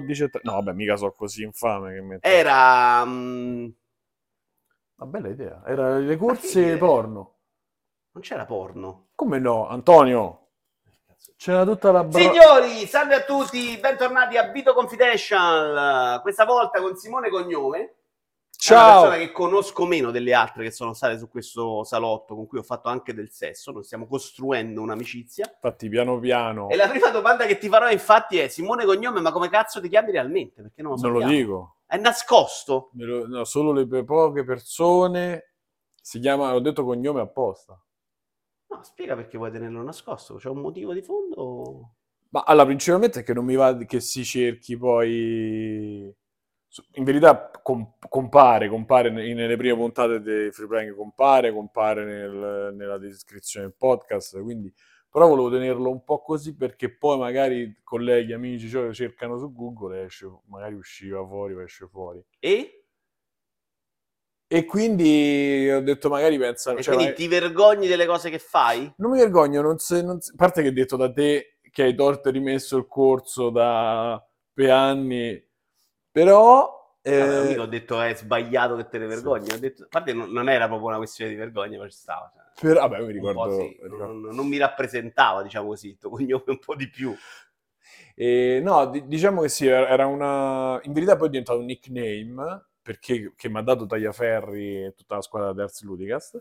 14 No, vabbè, mica so così infame che metto. Era... mm, Una bella idea. Era le corse fighe. porno. non c'era porno. Come no, Antonio? C'era tutta la bra- Signori, salve a tutti, bentornati a Vito Confidential. Questa volta con Simone Cognome. È una Ciao! persona che conosco meno delle altre che sono state su questo salotto, con cui ho fatto anche del sesso. Noi stiamo costruendo un'amicizia. Infatti, piano piano. E la prima domanda che ti farò, infatti, è: Simone Cognome, ma come cazzo ti chiami realmente? Perché non lo Non lo dico. È nascosto. Lo- no, solo le pe- poche persone si chiama, ho detto cognome apposta. No, spiega perché vuoi tenerlo nascosto. C'è un motivo di fondo? Ma allora, principalmente è che non mi va che si cerchi poi. In verità com- compare, compare ne- nelle prime puntate dei Free Playing, compare, compare nel- nella descrizione del podcast, quindi però volevo tenerlo un po' così perché poi magari colleghi, amici, cioè, cercano su Google e esce, magari usciva fuori o esce fuori. E? E quindi ho detto magari pensano... E cioè, quindi ti vergogni delle cose che fai? Non mi vergogno, non se- non se- a parte che hai detto da te che hai torto e rimesso il corso da per anni, però... eh, Vabbè, mica ho detto è sbagliato che te ne vergogni. Ho detto, a non, non era proprio una questione di vergogna, ma ci stava. cioè, per- vabbè, mi ricordo... sì, ricordo- non, non mi rappresentava, diciamo così, il tuo cognome un po' di più. E, no, di- diciamo che sì, era una... In verità poi è diventato un nickname, perché che mi ha dato Tagliaferri e tutta la squadra di Ars Ludicast,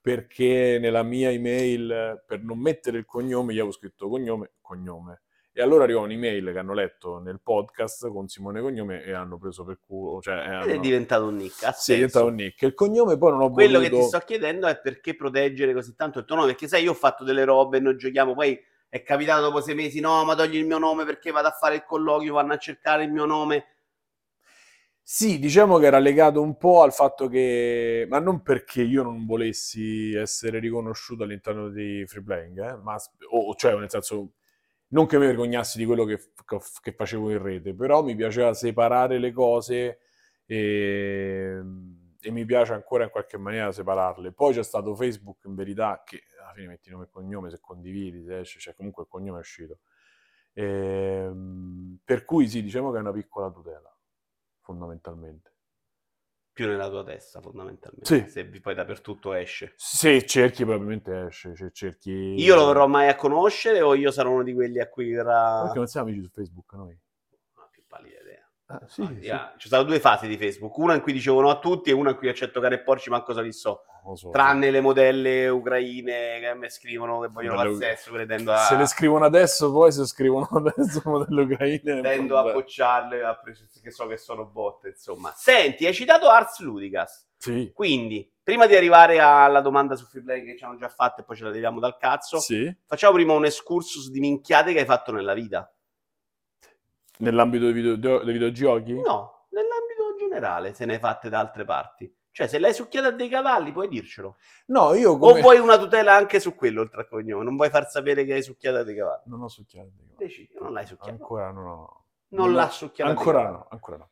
perché nella mia email, per non mettere il cognome, io avevo scritto cognome, cognome. E allora arrivò un'email che hanno letto nel podcast con Simone Cognome e hanno preso per culo, cioè... e Ed è diventato un nick. Sì, è diventato un nick. Il cognome poi non ho Quello che voluto... ti sto chiedendo è perché proteggere così tanto il tuo nome, perché sai, io ho fatto delle robe e noi giochiamo, poi è capitato dopo sei mesi, no, ma togli il mio nome perché vado a fare il colloquio, vanno a cercare il mio nome. Sì, diciamo che era legato un po' al fatto che, ma non perché io non volessi essere riconosciuto all'interno di Free Playing, eh, ma, o, cioè nel senso, non che mi vergognassi di quello che, che- facevo in rete, però mi piaceva separare le cose e, e mi piace ancora in qualche maniera separarle. Poi c'è stato Facebook in verità che alla fine metti nome e cognome, se condividi, se esce, cioè comunque il cognome è uscito. Ehm, per cui sì, diciamo che è una piccola tutela, fondamentalmente. Più nella tua testa, fondamentalmente. Sì. Se poi dappertutto esce. Se cerchi probabilmente esce, se cerchi... Io lo verrò mai a conoscere o io sarò uno di quelli a cui verrà... Perché non siamo amici su Facebook noi? Non ho più pallida idea. Ah, sì, No, sì. Ci sono due fasi di Facebook, una in cui dicevo no a tutti e una in cui accetto care e porci, ma cosa li so. So. Tranne le modelle ucraine che mi scrivono che vogliono Modelle- sesso, credendo a, Se le scrivono adesso, poi se scrivono adesso modello ucraine... tendo a bocciarle, a pres- che so che sono botte, insomma. Senti, hai citato Ars Ludicas, Sì, quindi, prima di arrivare alla domanda su Freeplay che ci hanno già fatto e poi ce la leviamo dal cazzo, sì. facciamo prima un excursus di minchiate che hai fatto nella vita. Nell'ambito dei, video- dei videogiochi? No, nell'ambito generale, se ne hai fatte da altre parti. Cioè, se l'hai succhiata a dei cavalli, puoi dircelo. No, io O come... vuoi una tutela anche su quello, oltre al cognome? Non vuoi far sapere che hai succhiata a dei cavalli? Non ho succhiato. dico. Decidi, non l'hai succhiata. Ancora no, no. Non No, l'ha succhiata. a dei Ancora cavalli. no, ancora no.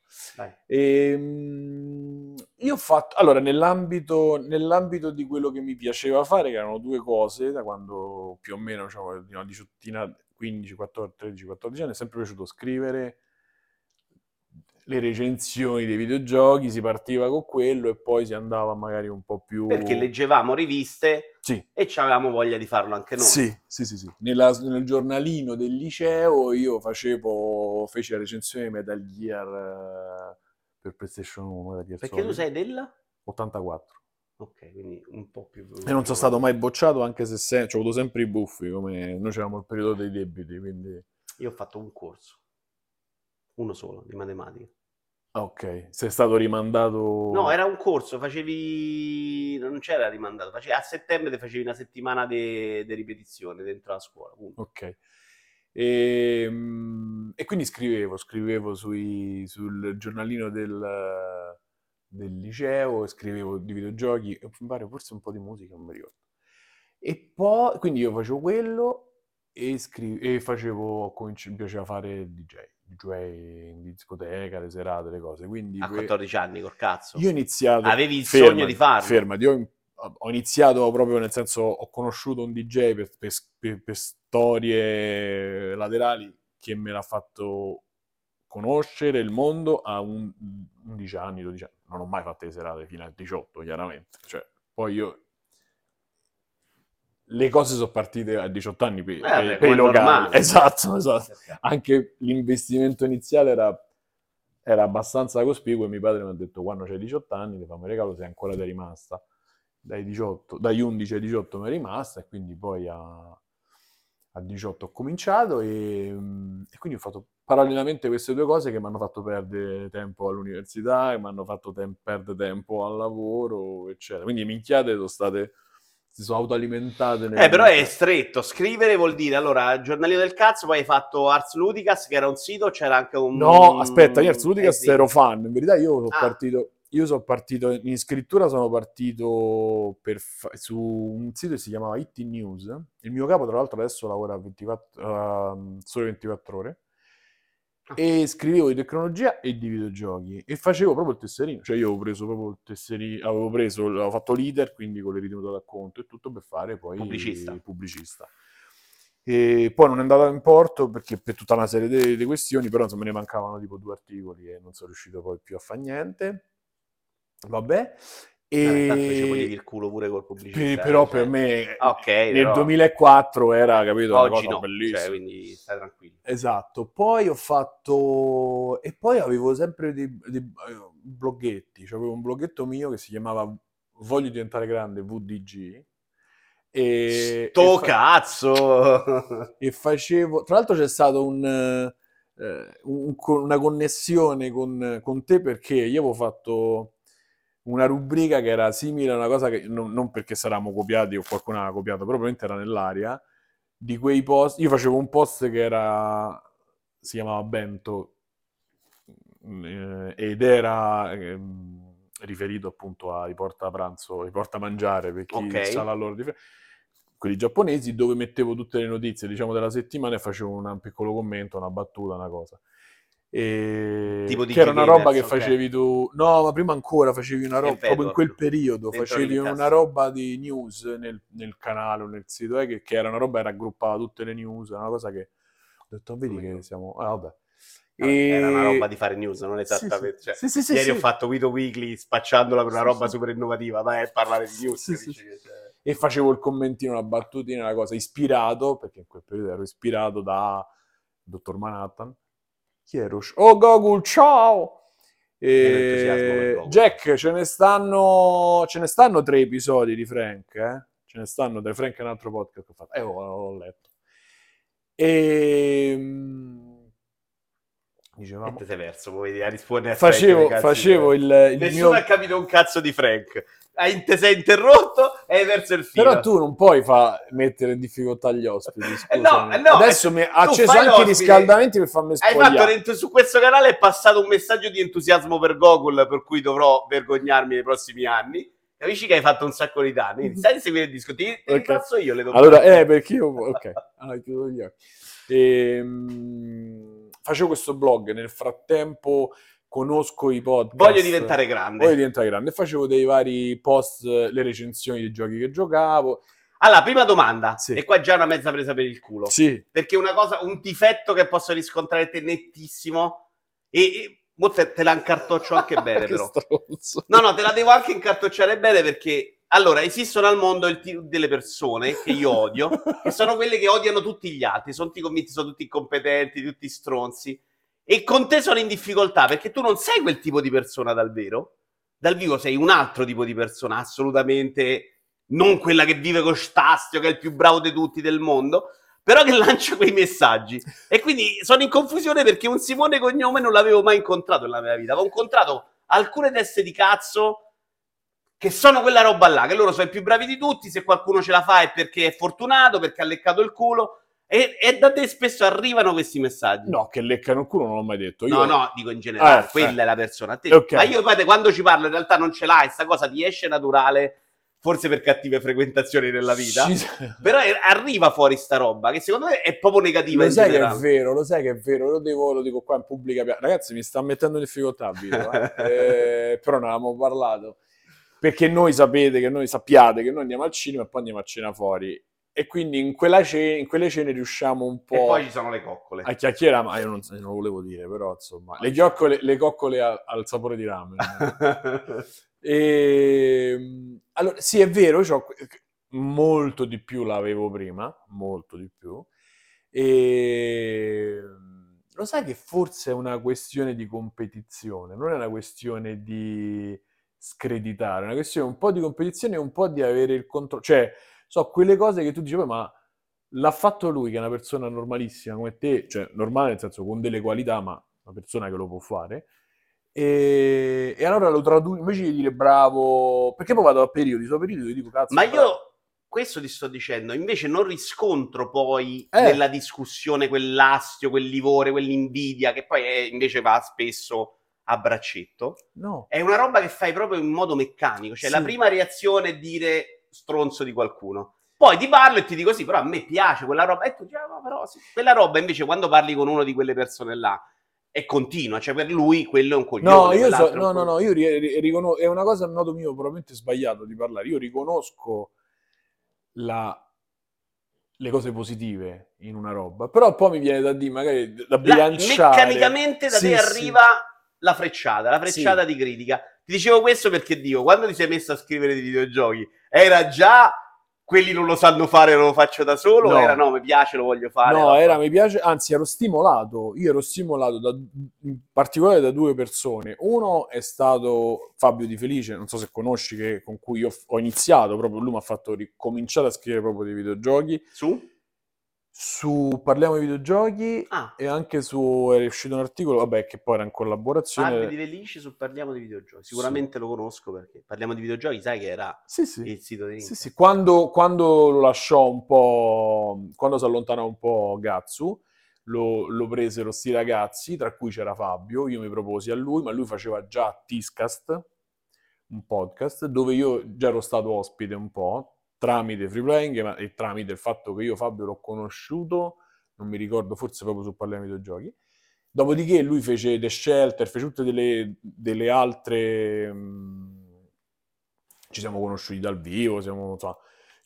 Ehm, io ho fatto, allora, nell'ambito, nell'ambito di quello che mi piaceva fare, che erano due cose, da quando più o meno avevo una diciottina, 15, 14, 13, 14 anni, è sempre piaciuto scrivere le recensioni dei videogiochi, si partiva con quello e poi si andava magari un po' più... Perché leggevamo riviste Sì, e avevamo voglia di farlo anche noi. sì, sì, sì, sì. Nella- nel giornalino del liceo io facevo, feci la recensione di Metal Gear eh, per PlayStation 1, Metal Gear Perché tu Solid. sei della? 84. Ok, quindi un po' più... E non sono stato mai bocciato, anche se se- ho avuto sempre i buffi, come noi avevamo il periodo dei debiti, quindi... Io ho fatto un corso. Uno solo, di matematica. Ok, sei stato rimandato... No, era un corso, facevi... Non c'era rimandato. Facevi... A settembre ti facevi una settimana di ripetizione dentro la scuola. punto. Ok. E, mm, e quindi scrivevo, scrivevo sui- sul giornalino del, del liceo, scrivevo di videogiochi, mi pare forse un po' di musica, non mi ricordo. E poi, quindi io facevo quello e, scri- e facevo, mi piaceva fare il DJ, DJ in discoteca, le serate, le cose. Quindi A que- 14 anni, col cazzo. io ho iniziato... Avevi il fermati, sogno di farlo. Fermati, io ho iniziato proprio nel senso, ho conosciuto un DJ per, per- per- per storie laterali che me l'ha fatto conoscere il mondo a un, 11 anni, 12 anni. Non ho mai fatto le serate fino a 18, chiaramente. Cioè, poi io... Le cose sono partite a 18 anni per, Eh, per- per i locali. normale. Esatto, esatto. Anche l'investimento iniziale era, era abbastanza cospicuo e mio padre mi ha detto quando c'hai 18 anni ti fammi un regalo se ancora ti è rimasta. Dai, 18, dagli 11 ai 18 mi è rimasta e quindi poi a, a 18 ho cominciato e, e quindi ho fatto parallelamente queste due cose che mi hanno fatto perdere tempo all'università, che mi hanno fatto tem- perdere tempo al lavoro, eccetera. Quindi minchiate sono state, si sono autoalimentate. Eh, però è stretto. Scrivere vuol dire, allora, giornalino del cazzo, poi hai fatto Ars Ludicas, che era un sito, c'era anche un... No, aspetta, io al Ludicas eh, sì. ero fan, in verità io sono Ah. partito, io sono partito, in scrittura sono partito per su un sito che si chiamava It News, il mio capo tra l'altro adesso lavora a 24, ehm, sole 24 ore. E scrivevo di tecnologia e di videogiochi e facevo proprio il tesserino, cioè io avevo preso proprio il tesserino, avevo preso, avevo fatto leader, quindi con le ritenuto da conto e tutto per fare poi Pubblicista. pubblicista. E poi non è andato in porto perché per tutta una serie di, di questioni, però insomma me ne mancavano tipo due articoli e non sono riuscito poi più a fare niente. Vabbè. E... Vabbè, ci potevi il culo pure col pubblicista. per- eh, però cioè. per me Ah, ok, nel però 2004 era, capito, una oggi cosa no, bellissima. cioè, quindi stai tranquillo. Esatto, poi ho fatto e poi avevo sempre dei, dei, eh, bloghetti, cioè avevo un bloghetto mio che si chiamava Voglio diventare grande VDG e, Sto e fa- cazzo! e facevo, tra l'altro c'è stato un, eh, un- una connessione con, con te perché io avevo fatto una rubrica che era simile a una cosa che non, non perché saravamo copiati o qualcuno aveva copiato, però probabilmente era nell'aria di quei post. Io facevo un post che era si chiamava Bento eh, ed era ehm, riferito appunto ai porta pranzo, ai porta mangiare per chi Ok. sa la loro differenza quelli giapponesi, dove mettevo tutte le notizie, diciamo, della settimana e facevo un piccolo commento, una battuta, una cosa. E... Tipo di che era una roba che facevi tu... No, ma prima ancora facevi una roba, proprio in quel periodo, facevi una roba di news nel, nel canale o nel sito, eh, che, che era una roba che raggruppava tutte le news, una cosa che... Ho detto, vedi che siamo... Ah, vabbè. Vabbè, Era una E- roba di fare news, non esattamente. sì. cioè, Sì, sì, sì, ieri ho fatto Vito Weekly spacciandola per una roba super innovativa, ma è parlare di news. Dici cioè, e facevo il commentino, la battutina, la cosa, ispirato, perché in quel periodo ero ispirato da Dottor Manhattan. Chi ero? Oh Gogul, ciao! E... Gogol. Jack, ce ne stanno ce ne stanno tre episodi di Frank, eh? Ce ne stanno tre, Frank è un altro podcast che ho fatto. Eh, l'ho letto. E... E Dicevamo... te sei perso, a rispondere a Facevo, Frank, cazzo facevo di- il, il Nessuno mio... ha capito un cazzo di Frank. Hai, te sei interrotto e hai perso il filo. Però tu non puoi fa- mettere in difficoltà gli ospiti, Eh no, eh no, Adesso eh, mi ha acceso anche i riscaldamenti per farmi Hai spogliare. fatto dentro- su questo canale è passato un messaggio di entusiasmo per Gogol, per cui dovrò vergognarmi nei prossimi anni. Capisci che hai fatto un sacco di danni. Quindi stai a seguire il disco. Ti, ti Ok. ringrazio io le do Allora, eh, perché io... Ok, allora chiudo gli occhi. Ehm, facevo questo blog, nel frattempo conosco i podcast. Voglio diventare grande. Voglio diventare grande. E facevo dei vari post, le recensioni dei giochi che giocavo. Allora, prima domanda. Sì. E qua già una mezza presa per il culo. Sì, Perché una cosa, un difetto che posso riscontrare te nettissimo e, e mo te, te la incartoccio anche bene però. stronzo. No, no, te la devo anche incartocciare bene perché allora esistono al mondo il tipo delle persone che io odio, che sono quelle che odiano tutti gli altri, sono tutti convinti, sono tutti incompetenti, tutti stronzi. E con te sono in difficoltà perché tu non sei quel tipo di persona dal vero. Dal vivo sei un altro tipo di persona, assolutamente non quella che vive con Stastio, che è il più bravo di tutti del mondo, però che lancia quei messaggi. E quindi sono in confusione perché un Simone Cognome non l'avevo mai incontrato nella mia vita. Avevo incontrato alcune teste di cazzo che sono quella roba là, che loro sono i più bravi di tutti, se qualcuno ce la fa è perché è fortunato, perché ha leccato il culo, e, e da te spesso arrivano questi messaggi. No, che leccano il culo non l'ho mai detto. Io... No, no, dico in generale, Eh, quella eh. è la persona. Te- Ok. Ma io guarda, quando ci parlo in realtà non ce l'hai, sta cosa ti esce naturale, forse per cattive frequentazioni nella vita, Ci- però è- arriva fuori sta roba che secondo me è proprio negativa Lo sai che è generale. vero, lo sai che è vero, lo, devo, lo dico qua in pubblica. Ragazzi, mi sta mettendo in difficoltà Vito, eh. Eh, però ne avevamo parlato. Perché noi sapete che noi sappiate che noi andiamo al cinema e poi andiamo a cena fuori. E quindi in, quella ce- in quelle cene riusciamo un po' E poi ci sono le coccole. a chiacchierare, ma io non, non lo volevo dire, però insomma, le, chioccole- le coccole a- al sapore di ramen. E, allora, sì, è vero, molto di più l'avevo prima, molto di più. E lo sai che forse è una questione di competizione, non è una questione di screditare, è una questione un po' di competizione e un po' di avere il controllo. Cioè, so, quelle cose che tu dici, "Beh, ma l'ha fatto lui, che è una persona normalissima come te, cioè normale nel senso con delle qualità, ma una persona che lo può fare. E, e allora lo traduco invece di dire bravo, perché poi vado a periodi, so periodi che dico cazzo. Ma bravo. io questo ti sto dicendo, invece non riscontro poi Eh. nella discussione quell'astio, quel livore, quell'invidia che poi è- invece va spesso a braccetto. No. È una roba che fai proprio in modo meccanico, cioè Sì. la prima reazione è dire stronzo di qualcuno. Poi ti parlo e ti dico sì, però a me piace quella roba. E tu dici, "Ah, no, però sì." Quella roba invece quando parli con uno di quelle persone là è continua, cioè per lui quello è un coglione. No, io so, un no, no, no, io ri- ri- riconos- è una cosa a modo mio probabilmente sbagliato di parlare. Io riconosco la- le cose positive in una roba, però poi mi viene da dire, magari da La- bilanciare. meccanicamente da Sì, te sì. arriva la frecciata, la frecciata di critica. Ti dicevo questo perché dico, quando ti sei messo a scrivere di videogiochi, era già quelli non lo sanno fare, lo faccio da solo, No. era no, mi piace, lo voglio fare. No, era, mi piace, anzi ero stimolato, io ero stimolato da, in particolare da due persone. Uno è stato Fabio Di Felice, non so se conosci, che, con cui io ho iniziato, proprio lui mi ha fatto ricominciare a scrivere proprio dei videogiochi. Su? Su Parliamo di videogiochi Ah, e anche su, è uscito un articolo, vabbè, che poi era in collaborazione. Fabio di Felice su Parliamo di videogiochi. Sicuramente lo conosco perché parliamo di videogiochi, sai che era Sì, sì. il sito di Sì, sì, quando, quando lo lasciò un po', quando si allontanò un po' Gatsu, lo, lo presero sti ragazzi, tra cui c'era Fabio, io mi proposi a lui, ma lui faceva già Tiscast, un podcast, dove io già ero stato ospite un po', tramite Free Playing ma- e tramite il fatto che io Fabio l'ho conosciuto, non mi ricordo, forse proprio su Parliamo di videogiochi. Dopodiché lui fece The Shelter, fece tutte delle, delle altre... mh, ci siamo conosciuti dal vivo, siamo, insomma,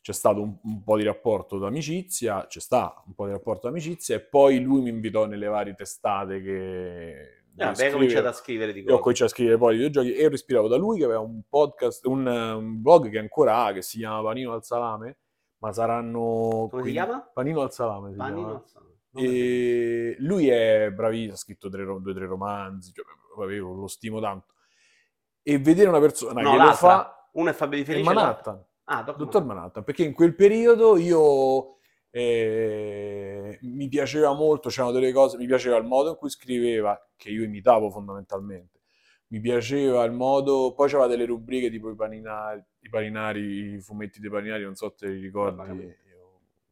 c'è stato un, un po' di rapporto d'amicizia, c'è sta un po' di rapporto d'amicizia e poi lui mi invitò nelle varie testate che... Ah, beh, cominciato a scrivere di E ho cose. cominciato a scrivere poi di videogiochi e ho respirato da lui che aveva un podcast, un, eh, un blog che ancora ha, che si chiama Panino al Salame, ma saranno... Come si chiama? Panino al Salame Panino. Non lo E lui è bravissimo, ha scritto tre, due o tre romanzi, cioè, io lo stimo tanto. E vedere una persona No, che lo fa Uno è Fabio di Felice. Manhattan, Ah, dottor. Manhattan, perché in quel periodo io eh, mi piaceva molto, c'erano delle cose, mi piaceva il modo in cui scriveva, che io imitavo fondamentalmente, mi piaceva il modo, poi c'aveva delle rubriche tipo i paninari, i paninari, i fumetti dei paninari, non so se te li ricordi,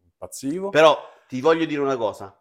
impazzivo. Però ti voglio dire una cosa.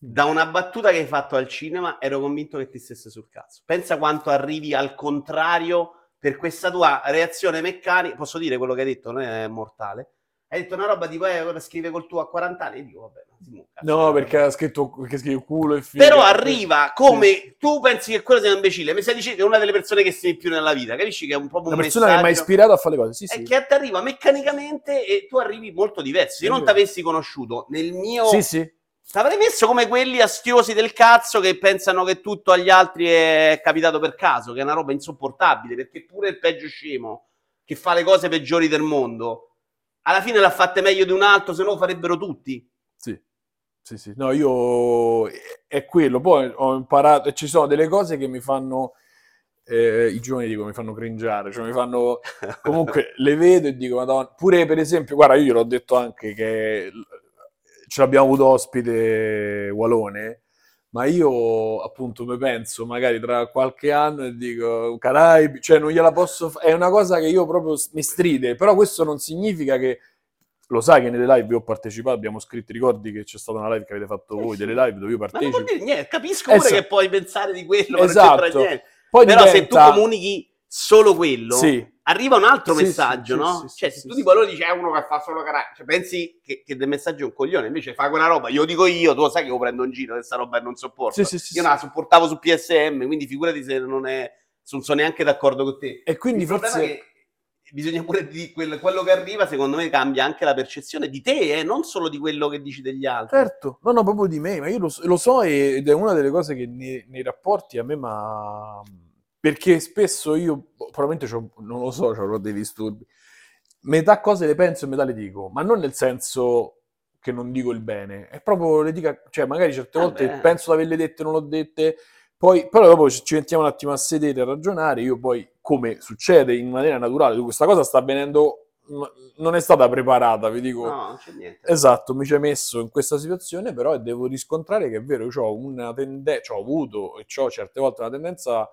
Da una battuta che hai fatto al cinema ero convinto che ti stesse sul cazzo. Pensa quanto arrivi al contrario per questa tua reazione meccanica. Posso dire quello che hai detto, non è mortale. Hai detto una roba tipo, eh, ora scrive col tuo a 40 anni. E dico, vabbè, mucca. No, perché ha scritto perché scrive culo e figa. Però arriva come Sì. tu pensi che quello sia un imbecille. Mi stai dicendo che è una delle persone che sei più nella vita. Capisci che è un po' un una persona che mi ha messaggio- ispirato a fare le cose. Sì, sì. che ti arriva meccanicamente e tu arrivi molto diverso. Se non ti avessi conosciuto nel mio Sì, sì. Ti avrei messo come quelli astiosi del cazzo che pensano che tutto agli altri è capitato per caso, che è una roba insopportabile, perché pure il peggio scemo che fa le cose peggiori del mondo, alla fine l'ha fatte meglio di un altro, se no farebbero tutti. Sì, sì, sì. No, io è quello. Poi ho imparato, ci sono delle cose che mi fanno, eh, i giovani dico, mi fanno cringiare, cioè mi fanno, comunque le vedo e dico, madonna, pure per esempio, guarda, io gliel'ho detto anche che ce l'abbiamo avuto ospite Walone, ma io appunto mi penso magari tra qualche anno e dico, Caraibi, cioè non gliela posso fare, è una cosa che io proprio mi stride, però questo non significa che lo sai che nelle live ho partecipato, abbiamo scritto, ricordi che c'è stata una live che avete fatto voi, sì. delle live dove io Ma non partecipo. vuol dire niente, capisco pure Esatto. che puoi pensare di quello, ma non Esatto. c'entra niente. Poi Però se tu diventa- comunichi solo quello, Sì, arriva un altro Sì, messaggio, sì, no? cioè, se tu tipo allora dici è uno che fa solo carattere, cioè, pensi che, che del messaggio è un coglione, invece fa quella roba, io dico io, tu lo sai che lo prendo in giro questa roba e non sopporto. io non la sopportavo su PSM, quindi figurati se non è non sono neanche d'accordo con te. E quindi Il forse... bisogna pure di quel- quello che arriva, secondo me cambia anche la percezione di te, eh, non solo di quello che dici degli altri. Certo, no, no, proprio di me, ma io lo, so- lo so ed è una delle cose che nei, nei rapporti a me ma perché spesso io boh, probabilmente non lo so, avrò dei disturbi. Metà cose le penso e metà le dico, ma non nel senso che non dico il bene, è proprio le dico, cioè magari certe volte Vabbè. penso di averle dette, non l'ho dette, poi però dopo ci mettiamo un attimo a sedere a ragionare, io poi come succede in maniera naturale, tu, questa cosa sta avvenendo, non è stata preparata, vi dico. No, non c'è niente. Esatto, mi ci hai messo in questa situazione, però devo riscontrare che è vero, io ho una tendenza, ho avuto e ho certe volte una tendenza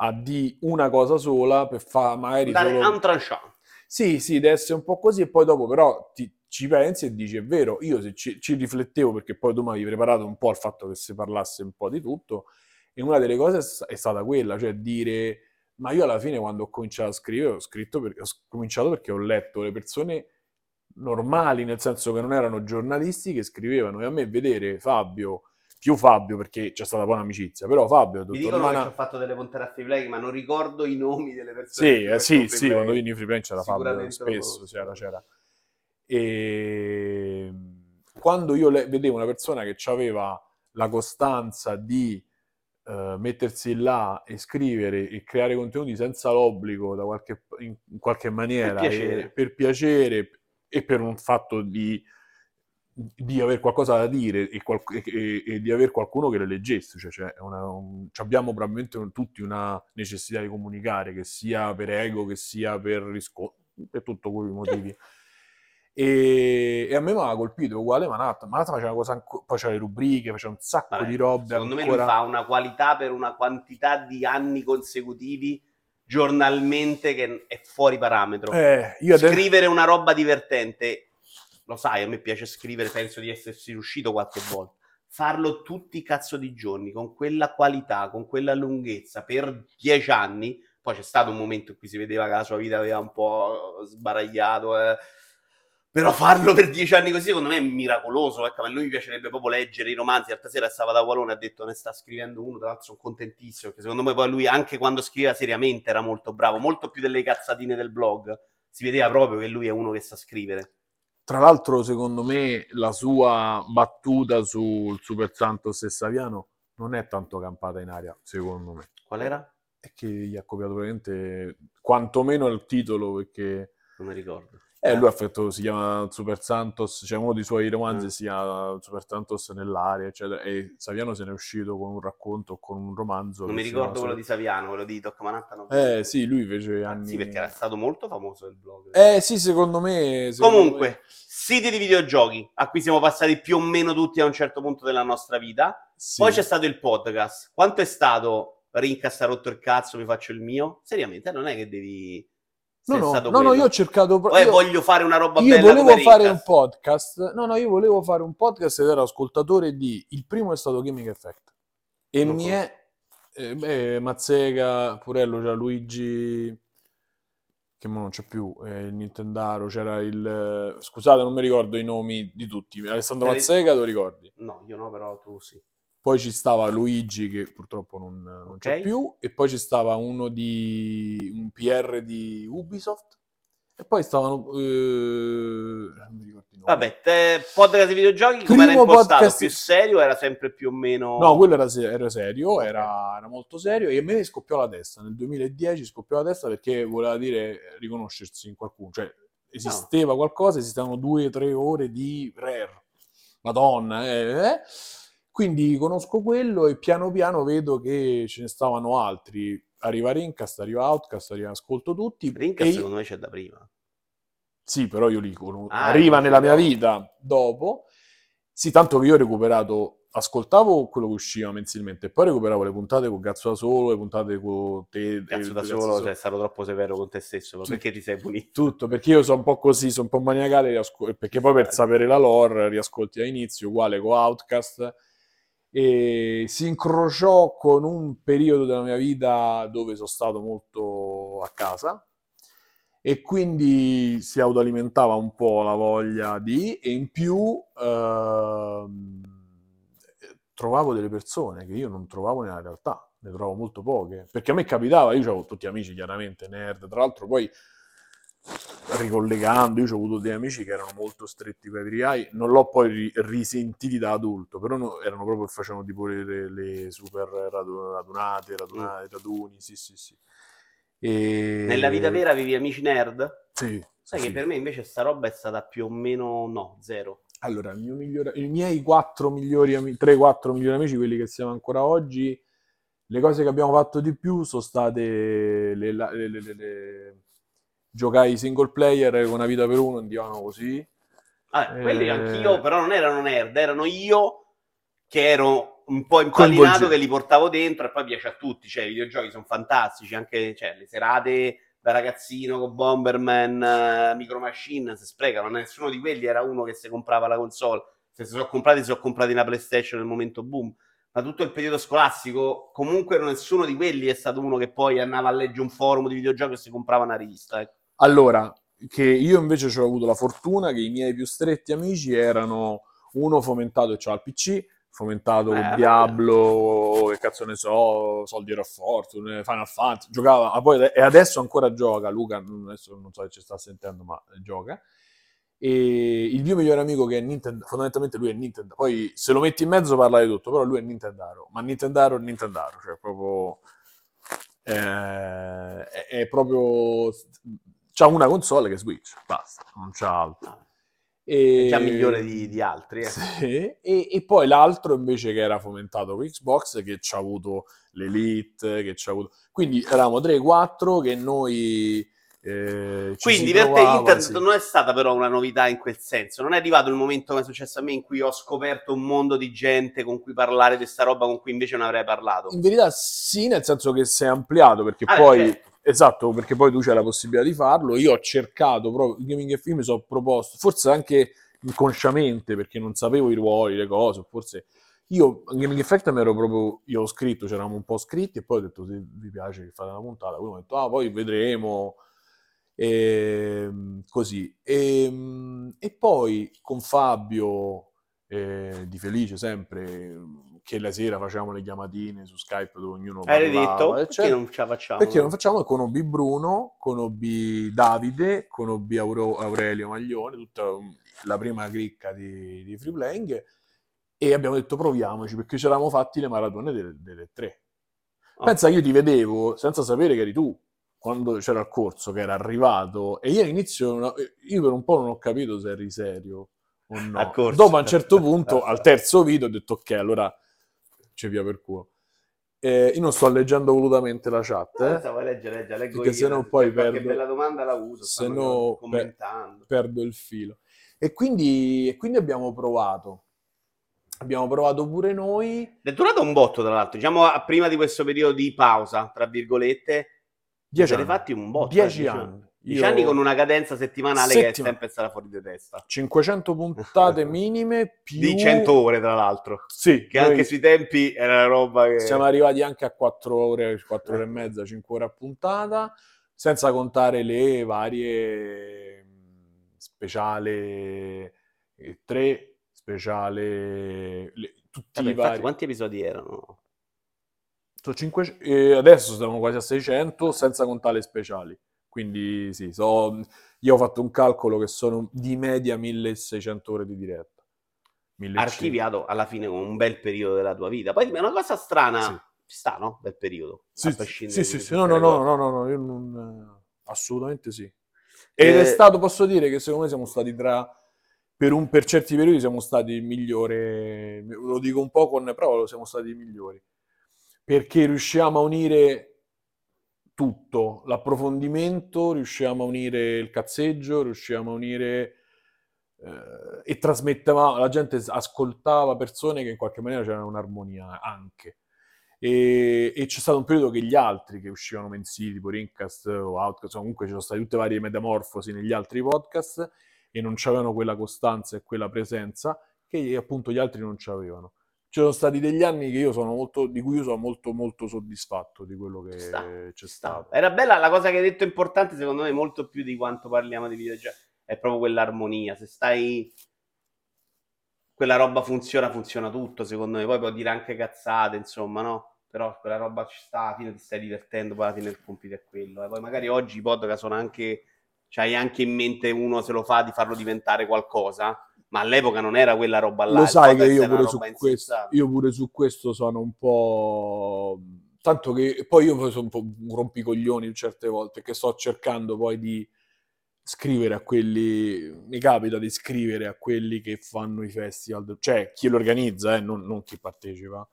a di una cosa sola per fare magari Dare solo... un tranchant. Sì, sì, deve essere un po' così e poi dopo però ti- ci pensi e dici è vero, io se ci, ci riflettevo perché poi tu mi avevi preparato un po' al fatto che si parlasse un po' di tutto e una delle cose è sta- è stata quella, cioè dire ma io alla fine quando ho cominciato a scrivere ho scritto perché ho cominciato perché ho letto le persone normali, nel senso che non erano giornalisti che scrivevano e a me vedere Fabio, più Fabio perché c'è stata poi un'amicizia, però Fabio, Mi dicono Mana... che ho fatto delle puntate a free play, ma non ricordo i nomi delle persone. Sì, che eh, sì, sì, quando play. vini Free Play c'era Fabio, lo spesso c'era, c'era. E quando io le- vedevo una persona che aveva la costanza di eh, mettersi là e scrivere e creare contenuti senza l'obbligo da qualche, in, in qualche maniera, piacere. e- per piacere e per un fatto di, di avere qualcosa da dire e, qual- e- e- di avere qualcuno che le leggesse. Cioè, cioè, una- un- abbiamo probabilmente un- tutti una necessità di comunicare, che sia per ego, che sia per riscontro, per tutto quei motivi. E, e a me mi aveva colpito uguale Manatta. Manatta faceva cosa anco- poi c'era le rubriche, faceva un sacco Vabbè, di robe. Secondo me ancora... lui fa una qualità per una quantità di anni consecutivi giornalmente che è fuori parametro. Eh, io adesso... Scrivere una roba divertente, lo sai, a me piace scrivere, penso di esserci riuscito qualche volta. Farlo tutti i cazzo di giorni, con quella qualità, con quella lunghezza, per dieci anni, poi c'è stato un momento in cui si vedeva che la sua vita aveva un po' sbaragliato, eh. però farlo per dieci anni così secondo me è miracoloso, ecco, a lui mi piacerebbe proprio leggere i romanzi, l'altra sera stava da Walone e ha detto ne sta scrivendo uno, tra l'altro sono contentissimo, perché secondo me poi lui anche quando scriveva seriamente era molto bravo, molto più delle cazzatine del blog, si vedeva proprio che lui è uno che sa scrivere. Tra l'altro, secondo me, la sua battuta sul Super Santos e Saviano non è tanto campata in aria, secondo me. Qual era? È che gli ha copiato veramente quantomeno il titolo, perché Non mi ricordo. Eh, lui ha fatto, si chiama Super Santos, cioè uno dei suoi romanzi Mm. si chiama Super Santos nell'aria, eccetera, e Saviano se n'è uscito con un racconto con un romanzo. Non mi ricordo chiama quello di Saviano, quello di Toccamanatta. No. Eh sì, lui fece Ah, anni... Sì, perché era stato molto famoso il blog. Eh sì, secondo me... secondo Comunque, me- siti di videogiochi a cui siamo passati più o meno tutti a un certo punto della nostra vita. sì. Poi c'è stato il podcast. Quanto è stato Rincast ha rotto il cazzo, mi faccio il mio? Seriamente, non è che devi... No, no, no, no, io ho cercato... pro- Poi io- voglio fare una roba Io bella volevo come fare un podcast, no, no, io volevo fare un podcast ed ero ascoltatore di, il primo è stato Gaming Effect e Non mi conosco. è, eh, beh, Mazzega, Purello, c'era Luigi, che mo non c'è più, eh, il Nintendaro, c'era il, eh, scusate non mi ricordo i nomi di tutti, Alessandro C'era- Mazzega lo ricordi? No, io no, però tu sì. Poi ci stava Luigi che purtroppo non, non c'è Ok. più e poi ci stava uno di un PR di Ubisoft e poi stavano eh, non mi ricordo i nomi. Vabbè, te, podcast di videogiochi come era impostato? podcast- Più serio? Era sempre più o meno... No, quello era, se- era serio, era, era molto serio e a me scoppiò la testa. Nel 2010 scoppiò la testa perché voleva dire riconoscersi in qualcuno. Cioè, esisteva qualcosa, esistevano due o tre ore di rare. Madonna, eh, eh. Quindi conosco quello e piano piano vedo che ce ne stavano altri. Arriva Rincast, arriva Outcast, arriva Ascolto Tutti. Rincast e secondo me c'è da prima. sì, però io li conosco. Ah, Arriva nella mia vita dopo. Sì, tanto che io ho recuperato, ascoltavo quello che usciva mensilmente, e poi recuperavo le puntate con Cazzo da Solo, le puntate con te. Cazzo eh, da Cazzo solo, sei stato troppo severo con te stesso, Sì. perché ti sei punito? Tutto, perché io sono un po' così, sono un po' maniacale, riasco- perché poi per sapere la lore riascolti a inizio, uguale con Outcast, e si incrociò con un periodo della mia vita dove sono stato molto a casa, e quindi si autoalimentava un po' la voglia di, e in più ehm, trovavo delle persone che io non trovavo nella realtà, ne trovo molto poche, perché a me capitava, io avevo tutti amici chiaramente nerd, tra l'altro poi ricollegando, io ho avuto dei amici che erano molto stretti con i VRI, non l'ho poi ri- risentiti da adulto, però no, erano proprio facevano tipo le, le super radunate, radunate, mm. raduni, sì sì sì. E... Nella vita vera vivi amici nerd? Sì. Sai sì. che per me invece sta roba è stata più o meno no, zero. Allora, migliore, i miei 4 migliori amici, 3-4 migliori amici, quelli che siamo ancora oggi, le cose che abbiamo fatto di più sono state le, le, le, le giocai single player con una vita per uno, andiamo così. Quelli eh... anch'io, però non erano nerd, erano io che ero un po' impallinato che li portavo dentro e poi piace a tutti, cioè i videogiochi sono fantastici, anche cioè, le serate da ragazzino con Bomberman, uh, Micro Machine, si sprecano, nessuno di quelli era uno che si comprava la console, se si sono comprati si sono comprati una PlayStation nel momento boom, ma tutto il periodo scolastico comunque nessuno di quelli è stato uno che poi andava a leggere un forum di videogiochi e si comprava una rivista, ecco. Allora, che io invece ho avuto la fortuna che i miei più stretti amici erano uno fomentato e c'ha il PC, fomentato eh, Diablo, che cazzo ne so, Soldier of Fortune, Final Fantasy, giocava, ma poi, e adesso ancora gioca, Luca, adesso non so se ci sta sentendo, ma gioca. E il mio migliore amico che è Nintendo, fondamentalmente lui è Nintendo, poi se lo metti in mezzo parla di tutto, però lui è Nintendaro, ma Nintendaro è Nintendaro, cioè proprio... Eh, è, è proprio c'ha una console che è Switch, basta, non c'ha altro. E... È già migliore di, di altri. Eh. Sì. E, e, poi l'altro invece che era fomentato con Xbox, che ci ha avuto l'Elite, che ci ha avuto... Quindi eravamo 3-4 che noi... Eh, Quindi per te internet sì. non è stata però una novità in quel senso, non è arrivato il momento come è successo a me in cui ho scoperto un mondo di gente con cui parlare di questa roba con cui invece non avrei parlato. In verità sì, nel senso che si è ampliato perché ah, poi certo. Esatto, perché poi tu c'hai la possibilità di farlo. Io ho cercato proprio gaming e film, mi sono proposto, forse anche inconsciamente perché non sapevo i ruoli, le cose, forse io Gaming Effect mi ero proprio io ho scritto, c'eravamo un po' scritti e poi ho detto se vi piace che fate una puntata, poi ho detto ah poi vedremo. E, ehm, così. E, ehm, e, poi con Fabio eh, di Felice sempre che la sera facciamo le chiamatine su Skype dove ognuno parlava. Hai detto? Perché non ce la facciamo? Perché non facciamo? Conobbi Bruno, conobbi Davide, conobbi Auro, Aurelio Maglione, tutta la prima cricca di, di free playing e abbiamo detto proviamoci perché ci eravamo fatti le maratone delle, delle tre. Oh. Pensa che io ti vedevo senza sapere che eri tu quando c'era il corso, che era arrivato e io all'inizio io per un po' non ho capito se eri serio o no. Dopo a un certo punto, al terzo video, ho detto ok, allora c'è via per culo. Eh, io non sto leggendo volutamente la chat. Eh? No, legge, legge, leggo perché se no poi perdo... bella domanda la uso, se no commentando. Per, perdo il filo. E quindi, e quindi abbiamo provato. Abbiamo provato pure noi. È durato un botto, tra l'altro. Diciamo, prima di questo periodo di pausa, tra virgolette, Dieci anni. fatti un botto. Dieci eh, anni. 10 anni con una cadenza settimanale Settima. che è sempre stata fuori di testa. 500 puntate minime più... Di 100 ore, tra l'altro. Sì. Che anche sui tempi era una roba che... Siamo arrivati anche a 4 ore, 4 ore e mezza, 5 ore a puntata, senza contare le varie speciale 3, speciale... Le, tutti Vabbè, i vari... Quanti episodi erano? 5, eh, adesso siamo quasi a 600, senza contare le speciali. Quindi sì, so, io ho fatto un calcolo che sono di media 1600 ore di diretta. 1500. Archiviato alla fine con un bel periodo della tua vita. Poi è una cosa strana, sì. ci sta, no? Bel periodo. Sì, sì, sì, sì, no, no, no, no, no, no, io non... assolutamente sì. Ed eh... è stato, posso dire che secondo me siamo stati tra... Per, un, per certi periodi siamo stati il migliore, lo dico un po' con, però siamo stati i migliori. Perché riusciamo a unire tutto, l'approfondimento, riusciamo a unire il cazzeggio, riusciamo a unire eh, e trasmetteva, la gente ascoltava persone che in qualche maniera c'era un'armonia anche. E, e, c'è stato un periodo che gli altri che uscivano mensili, tipo Rincast o Outcast, comunque ci sono state tutte varie metamorfosi negli altri podcast e non avevano quella costanza e quella presenza che appunto gli altri non avevano ci sono stati degli anni io molto, di cui io sono molto molto soddisfatto di quello che sta, c'è sta. stato. Era bella la cosa che hai detto importante, secondo me, molto più di quanto parliamo di videogiochi, è proprio quell'armonia. Se stai quella roba funziona, funziona tutto, secondo me. Poi può dire anche cazzate, insomma, no? Però quella roba ci sta, alla fine ti stai divertendo, poi alla fine il compito è quello. E poi magari oggi i podcast sono anche c'hai anche in mente uno se lo fa di farlo diventare qualcosa, ma all'epoca non era quella roba là. Lo sai che io pure, su questo, io pure su questo sono un po'... Tanto che poi io sono un po' un rompicoglioni certe volte, che sto cercando poi di scrivere a quelli... Mi capita di scrivere a quelli che fanno i festival, cioè chi lo organizza, eh, non, non chi partecipa.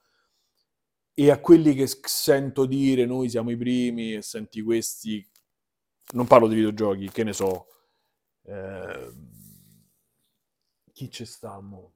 E a quelli che sento dire noi siamo i primi e senti questi... Non parlo di videogiochi, che ne so. Ehm, chi ci sta? mo?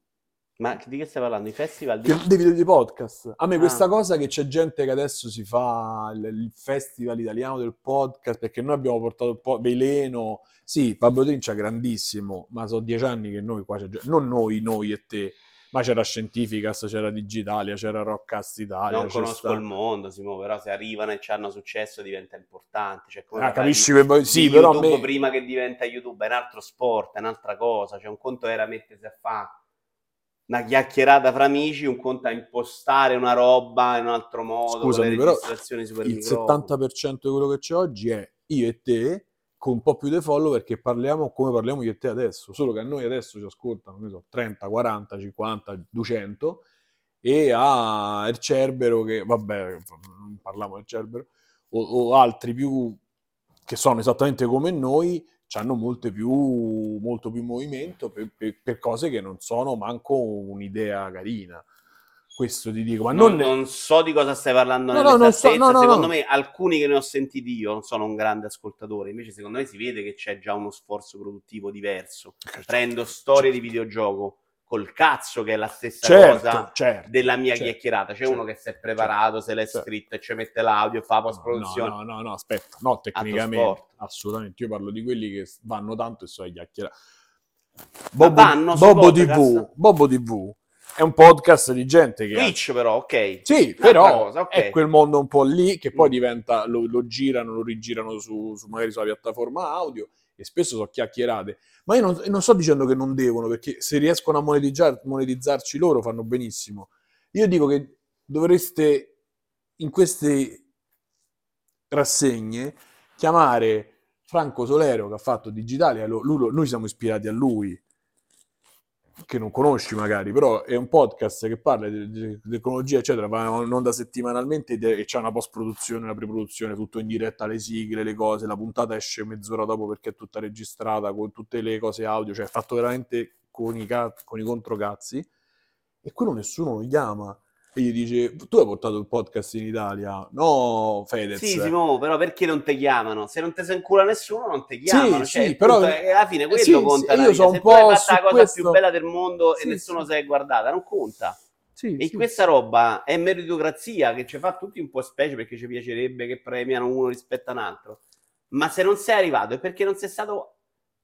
Ma di che stai parlando? I festival? Di... Dei video di podcast. A me Ah. questa cosa che c'è gente che adesso si fa il, il festival italiano del podcast, perché noi abbiamo portato il po- Veleno, sì, Fabio Trincia grandissimo, ma sono dieci anni che noi qua c'è gente- non noi, noi e te, ma c'era Scientificast, c'era Digitalia, c'era Rockcast Italia, Non conosco sta- il mondo, Simo, però se arrivano e ci hanno successo diventa importante. Cioè, Ah, capisci di- che poi- sì, però YouTube me- prima che diventa YouTube, è un altro sport, è un'altra cosa. Cioè, un conto era mettersi a fare una chiacchierata fra amici, un conto a impostare una roba in un altro modo, Scusami, però il microfono. 70% di quello che c'è oggi è io e te con un po' più di follow perché parliamo come parliamo io e te adesso, solo che a noi adesso ci ascoltano, so, 30, 40, 50, 200 e a il Cerbero che, vabbè, non parliamo del Cerbero, o, o altri più che sono esattamente come noi, hanno molte più, molto più movimento per, per- per cose che non sono manco un'idea carina. Questo ti dico, ma Non, non, non so di cosa stai parlando No, no, so- no, no, secondo me, alcuni che ne ho sentiti io non sono un grande ascoltatore. Invece, secondo me, si vede che c'è già uno sforzo produttivo diverso. Prendo storie di videogioco col cazzo, che è la stessa certo, cosa certo. della mia certo, chiacchierata. C'è certo, uno che si è preparato, se l'è certo. scritto e ci mette l'audio, fa post produzione. No, no, no, aspetta, no, tecnicamente, assolutamente. Io parlo di quelli che vanno tanto e so chiacchierare. Bobo, podcast? TV, Bobo TV è un podcast di gente che... ha- Twitch, però, ok. Sì, però cosa, ok. è quel mondo un po' lì che poi Mm. diventa, lo, lo girano, lo rigirano su, su- magari sulla piattaforma audio e spesso sono chiacchierate. Ma io non, non sto dicendo che non devono, perché se riescono a monetizzar- monetizzarci loro fanno benissimo. Io dico che dovreste in queste rassegne chiamare Franco Solero che ha fatto Digitalia, lui noi siamo ispirati a lui, che non conosci magari, però è un podcast che parla di, di- tecnologia, eccetera, va in onda settimanalmente e c'è una post-produzione, una pre-produzione, tutto in diretta, le sigle, le cose, la puntata esce mezz'ora dopo perché è tutta registrata con tutte le cose audio, cioè è fatto veramente con i, ca- con i controcazzi e quello nessuno lo chiama. E gli dice, tu hai portato il podcast in Italia? No, Fedez. Sì, Simo, però perché non ti chiamano? Se non ti si incula nessuno, non ti chiamano. Sì, Cioè, sì, però- punto alla fine eh, quello sì, conta. sì, io vita. so un Se tu hai po' fatto la cosa questo- più bella del mondo Sì, e nessuno si è guardata, non conta. Sì, E sì. questa roba è meritocrazia che ci fa tutti un po' specie perché ci piacerebbe che premiano uno rispetto a un altro. Ma se non sei arrivato è perché non sei stato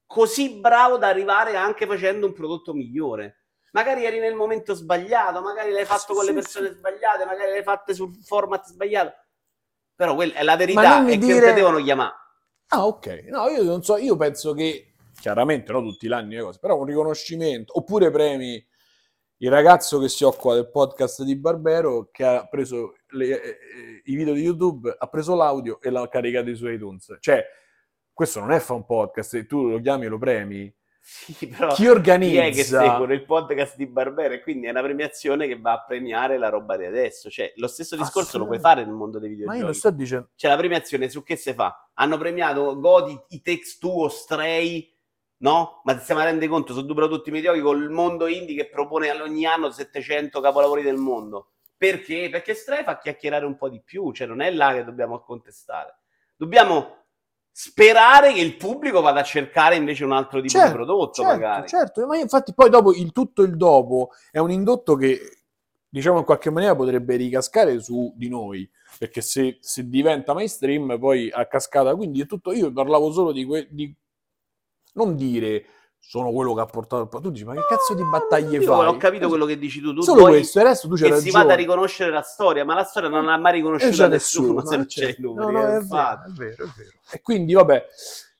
così bravo da arrivare anche facendo un prodotto migliore. Magari eri nel momento sbagliato, magari l'hai fatto Sì, con le sì, persone sì. sbagliate, magari l'hai fatte sul format sbagliato. Però quella è la verità, non è che dire- non ti devono chiamare. Ah, ok. No, io non so, io penso che chiaramente no tutti gli anni le cose, però un riconoscimento, oppure premi il ragazzo che si occupa del podcast di Barbero che ha preso le- eh, eh, i video di YouTube, ha preso l'audio e l'ha caricato su iTunes. Cioè, questo non è fa un podcast, se tu lo chiami e lo premi. Sì, però Chi chi è che organizza? seguono il podcast di Barbera e quindi è una premiazione che va a premiare la roba di adesso. Cioè, lo stesso discorso lo puoi fare nel mondo dei Ma videogiochi. io non sto dicendo... C'è la premiazione su che si fa? Hanno premiato Godi, i Takes Two o Stray, no? Ma stiamo a rendere conto, sono due prodotti mediocri con il mondo indie che propone ogni anno 700 capolavori del mondo. Perché? Perché Stray fa chiacchierare un po' di più, cioè non è là che dobbiamo contestare. Dobbiamo sperare che il pubblico vada a cercare invece un altro tipo Certo, di prodotto, certo, magari. certo, ma infatti poi dopo il tutto il dopo è un indotto che diciamo in qualche maniera potrebbe ricascare su di noi, perché se, se diventa mainstream poi a cascata, quindi è tutto, io parlavo solo di, que- di non dire sono quello che ha portato il tu dici ma che cazzo di battaglie Io fai? ho capito quello che dici tu. Tu Solo questo, il resto tu c'hai che si vada a ragione. riconoscere la storia, ma la storia non l'ha mai E riconosciuta c'è nessuno, nessuno, se non eh, c'è certo. i numeri. No, no, eh, è vero, è vero, è vero. E quindi, vabbè,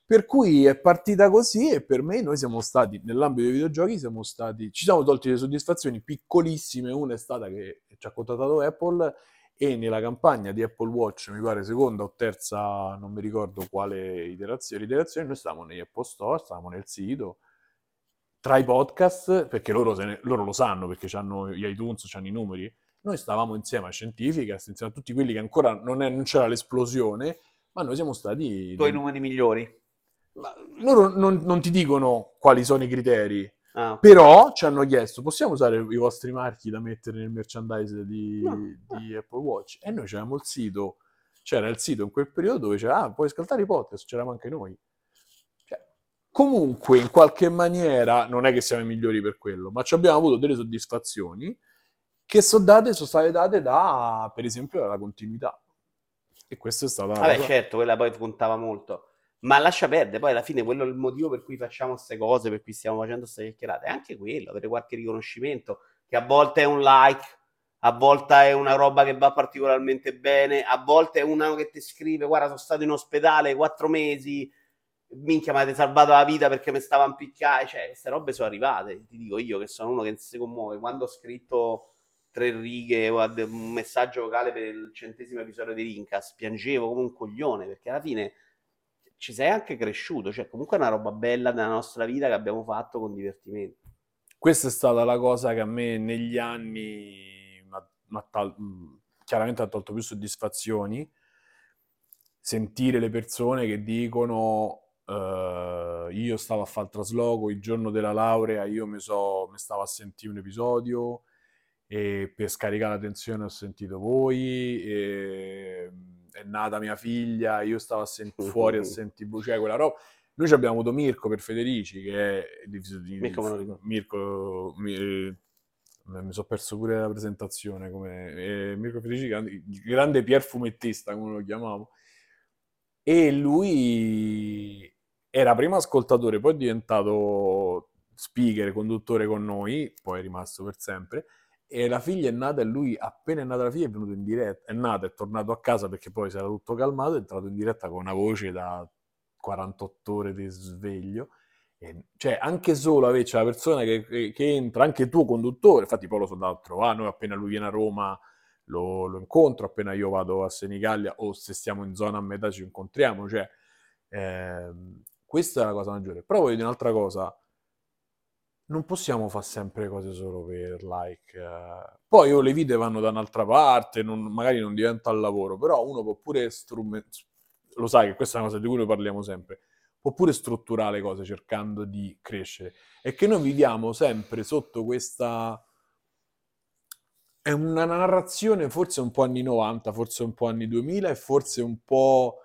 per cui è partita così e per me noi siamo stati, nell'ambito dei videogiochi, siamo stati, ci siamo tolti le soddisfazioni piccolissime. Una è stata che ci ha contattato Apple e nella campagna di Apple Watch, mi pare seconda o terza, non mi ricordo quale iterazione, iterazione noi stavamo negli Apple Store, stavamo nel sito, tra i podcast, perché loro, ne, loro lo sanno, perché hanno gli iTunes, hanno i numeri, noi stavamo insieme a Scientificast, insieme a tutti quelli che ancora non, è, non c'era l'esplosione, ma noi siamo stati... I tuoi numeri migliori? Ma loro non, non, ti dicono quali sono i criteri, ah. però ci hanno chiesto, possiamo usare i vostri marchi da mettere nel merchandise di, no. di Apple Watch? E noi c'avevamo il sito, c'era il sito in quel periodo dove c'era, ah, puoi ascoltare i podcast, c'eravamo anche noi. Comunque, in qualche maniera, non è che siamo i migliori per quello, ma ci abbiamo avuto delle soddisfazioni che sono date, sono state date da, per esempio, dalla continuità. E questo è stato... Vabbè, certo, quella poi contava molto. Ma lascia perdere, poi alla fine quello è il motivo per cui facciamo queste cose, per cui stiamo facendo queste chiacchierate. È anche quello, avere qualche riconoscimento, che a volte è un like, a volte è una roba che va particolarmente bene, a volte è uno che ti scrive, guarda, sono stato in ospedale quattro mesi, minchia, mi avete salvato la vita perché mi stavo a. Cioè, queste robe sono arrivate, ti dico io che sono uno che si commuove. Quando ho scritto tre righe o un messaggio vocale per il centesimo episodio di Rincas, piangevo come un coglione, perché alla fine ci sei anche cresciuto, cioè comunque è una roba bella nella nostra vita che abbiamo fatto con divertimento. Questa è stata la cosa che a me negli anni chiaramente ha tolto più soddisfazioni, sentire le persone che dicono uh, io stavo a fare il trasloco il giorno della laurea, io mi, so, mi stavo a sentire un episodio e per scaricare la tensione ho sentito voi. E è nata mia figlia, io stavo a sent- fuori a sentire cioè quella roba. Noi abbiamo avuto Mirko per Federici, che è di, di, Mirko, Mirko mi, mi sono perso pure la presentazione, come eh, Mirko Federici, grande, grande Pier fumettista, come lo chiamavo. E lui era prima ascoltatore, poi è diventato speaker, conduttore con noi, poi è rimasto per sempre e la figlia è nata e lui appena è nata la figlia è venuto in diretta, è nata, è tornato a casa perché poi si era tutto calmato, è entrato in diretta con una voce da 48 ore di sveglio. E, cioè, anche solo avere cioè, la persona che, che, che, entra, anche tuo conduttore, infatti poi lo sono andato a trovare, noi appena lui viene a Roma lo, lo, incontro, appena io vado a Senigallia o se stiamo in zona a metà ci incontriamo, cioè, eh, questa è la cosa maggiore. Però voglio dire un'altra cosa, non possiamo fare sempre cose solo per like. Eh. Poi o le vite vanno da un'altra parte, non, magari non diventa il lavoro, però uno può pure strumentare, lo sai che questa è una cosa di cui noi parliamo sempre, può pure strutturare le cose cercando di crescere. E che noi viviamo sempre sotto questa... È una narrazione forse un po' anni 90, forse un po' anni 2000 e forse un po'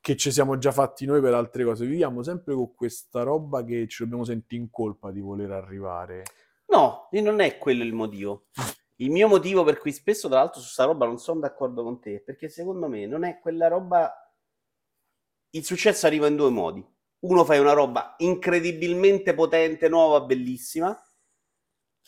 che ci siamo già fatti noi per altre cose. Viviamo sempre con questa roba che ci dobbiamo sentire in colpa di voler arrivare. No, non è quello il motivo. Il mio motivo per cui spesso, tra l'altro, su questa roba non sono d'accordo con te, perché secondo me non è quella roba. Il successo arriva in due modi. Uno fai una roba incredibilmente potente, nuova, bellissima,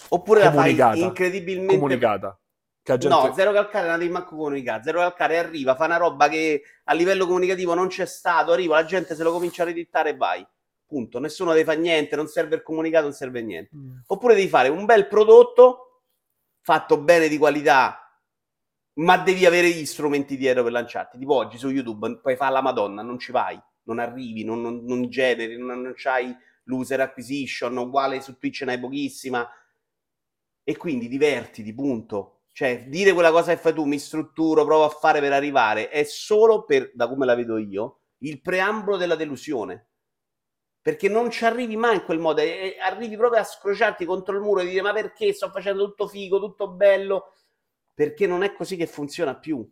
oppure la fai incredibilmente comunicata. Gente... No, Zero Calcare non devi manco comunicare. Zero Calcare arriva, fa una roba che a livello comunicativo non c'è stato, arriva, la gente se lo comincia a redittare e vai. Punto. Nessuno deve fare niente, non serve il comunicato, non serve niente. Mm. Oppure devi fare un bel prodotto fatto bene di qualità, ma devi avere gli strumenti dietro per lanciarti. Tipo oggi su YouTube puoi fare la Madonna, non ci vai, non arrivi, non, non, non generi, non, non c'hai l'user acquisition, uguale su Twitch ne hai pochissima. E quindi divertiti, punto cioè, dire quella cosa che fai tu, mi strutturo, provo a fare per arrivare, è solo per, da come la vedo io, il preambolo della delusione. Perché non ci arrivi mai in quel modo, e arrivi proprio a scrociarti contro il muro e dire ma perché sto facendo tutto figo, tutto bello? Perché non è così che funziona più.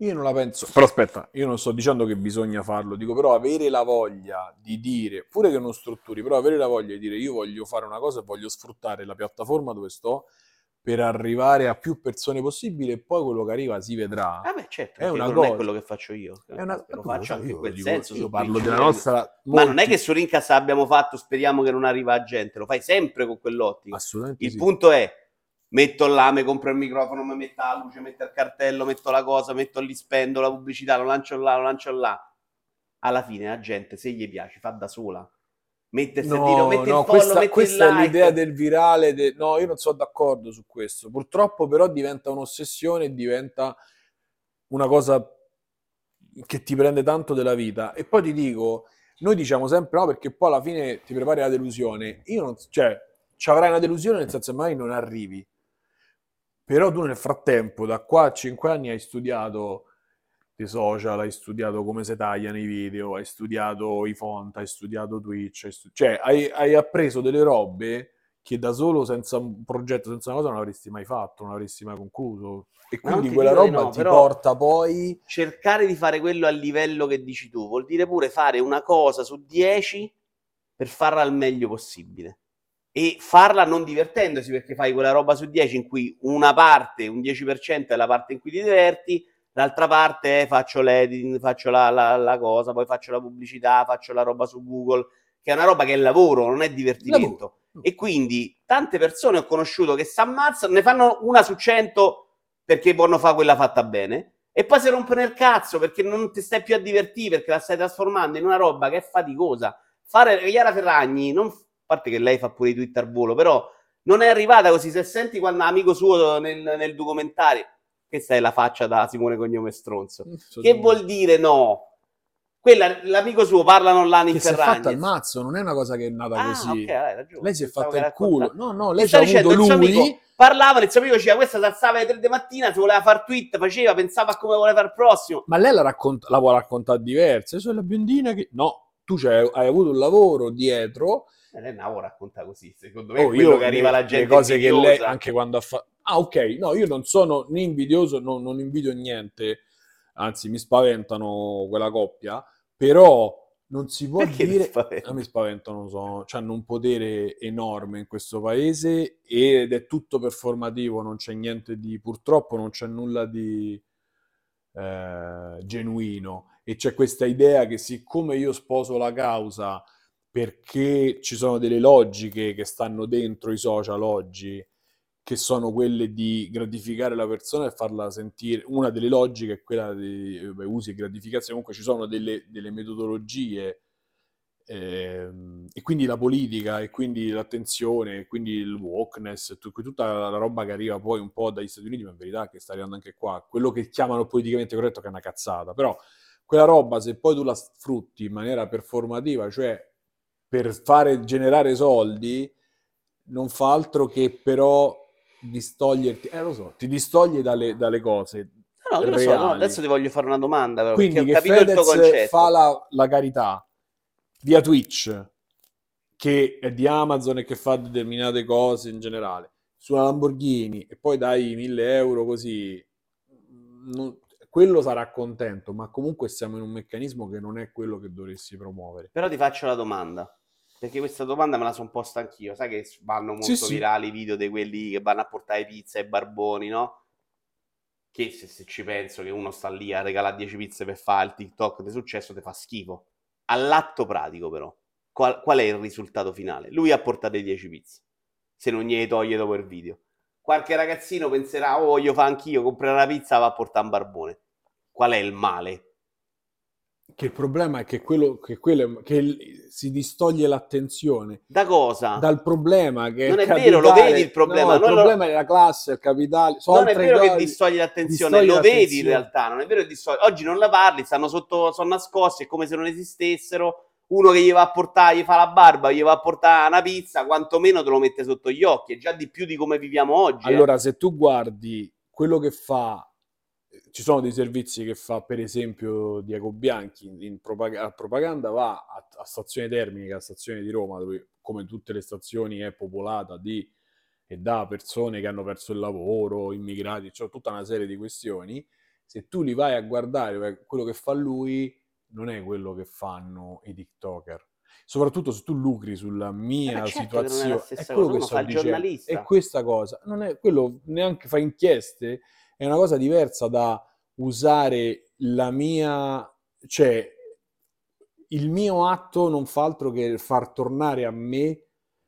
Io non la penso, però aspetta, io non sto dicendo che bisogna farlo, dico però avere la voglia di dire, pure che non strutturi, però avere la voglia di dire io voglio fare una cosa e voglio sfruttare la piattaforma dove sto per arrivare a più persone possibile e poi quello che arriva si vedrà. Ah beh, certo, è una non cosa. è quello che faccio io. È una, lo faccio anche in quel dico, senso. Io parlo della nostra... Molti... Ma non è che su Rincas abbiamo fatto, speriamo che non arriva a gente, lo fai sempre con quell'ottica. Assolutamente Il sì. punto è, metto là, mi compro il microfono, mi metto la luce, metto il cartello, metto la cosa, metto lì, spendo la pubblicità, lo lancio là, lo lancio là. Alla fine la gente, se gli piace, fa da sola a dire No, metti no, il follow, questa, metti questa il è like. l'idea del virale. de- No, io non sono d'accordo su questo. Purtroppo, però, diventa un'ossessione e diventa una cosa che ti prende tanto della vita. E poi ti dico, noi diciamo sempre no, perché poi alla fine ti prepari la delusione. Io non, cioè, ci avrai una delusione nel senso che magari non arrivi. Però tu nel frattempo, da qua a 5 anni, hai studiato i social, hai studiato come si tagliano i video, hai studiato i font, hai studiato Twitch, hai stu- cioè hai, hai appreso delle robe che da solo, senza un progetto, senza una cosa, non avresti mai fatto, non avresti mai concluso. E quindi quella di roba no, ti porta poi... cercare di fare quello a livello che dici tu, vuol dire pure fare una cosa su 10 per farla al meglio possibile. E farla non divertendosi, perché fai quella roba su 10 in cui una parte, un 10% è la parte in cui ti diverti, l'altra parte è faccio l'editing, faccio la, la- la cosa, poi faccio la pubblicità, faccio la roba su Google, che è una roba che è lavoro, non è divertimento. Lavoro. E quindi tante persone ho conosciuto che si ammazzano, ne fanno una su 100 perché vogliono fare quella fatta bene, e poi si rompono il cazzo perché non ti stai più a divertire, perché la stai trasformando in una roba che è faticosa. Fare Chiara Ferragni, non, a parte che lei fa pure i tweet al volo, però non è arrivata così. Se senti quando amico suo nel, nel documentario, questa è la faccia da Simone Cognome Stronzo. Che vuol dire no? Quella, l'amico suo parlano online in Che si è fatta il mazzo, non è una cosa che è nata Ah, così. ok, hai ragione. Lei si è fatta il culo. No, no, lei ci ha avuto lui... amico parlava, il suo amico diceva questa si alzava alle 3 di mattina, si voleva far tweet, faceva, pensava a come voleva fare il prossimo. Ma lei la, racconta, la vuole raccontare diversa. Io sono la biondina che... No, tu hai avuto un lavoro dietro. E lei non racconta così, secondo me è Oh, quello io che arriva la gente le cose che invidiosa. lei, anche quando ha fatto... Ah, ok, no, io non sono né invidioso, no- non invidio niente, anzi mi spaventano quella coppia, però non si può Perché dire... spaventa? A me spaventano, so, hanno un potere enorme in questo paese ed è tutto performativo, non c'è niente di... purtroppo non c'è nulla di eh, genuino e c'è questa idea che siccome io sposo la causa perché ci sono delle logiche che stanno dentro i social oggi, che sono quelle di gratificare la persona e farla sentire. Una delle logiche è quella di beh, usi e gratificazione, comunque ci sono delle, delle metodologie ehm, e quindi la politica e quindi l'attenzione e quindi il wokeness, tu- tutta la roba che arriva poi un po' dagli Stati Uniti, ma in verità che sta arrivando anche qua, quello che chiamano politicamente corretto che è una cazzata, però quella roba se poi tu la sfrutti in maniera performativa, cioè per fare generare soldi, non fa altro che però distoglierti, eh lo so, ti distoglie dalle, dalle cose. No, no, so, no, adesso ti voglio fare una domanda, però, Quindi che ho capito il tuo Fedez fa la, la carità via Twitch, che è di Amazon e che fa determinate cose in generale, su una Lamborghini e poi dai 1000 euro così, non- quello sarà contento, ma comunque siamo in un meccanismo che non è quello che dovresti promuovere. Però ti faccio la domanda, perché questa domanda me la sono posta anch'io. Sai che vanno molto Sì, virali i video di quelli che vanno a portare pizza ai barboni, no? Che se, se ci penso che uno sta lì a regalare 10 pizze per fare il TikTok di successo, ti fa schifo. All'atto pratico, però, qual, qual è il risultato finale? Lui ha portato le 10 pizze, se non gliele toglie dopo il video. Qualche ragazzino penserà, oh, io fa anch'io, comprerà la pizza, va a portare un barbone. Qual è il male? Che il problema è che, quello, che, quello, che si distoglie l'attenzione Da cosa? dal problema che Non è è vero, lo vedi il problema, No, il non lo- problema è la classe, il capitale. non è vero che distoglie l'attenzione, distoglie lo vedi in l'attenzione. realtà, non è vero che distoglie. Oggi non la parli, stanno sotto, sono nascosti, è come se non esistessero. Uno che gli va a portare, gli fa la barba, gli va a portare una pizza, quantomeno te lo mette sotto gli occhi, è già di più di come viviamo oggi. eh. Allora, se tu guardi quello che fa, ci sono dei servizi che fa, per esempio, Diego Bianchi in, in propaga- a propaganda, va a, a Stazione è la stazione di Roma, dove come tutte le stazioni è popolata di e da persone che hanno perso il lavoro, immigrati, c'è tutta una serie di questioni. Se tu li vai a guardare, quello che fa lui non è quello che fanno i TikToker. Soprattutto se tu lucri sulla mia Eh, certo è situazione, stessa è quello cosa, che sto fa il dicendo. giornalista. E questa cosa, non è quello neanche fa inchieste, è una cosa diversa da usare la mia, cioè il mio atto non fa altro che far tornare a me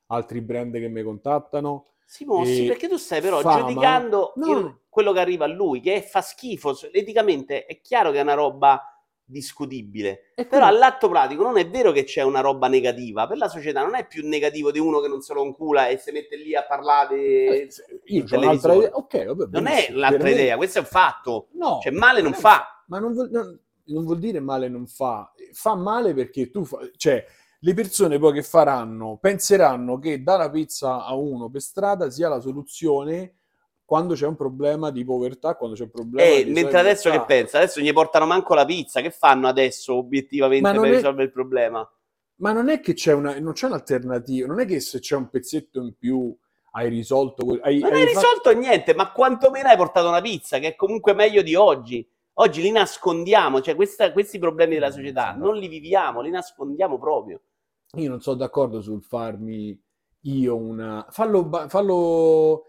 altri brand che mi contattano. Simo, sì, e perché tu stai però fama- giudicando No. quello che arriva a lui, che fa schifo. Eticamente è chiaro che è una roba discutibile. Però all'atto pratico non è vero che c'è una roba negativa. Per la società non è più negativo di uno che non se lo incula e si mette lì a parlare. Eh, io ho un'altra idea. Ok, vabbè, Non è l'altra me- idea, questo è un fatto. No, Cioè, male non è- fa. Ma non vuol, non- non vuol dire male non fa. Fa male perché tu, fa- cioè, le persone poi che faranno penseranno che dare la pizza a uno per strada sia la soluzione quando c'è un problema di povertà, quando c'è un problema Eh, di mentre adesso che pensa? Adesso gli portano manco la pizza. Che fanno adesso obiettivamente per è- risolvere il problema? Ma non è che c'è una, non c'è un'alternativa, non è che se c'è un pezzetto in più hai risolto hai, Non hai hai fatto- risolto niente, ma quantomeno hai portato una pizza, che è comunque meglio di oggi. Oggi li nascondiamo, cioè questa- questi problemi della società non li viviamo, li nascondiamo proprio. Io non sono d'accordo sul farmi io una. Fallo, fallo.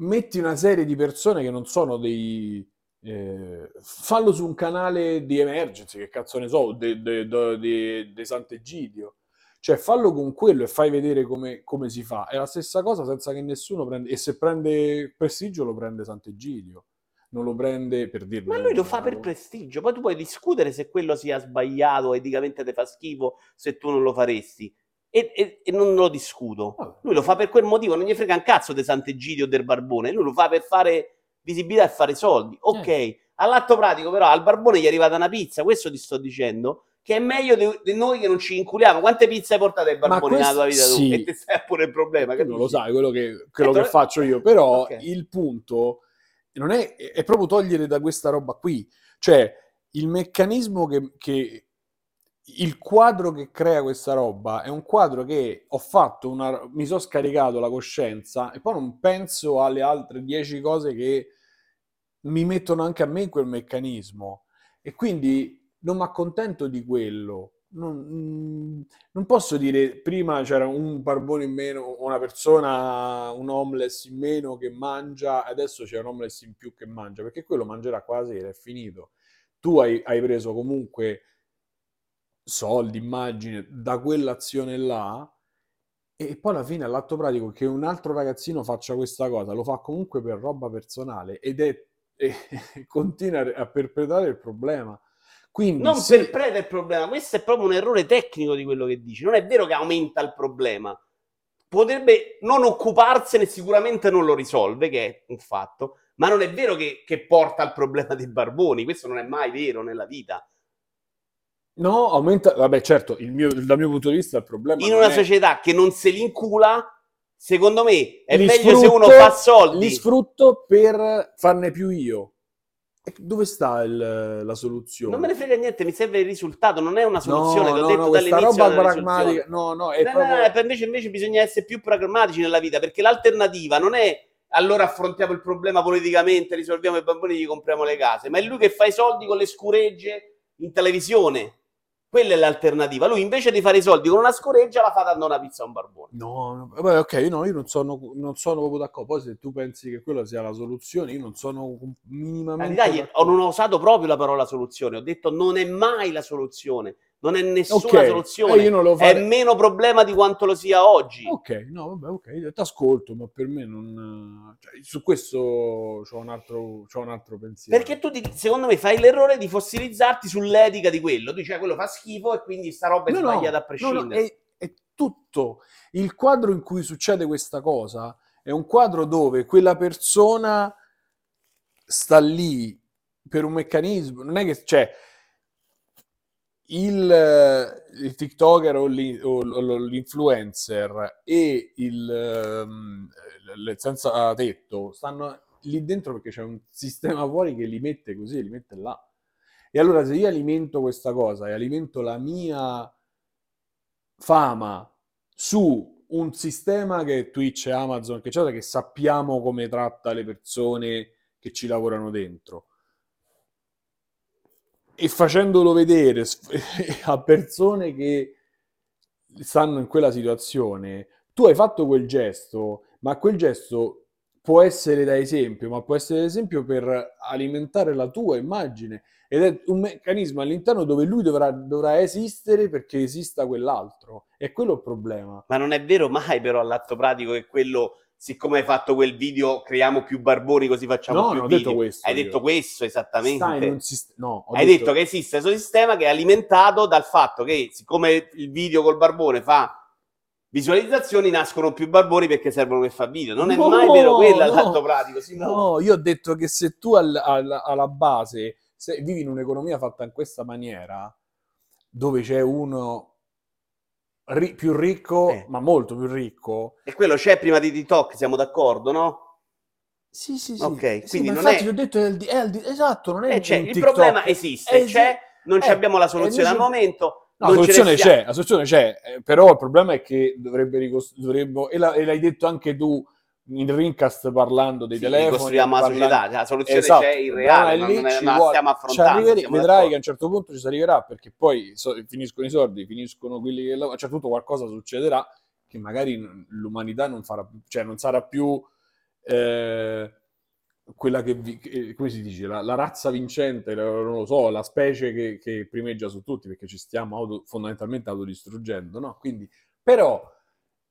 Metti una serie di persone che non sono dei. eh, fallo su un canale di emergency, che cazzo ne so, di de, de, de- de Sant'Egidio. Cioè, fallo con quello e fai vedere come, come si fa. È la stessa cosa senza che nessuno prende. E se prende prestigio, lo prende Sant'Egidio. Non lo prende per dirlo. Ma lui lo fa per prestigio, poi tu puoi discutere se quello sia sbagliato, eticamente ti fa schifo, se tu non lo faresti. E, e- e non lo discuto. Vabbè. Lui lo fa per quel motivo, non gli frega un cazzo di Sant'Egidio o del Barbone, lui lo fa per fare visibilità e fare soldi. Ok, Eh. all'atto pratico però al Barbone gli è arrivata una pizza, questo ti sto dicendo, che è meglio di, noi che non ci inculiamo. Quante pizze hai portato ai Barboni nella tua vita questo- tu? sì. E te stai pure il problema, tu non lo sai quello che, quello Eh, che faccio io, però Ok. il punto non è, è proprio togliere da questa roba qui, cioè il meccanismo che, che il quadro che crea questa roba è un quadro che ho fatto, una, mi sono scaricato la coscienza e poi non penso alle altre dieci cose che mi mettono anche a me in quel meccanismo e quindi non mi accontento di quello. Non, mm, non posso dire prima c'era un barbone in meno, una persona, un homeless in meno che mangia, adesso c'è un homeless in più che mangia, perché quello mangerà qua la sera, è finito. Tu hai, hai preso comunque soldi, immagine, da quell'azione là, e poi alla fine, all'atto pratico, che un altro ragazzino faccia questa cosa, lo fa comunque per roba personale ed è, e continua a perpetrare il problema. Quindi Non se- perpetra il problema, questo è proprio un errore tecnico di quello che dici. Non è vero che aumenta il problema. Potrebbe non occuparsene, sicuramente non lo risolve, che è un fatto, ma non è vero che, che porta al problema dei barboni. Questo non è mai vero nella vita. No, aumenta, vabbè certo, il mio- dal mio punto di vista il problema In una è- società che non se li incula, secondo me è Li meglio se uno sfrutto- fa soldi. Li sfrutto per farne più io. Dove sta il- la soluzione? Non me ne frega niente, mi serve il risultato, non è una soluzione. no, L'ho no, detto no, dall'inizio. roba pragmatica, no, no, è no, proprio... no, per invece, invece bisogna essere più pragmatici nella vita, perché l'alternativa non è allora affrontiamo il problema politicamente, risolviamo i bambini e gli compriamo le case, ma è lui che fa i soldi con le scuregge in televisione. Quella è l'alternativa. Lui invece di fare i soldi con una scoreggia la fa dando una pizza a un barbone. No, no, ok, no, io non sono, non sono proprio d'accordo. Poi se tu pensi che quella sia la soluzione, io non sono In minimamente realtà non ho usato proprio la parola soluzione, ho detto non è mai la soluzione, non è nessuna Ok, soluzione, eh, io non lo è meno problema di quanto lo sia oggi. Ok, no, vabbè, ok, ti ascolto, ma per me non... cioè, su questo c'ho un altro, un altro pensiero. Perché tu, ti- secondo me, fai l'errore di fossilizzarti sull'etica di quello. Tu dici, "Ah, quello fa schifo e quindi sta roba è No, no, sbagliata a no, prescindere. no, è, è tutto. Il quadro in cui succede questa cosa è un quadro dove quella persona sta lì per un meccanismo, non è che c'è il, eh, il TikToker o, l'i- o l'influencer e il, il senza tetto stanno lì dentro perché c'è un sistema fuori che li mette così, li mette là. E allora se io alimento questa cosa e alimento la mia fama su un sistema che Twitch e Amazon, che, che sappiamo come tratta le persone che ci lavorano dentro, e facendolo vedere a persone che stanno in quella situazione, tu hai fatto quel gesto, ma quel gesto può essere da esempio, ma può essere da esempio per alimentare la tua immagine ed è un meccanismo all'interno dove lui dovrà, dovrà esistere perché esista quell'altro. E quello è il problema. Ma non è vero mai, però, all'atto pratico che quello siccome hai fatto quel video creiamo più barboni così facciamo No, più ho video. detto questo Hai io. detto questo esattamente. Sist- no, ho Hai detto... che esiste questo sistema che è alimentato dal fatto che siccome il video col barbone fa visualizzazioni nascono più barboni perché servono per fare video. Non è No, mai vero quello no, all'atto pratico, Simone. No, io ho detto che se tu al- al- alla base se vivi in un'economia fatta in questa maniera, dove c'è uno ri- più ricco, Eh. ma molto più ricco, E quello c'è prima di TikTok, siamo d'accordo, no? sì, sì, sì. Ok, Sì, quindi non infatti è- ho detto è il di- è il di- esatto, non è Eh, c'è, un il TikTok. problema esiste, sì. c'è, non Eh, abbiamo la soluzione al momento. No, la soluzione c'è, la soluzione c'è, eh, però il problema è che dovrebbe ricostruire, e, la- e l'hai detto anche tu in Rincast parlando dei Sì, telefoni. ricostruiamo la parlando- società, la soluzione Esatto, c'è in reale, non, non la vuole- stiamo affrontando. arriveri- siamo vedrai che a un certo punto ci si arriverà perché poi so- finiscono i soldi, finiscono quelli che lavorano, a un certo punto qualcosa succederà che magari l'umanità non farà cioè non sarà più eh, quella che, vi- che- come si dice, la, la razza vincente, la- non lo so, la specie che, che primeggia su tutti perché ci stiamo auto- fondamentalmente autodistruggendo, no? Quindi, però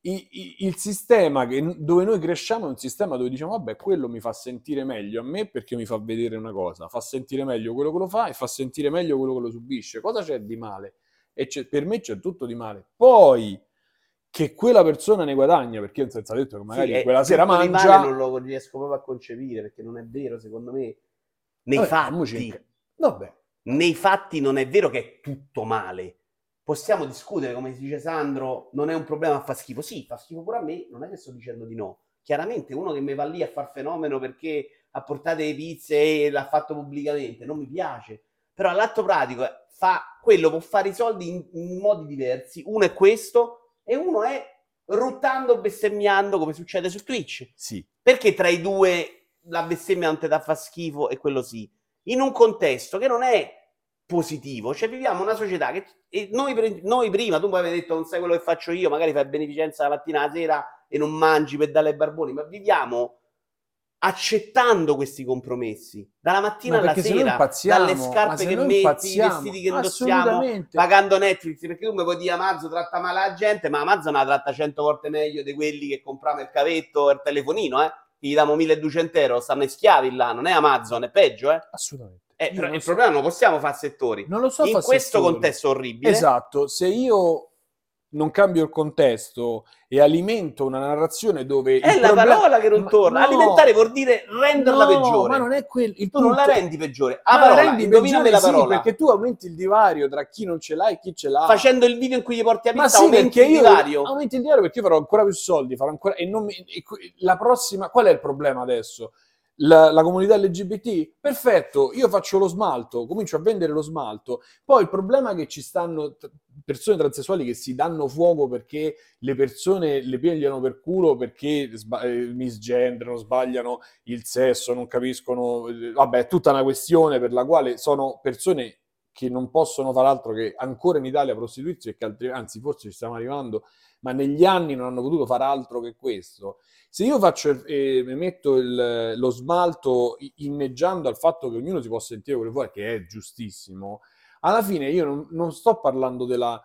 il sistema che- dove noi cresciamo è un sistema dove diciamo, vabbè, quello mi fa sentire meglio a me perché mi fa vedere una cosa, fa sentire meglio quello che lo fa e fa sentire meglio quello che lo subisce. Cosa c'è di male? E c'è- per me c'è tutto di male. Poi che quella persona ne guadagna, perché io senza detto che magari Sì, eh, quella sera mangia... male non lo riesco proprio a concepire perché non è vero, secondo me. Nei Vabbè, fatti. Vabbè, nei fatti non è vero che è tutto male. Possiamo discutere, come dice Sandro, non è un problema, fa schifo. Sì, fa schifo pure a me, non è che sto dicendo di no. Chiaramente uno che mi va lì a far fenomeno perché ha portato le pizze e l'ha fatto pubblicamente, non mi piace. Però all'atto pratico eh, fa, quello può fare i soldi in, in modi diversi. Uno è questo e uno è ruttando, bestemmiando come succede su Twitch. sì. Perché tra i due la bestemmia non ti dà fa schifo e quello sì? In un contesto che non è positivo, cioè viviamo una società che noi, noi prima, tu mi avevi detto non sai quello che faccio io, magari fai beneficenza la mattina alla sera e non mangi per dare ai barboni, ma viviamo accettando questi compromessi dalla mattina Ma alla sera, dalle scarpe che metti, i vestiti che indossiamo, pagando Netflix, perché tu mi puoi dire Amazon tratta male la gente, ma Amazon la tratta cento volte meglio di quelli che compriamo il cavetto e il telefonino, eh? Gli diamo 1200 euro, stanno in schiavi là, non è Amazon, è peggio, eh? Assolutamente. Eh, però il so- problema non possiamo fare settori. non lo so in questo settori. contesto orribile, Esatto, se io non cambio il contesto e alimento una narrazione dove è la problema- parola che non Ma- torna. no, Alimentare vuol dire renderla no, peggiore. Ma non è quello. Tu non la punto- rendi peggiore. Ma A la parola, rendi peggiore, la sì, parola. perché tu aumenti il divario tra chi non ce l'ha e chi ce l'ha. Facendo il video in cui gli porti a Ma pizza sì, aumenti il io divario. aumenti il divario perché io farò ancora più soldi, farò ancora e non mi- e la prossima qual è il problema adesso? La, la comunità LGBT? Perfetto, io faccio lo smalto, comincio a vendere lo smalto. Poi il problema è che ci stanno t- persone transessuali che si danno fuoco perché le persone le pigliano per culo perché sba- eh, misgenderano, sbagliano il sesso, non capiscono, eh, vabbè, è tutta una questione per la quale sono persone che non possono fare altro che ancora in Italia prostituirsi e che altri, anzi forse ci stiamo arrivando, ma negli anni non hanno potuto fare altro che questo. Se io faccio eh, metto il- lo smalto inneggiando al fatto che ognuno si può sentire quello che vuole, che è giustissimo, alla fine io non, non sto parlando della-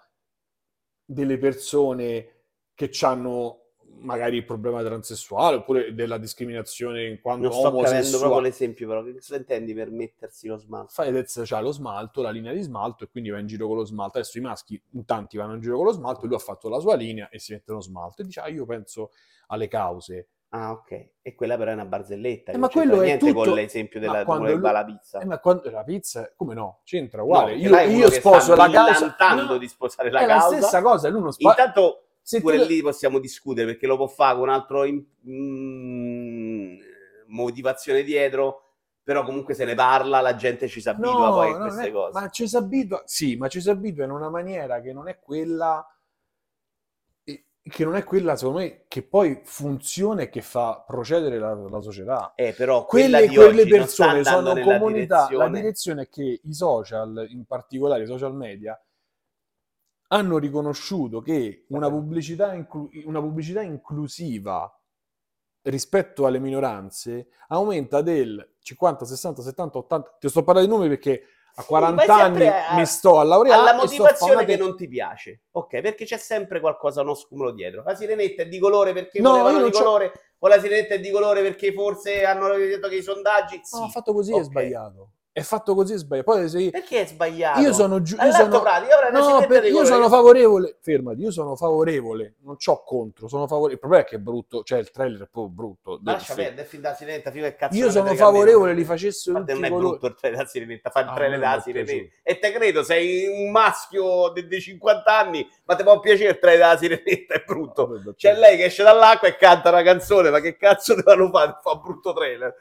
delle persone che hanno magari il problema transessuale oppure della discriminazione in quanto Non sto capendo proprio l'esempio, però. Che cosa intendi per mettersi lo smalto? Fedez c'ha lo smalto, la linea di smalto e quindi va in giro con lo smalto. Adesso i maschi in tanti vanno in giro con lo smalto, lui ha fatto la sua linea e si mette lo smalto e dice ah io penso alle cause. Ah, ok. E quella però è una barzelletta. Eh, ma quello è niente tutto- con l'esempio ma della quando lui- la pizza. Eh, ma quando la pizza, come no? C'entra uguale. No, io è io sposo la causa. No, di sposare la è causa. la stessa cosa, lui non spa- Intanto se pure tu- lì possiamo discutere perché lo può fare con un altro in- mm, motivazione dietro, però comunque se ne parla, la gente ci si abitua poi a queste è- cose. Ma ci si abitua, sì, ma ci si abitua in una maniera che non è quella, che non è quella, secondo me, che poi funziona e che fa procedere la, la società. Eh, però quella Quelle, quelle persone sono comunità. La direzione- direzione è che i social, in particolare i social media, hanno riconosciuto che una pubblicità, inclu- una pubblicità inclusiva rispetto alle minoranze aumenta del 50, 60, 70, 80. Ti sto parlando di numeri perché a 40 vai sempre anni a- mi sto a laureare alla motivazione che non ti piace. Ok, perché c'è sempre qualcosa, uno scumulo dietro. La sirenetta è di colore perché No, di colore, o la sirenetta è di colore perché forse hanno detto che i sondaggi... Sì. No, fatto così è ok. sbagliato. È fatto così sbagliato. Poi se Perché è sbagliato? io sono giù, io sono No, per- di io sono favorevole. Fermati, io sono favorevole, non c'ho contro, sono favorevole. Il problema è che è brutto, cioè il trailer è proprio brutto. Ma lascia perdere, fin da sirenetta, che cazzo Io sono favorevole, li facessero tutti non è colori. brutto il trailer da sirenetta, fa il Ah, trailer da sirenetta. E te credo, sei un maschio de- dei 50 anni, ma ti può piacere il trailer della sirenetta, è brutto. Vabbè, C'è lei che esce dall'acqua e canta una canzone, ma che cazzo devono fare? Fa un brutto trailer.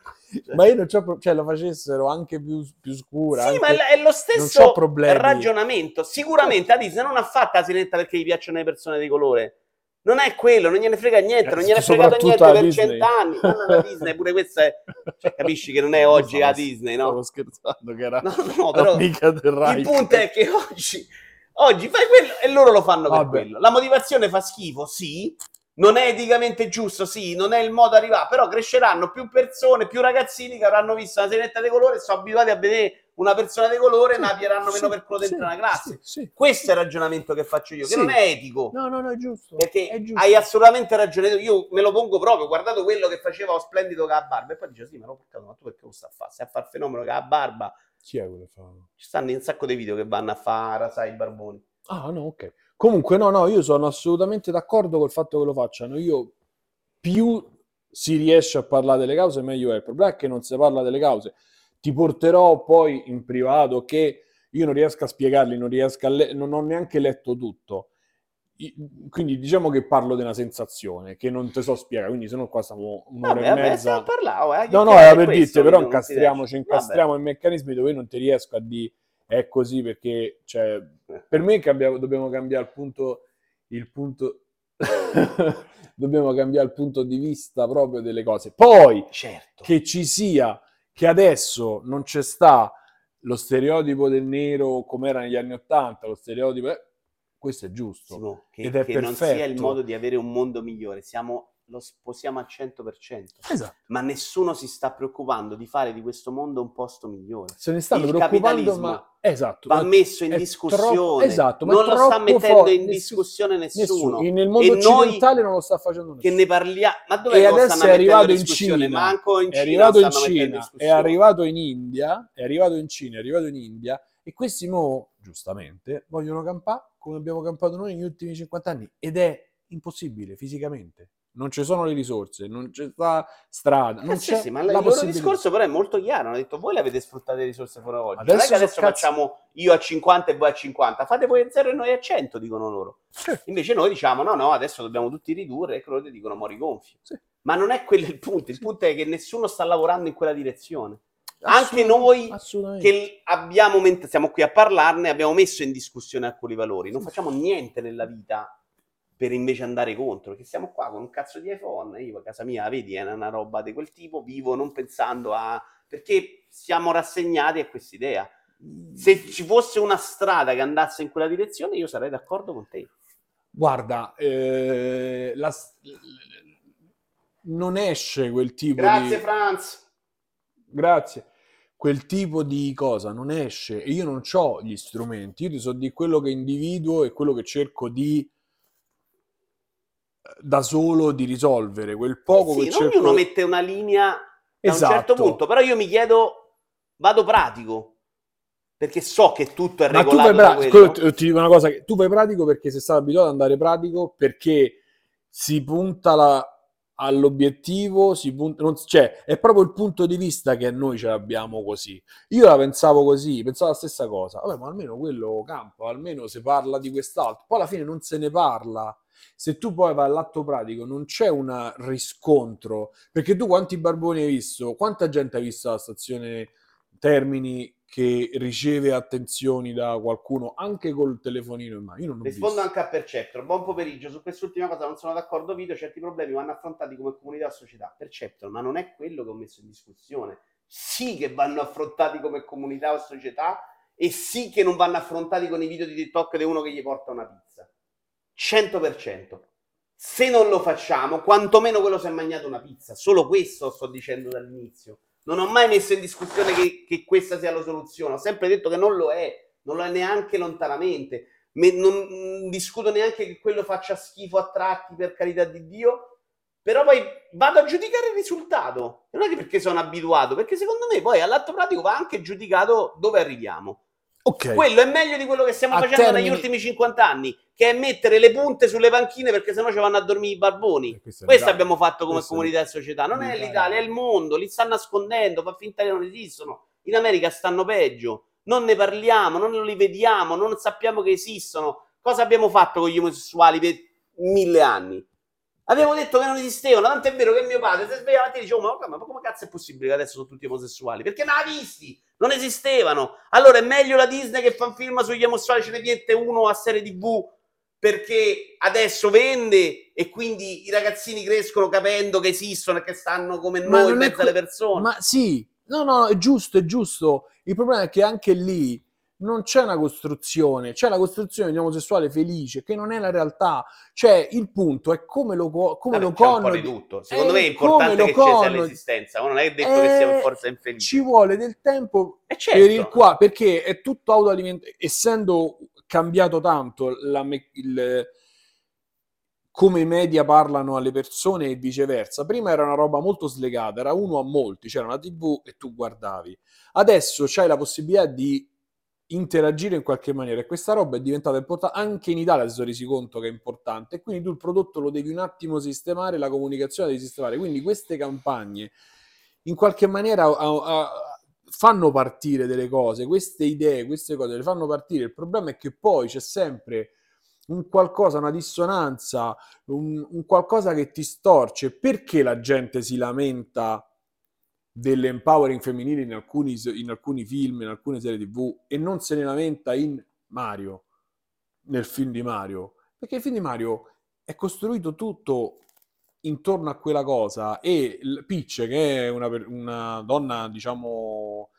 Ma io non c'ho cioè lo facessero anche più, più scura. Sì, ma è lo stesso ragionamento. Sicuramente la Disney non ha fatto la sirenetta perché gli piacciono le persone di colore. Non è quello, non gliene frega niente, Eh, non gliene è fregato niente per Disney. cent'anni. No, no, la Disney, pure questa è... Cioè, capisci che non è oggi la Disney, no? Stavo scherzando che era No, no, però il punto è che oggi, oggi fai quello e loro lo fanno per Vabbè. quello. La motivazione fa schifo, sì. Non è eticamente giusto, sì. Non è il modo arrivare, però cresceranno più persone, più ragazzini che avranno visto una sirenetta di colore e sono abituati a vedere una persona di colore e ne appieranno meno per quello dentro sì, una classe. sì, sì. Questo è il ragionamento che faccio io, che Sì. non è etico. No, no, no, è giusto. Perché è giusto. hai assolutamente ragione. Io me lo pongo proprio, guardate quello che faceva lo splendido che ha barba. E poi dice: Sì, ma l'ho portato, ma tu perché lo sta a fare? Stai a fare il fenomeno che ha barba. Chi è quello che fa? Ci stanno un sacco di video che vanno a fare rasai i barboni. Ah, no, ok. Comunque, no, no, io sono assolutamente d'accordo col fatto che lo facciano. Io più si riesce a parlare delle cause, meglio è. Il problema è che non si parla delle cause. Ti porterò poi in privato che io non riesco a spiegarli, non riesco a le- non ho neanche letto tutto. I- Quindi diciamo che parlo di una sensazione che non ti so spiegare, quindi se no qua stiamo un'ora Vabbè, e vabbè, mezza. parlare. oh, eh, No, no, era per dirti, però incastriamoci, incastriamo i meccanismi dove io non ti riesco a dire è così perché cioè, per me cambia- dobbiamo cambiare il punto, il punto dobbiamo cambiare il punto di vista proprio delle cose. Poi certo. che ci sia, che adesso non c'è sta lo stereotipo del nero come era negli anni Ottanta, lo stereotipo, eh, questo è giusto. Simo, che, Ed è che non sia il perfetto. modo di avere un mondo migliore. Siamo, lo sposiamo al 100%. Esatto. Ma nessuno si sta preoccupando di fare di questo mondo un posto migliore. Se ne stanno Il preoccupando, capitalismo ma esatto, Va ma- messo in discussione. troppo- esatto, ma non lo sta mettendo forte, in discussione nessuno. nessuno. Nel mondo E noi occidentale non lo sta facendo Che nessuno. ne parliamo. Ma dove E adesso è arrivato in? Cina, Manco in è Cina arrivato in Cina, è arrivato in India, è arrivato in Cina, è arrivato in India e questi mo, giustamente, vogliono campare come abbiamo campato noi negli ultimi 50 anni ed è impossibile fisicamente. Non ci sono le risorse, non c'è sta strada, non Eh sì, c'è sì, ma la il loro discorso però è molto chiaro. Hanno detto voi le avete sfruttate le risorse fuori oggi. non è Adesso che adesso cazzi- facciamo io a 50 e voi a 50. Fate voi a 0 e noi a 100, dicono loro. Sì. Invece noi diciamo no, no, adesso dobbiamo tutti ridurre e loro ti dicono mori gonfio. Sì. Ma non è quello il punto. Il punto è che nessuno sta lavorando in quella direzione. Anche noi che abbiamo, mentre siamo qui a parlarne, abbiamo messo in discussione alcuni valori. Non facciamo niente nella vita per invece andare contro, perché siamo qua con un cazzo di iPhone, io a casa mia, vedi, è una roba di quel tipo, vivo non pensando a... perché siamo rassegnati a quest'idea. Se ci fosse una strada che andasse in quella direzione, io sarei d'accordo con te. Guarda, eh, la- non esce quel tipo Grazie di... Franz. Grazie. Quel tipo di cosa non esce e io non ho gli strumenti, io ti so di quello che individuo e quello che cerco di da solo di risolvere, quel poco Sì, che ognuno cerco... mette una linea da un certo Esatto. punto, però io mi chiedo, vado pratico, perché so che tutto è Ma tu regolato fai da pratico, quello. ti, dico una cosa, che tu fai pratico perché sei stato abituato ad andare pratico, perché si punta la- all'obiettivo, si punta, non- cioè è proprio il punto di vista che noi ce l'abbiamo così. Io la pensavo così, pensavo la stessa cosa, vabbè ma almeno quello campa, almeno si parla di quest'altro, poi alla fine non se ne parla. Se tu poi vai all'atto pratico non c'è un riscontro, perché tu quanti barboni hai visto? Quanta gente hai visto alla stazione Termini che riceve attenzioni da qualcuno anche col telefonino in mano? Io non ho Rispondo visto. anche a Perceptor. Buon pomeriggio. Su quest'ultima cosa non sono d'accordo, Vito. Certi problemi vanno affrontati come comunità o società. Perceptor, ma non è quello che ho messo in discussione. Sì che vanno affrontati come comunità o società e sì che non vanno affrontati con i video di TikTok di uno che gli porta una pizza. 100%. Se non lo facciamo, quantomeno quello si è mangiato una pizza. Solo questo sto dicendo dall'inizio. Non ho mai messo in discussione che, che questa sia la soluzione. Ho sempre detto che non lo è, non lo è neanche lontanamente. Me, non mh, discuto neanche che quello faccia schifo a tratti, per carità di Dio. Però poi vado a giudicare il risultato. Non è che perché sono abituato, perché secondo me poi all'atto pratico va anche giudicato dove arriviamo. Ok. Quello è meglio di quello che stiamo A facendo termini- negli ultimi 50 anni, che è mettere le punte sulle panchine perché sennò ci vanno a dormire i barboni. Eh, questo Questo abbiamo fatto come Questo comunità e società. Non è l'Italia. è il mondo. Li stanno nascondendo, fa finta che non esistono. In America stanno peggio. Non ne parliamo, non li vediamo, non sappiamo che esistono. Cosa abbiamo fatto con gli omosessuali per mille anni? Abbiamo detto che non esistevano, tanto è vero che mio padre si sveglia la mattina e dice: "Oh, ma, ma come cazzo è possibile che adesso sono tutti omosessuali? Perché non l'ha visti, non esistevano. Allora è meglio la Disney che fa un film sugli omosessuali, ce ne mette uno a serie TV perché adesso vende e quindi i ragazzini crescono capendo che esistono e che stanno come Ma noi in mezzo que- alle persone. Ma sì, no, no, è giusto, è giusto. Il problema è che anche lì non c'è una costruzione, c'è la costruzione di un omosessuale felice, che non è la realtà. Cioè, il punto è come lo, co- come Vabbè, lo connoti. di tutto. Secondo Eh, me è importante che ci sia l'esistenza, ma non è detto che sia Eh, per forza infelice. Ci vuole del tempo certo. per il qua, perché è tutto autoalimentato, essendo cambiato tanto la me- il- come i media parlano alle persone e viceversa. Prima era una roba molto slegata, era uno a molti, c'era una TV e tu guardavi. Adesso c'hai la possibilità di interagire in qualche maniera. E questa roba è diventata importante anche in Italia si sono resi conto che è importante. E quindi tu il prodotto lo devi un attimo sistemare la comunicazione devi sistemare. Quindi queste campagne in qualche maniera a- a- fanno partire delle cose queste idee queste cose le fanno partire. Il problema è che poi c'è sempre un qualcosa, una dissonanza, un, un qualcosa che ti storce. Perché la gente si lamenta dell'empowering femminile in alcuni, in alcuni film, in alcune serie TV e non se ne lamenta in Mario, nel film di Mario? Perché il film di Mario è costruito tutto intorno a quella cosa e Peach, che è una, una donna, diciamo,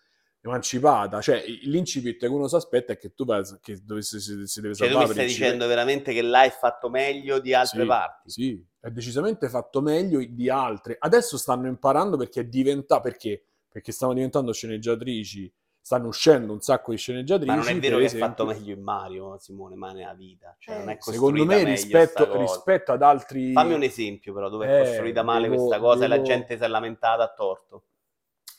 emancipata, cioè l'incipit che uno si aspetta è che tu vai, che dovesse, si, si deve Cioè, tu salvare mi stai dicendo veramente che là è fatto meglio di altre sì, parti? Sì, è decisamente fatto meglio di altre. Adesso stanno imparando perché è diventa perché? Perché stanno diventando sceneggiatrici, stanno uscendo un sacco di sceneggiatrici. Ma non è vero che è fatto esempio. meglio in Mario, Simone, ma nella vita. Cioè, non è Eh, Secondo me rispetto, rispetto ad altri... Fammi un esempio, però, dove è Eh, costruita male devo- questa cosa e la devo- gente si è lamentata a torto.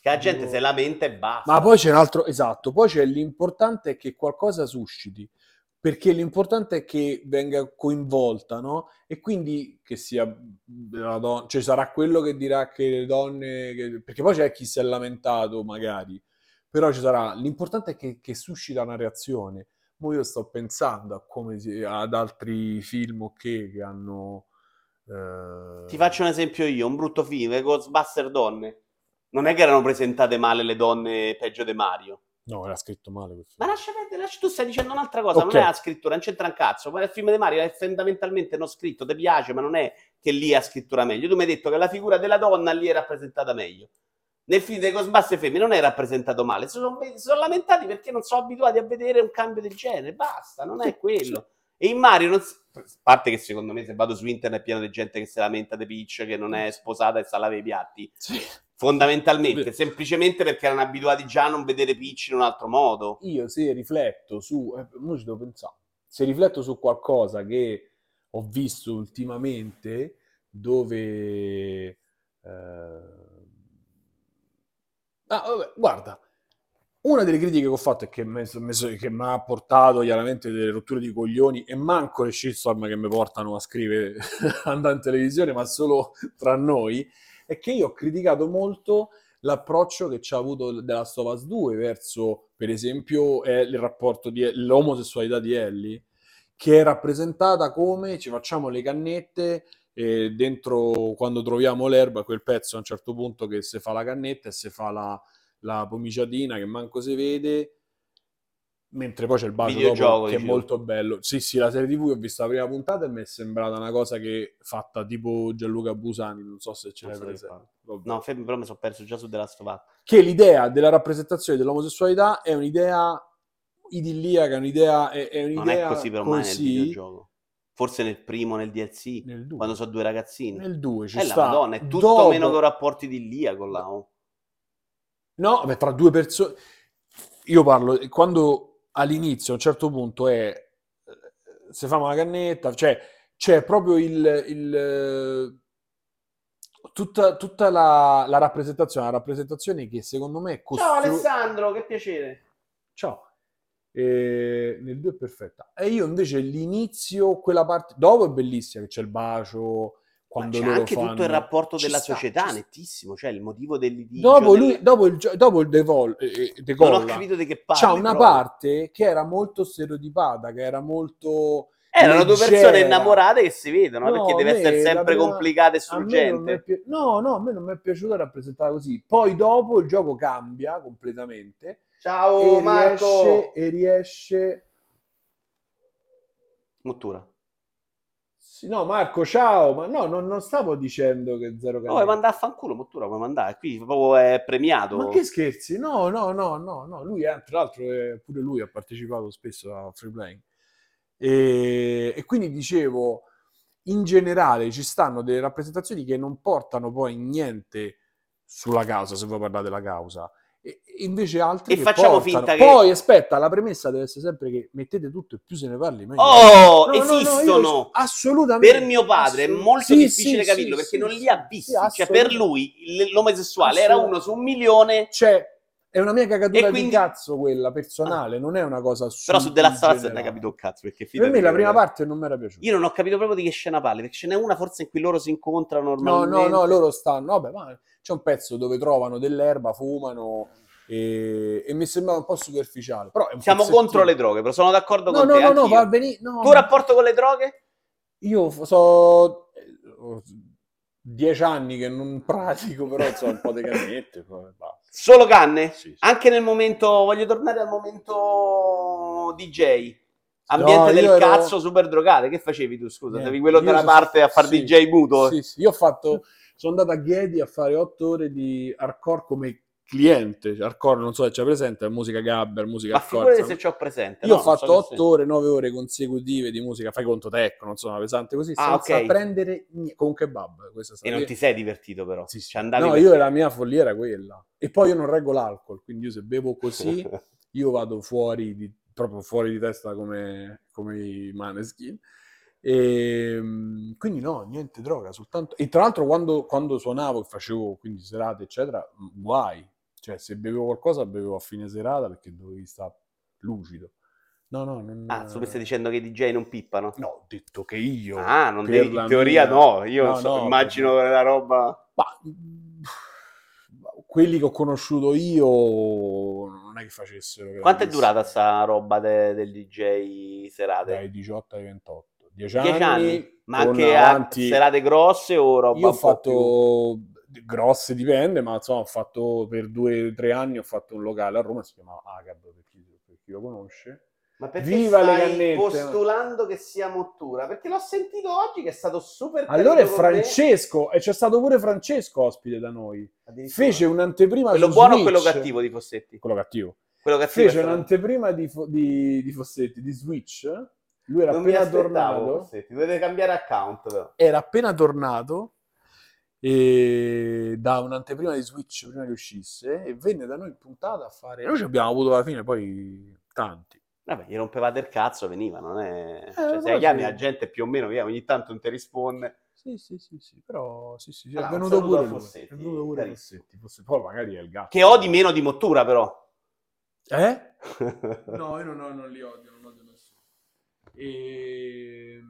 Che la gente si lamenta e basta. Ma poi c'è un altro, esatto, poi c'è l'importante è che qualcosa susciti, perché l'importante è che venga coinvolta, no? E quindi che sia la donna, cioè sarà quello che dirà che le donne, che- perché poi c'è chi si è lamentato magari, però ci sarà, l'importante è che, che suscita una reazione. Mo io sto pensando a come si- ad altri film ok che hanno... eh, Ti faccio un esempio io, un brutto film, Ghostbuster donne. Non è che erano presentate male le donne peggio di Mario. No, era scritto male Ma lascia perdere, lascia- tu stai dicendo un'altra cosa, Ok. non è la scrittura, non c'entra un cazzo. Ma il film di Mario è fondamentalmente non scritto, ti piace, ma non è che lì ha scrittura meglio. Tu mi hai detto che la figura della donna lì è rappresentata meglio. Nel film dei Ghostbusters femmine non è rappresentato male, si sono, sono lamentati perché non sono abituati a vedere un cambio del genere, basta, non è quello. E in Mario, non si- a parte che secondo me se vado su internet è pieno di gente che si lamenta di Peach, che non è sposata e sa lavare i piatti, Sì. Fondamentalmente, semplicemente perché erano abituati già a non vedere Peach in un altro modo. io se rifletto su, eh, mo ci devo pensare, se rifletto su qualcosa che ho visto ultimamente dove... eh, ah, vabbè, guarda, una delle critiche che ho fatto e che mi ha portato chiaramente delle rotture di coglioni e manco le shitstorm che mi portano a scrivere andare in televisione, ma solo tra noi, è che io ho criticato molto l'approccio che ci ha avuto of Us 2 verso, per esempio, eh, il rapporto di l'omosessualità di Ellie, che è rappresentata come ci facciamo le cannette e dentro quando troviamo l'erba, quel pezzo a un certo punto che si fa la cannetta e si fa la, la pomiciatina che manco si vede, mentre poi c'è il bacio dopo, che è molto bello. Sì, sì, la serie TV ho visto la prima puntata e mi è sembrata una cosa che fatta tipo Gianluca Busani, non so se ce l'hai che presente. No, fermi, però mi sono perso già su The Last of Us. Che l'idea della rappresentazione dell'omosessualità è un'idea idilliaca, è un'idea, è, è Non è un'idea così però mai nel così videogioco. Forse nel primo, nel DLC, nel 2. quando sono due ragazzini. Nel 2 ci è la sta. Madonna, è tutto Dopo- meno che un rapporto idilliaco là. oh. No, beh, tra due persone... Io parlo, quando all'inizio, a un certo punto, è... eh, Se fa una cannetta, cioè c'è proprio il... il tutta, tutta la, la rappresentazione, la rappresentazione che secondo me è Ciao costru- Alessandro, che piacere. Ciao. E nel 2 è perfetta. E io invece l'inizio, quella parte... Dopo è bellissima, che c'è il bacio, quando c'è loro anche tutto il fanno- rapporto della sta, società, nettissimo, cioè il motivo del litigio. Dopo, del- lui, dopo il, dopo il devol, eh, eh, Non ho capito di che parli. c'ha una proprio. parte che era molto stereotipata, che era molto... Erano due persone innamorate che si vedono, No, perché deve me essere sempre prima- complicata e struggente. pi- no, no, a me non mi è piaciuta rappresentata così. Poi dopo il gioco cambia completamente Ciao e, Marco! riesce, e riesce... Mottura. Sì, no, Marco, ciao, ma no, non, non stavo dicendo che zero No, vuoi mandare a fanculo, Mottura, puoi mandare. Qui proprio è premiato. Ma che scherzi? No, no, no, no, no. Lui, è, tra l'altro, è- pure lui ha partecipato spesso a free playing. E, e quindi dicevo, in generale ci stanno delle rappresentazioni che non portano poi niente sulla causa, se vuoi parlare della causa. E, invece altre E facciamo portano. finta che- Poi, aspetta, la premessa deve essere sempre che mettete tutto e più se ne parli meglio. Oh, No, no, no, esistono! assolutamente. per mio padre è molto sì, difficile sì, capirlo sì, perché non li ha visti. cioè, per lui l'omosessuale era uno su un milione, Cioè, è una mia cagatura quindi- di cazzo quella personale, non è una cosa su però su della Last non hai capito un cazzo. Perché Per me la prima parte non mi era piaciuta. Io non ho capito proprio di che scena parli, perché ce n'è una forse in cui loro si incontrano No, normalmente. no, no, loro stanno. Vabbè, ma c'è un pezzo dove trovano dell'erba, fumano e, e mi sembrava un po' superficiale. Però Siamo pezzettino. contro le droghe, però sono d'accordo No, con no, te. no, no, anch'io. va. No, Tuo rapporto con le droghe? Io so eh, dieci anni che non pratico, però so un po' di cannette. poi basta. Solo canne? Sì, sì. Anche nel momento, voglio tornare al momento DJ. Ambiente No, del ero- cazzo super drogate. Che facevi tu? Scusa, Niente, eri quello della so- parte a far sì, DJ muto? Sì, sì, io ho fatto, sono andato a Ghedi a fare otto ore di hardcore come cliente. Cioè, Hardcore, non so se c'è presente, è musica gabber, musica Ma hardcore. insomma. se ci ho presente. Io no, ho fatto so se- 8 ore, 9 ore consecutive di musica, fai conto tecno, non so, una pesante così, Ah, senza ok. prendere niente, con kebab. E non ti sei divertito però. Sì, sì. Ci andavi No, per- io la mia follia era quella. E poi io non reggo l'alcol, quindi io se bevo così, io vado fuori di, proprio fuori di testa come, come i maneskin. E, mm, quindi no, niente droga, soltanto... E tra l'altro quando, quando suonavo e facevo quindi serate, eccetera, guai. Cioè, se bevevo qualcosa, bevevo a fine serata perché dovevi stare lucido. No, no, non... Ah, tu stai dicendo che i DJ non pippano? No, ho detto che io... Ah, non devi, in teoria mia- no, io No, so- no, immagino la roba... Ma quelli che ho conosciuto io non è che facessero. Quanto è durata sta roba de- del DJ serate? Dai 18 ai 28. 10 Dieci anni, anni? Ma anche a avanti- serate grosse o roba Io ho po' più- fatto grosse, dipende, ma insomma, ho fatto per due o tre anni ho fatto un locale a Roma, si chiamava Agab per chi, per chi lo conosce. Ma perché Viva le stai postulando che sia Mottura? Perché l'ho sentito oggi che è stato super Allora è. Francesco, e c'è stato pure Francesco ospite da noi. Fece un'anteprima quello su buono o quello cattivo di Fossetti? Quello cattivo. Quello cattivo Fece un'anteprima di, Fo- di, di Fossetti, di Switch. Lui era Non appena tornato. Fossetti, dovete cambiare account però. Era appena tornato e da un'anteprima di Switch prima che uscisse e venne da noi in puntata a fare. Noi ci abbiamo avuto alla fine poi tanti. Vabbè, gli rompevate il cazzo, veniva, non è... cioè, se chiami sì. la gente più o meno via, ogni tanto non ti risponde. Sì, sì, sì, sì, però sì, sì, sì, Allora, è venuto pure. Fossetti, È venuto pure. Fossetti. Fosse- Poi magari è il gatto. Che odi meno di Mottura però. Eh? No, io non, non li odio, non odio nessuno. E...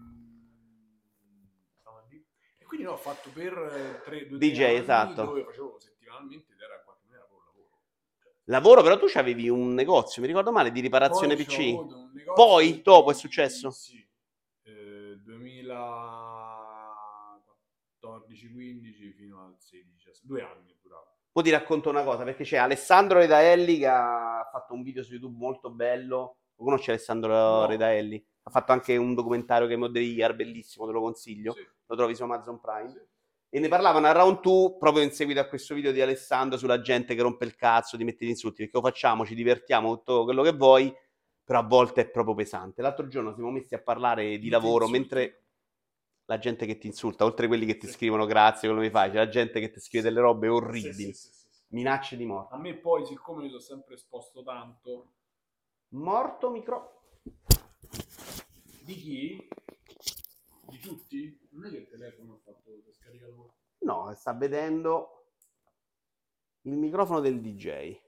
e quindi no, ho fatto per eh, tre, due, DJ, anni esatto. dove facevo settimanalmente ed era qualche maniera un lavoro. Lavoro, però tu avevi un negozio, mi ricordo male, di riparazione Poi PC. Poi, dopo è successo? Sì, eh, 2014-15 fino al 16, due anni è durato. Poi ti racconto una cosa, perché c'è Alessandro Redaelli che ha fatto un video su YouTube molto bello. Lo conosci Alessandro No. Redaelli? Ha fatto anche un documentario of the Year, bellissimo, te lo consiglio. Sì, Lo trovi su Amazon Prime. sì. E ne parlavano a Round 2 proprio in seguito a questo video di Alessandro sulla gente che rompe il cazzo, ti mette gli insulti, perché lo facciamo, ci divertiamo, tutto quello che vuoi, però a volte è proprio pesante. L'altro giorno siamo messi a parlare di lavoro, mentre la gente che ti insulta, oltre a quelli che ti scrivono grazie, quello che mi fai, c'è la gente che ti scrive delle robe orribili. Sì, sì, sì, sì. minacce di morte. A me poi, siccome mi sono sempre esposto tanto, Morto micro... di chi? Di tutti? Non è che il telefono ha fatto è scaricato. No, sta vedendo il microfono del DJ.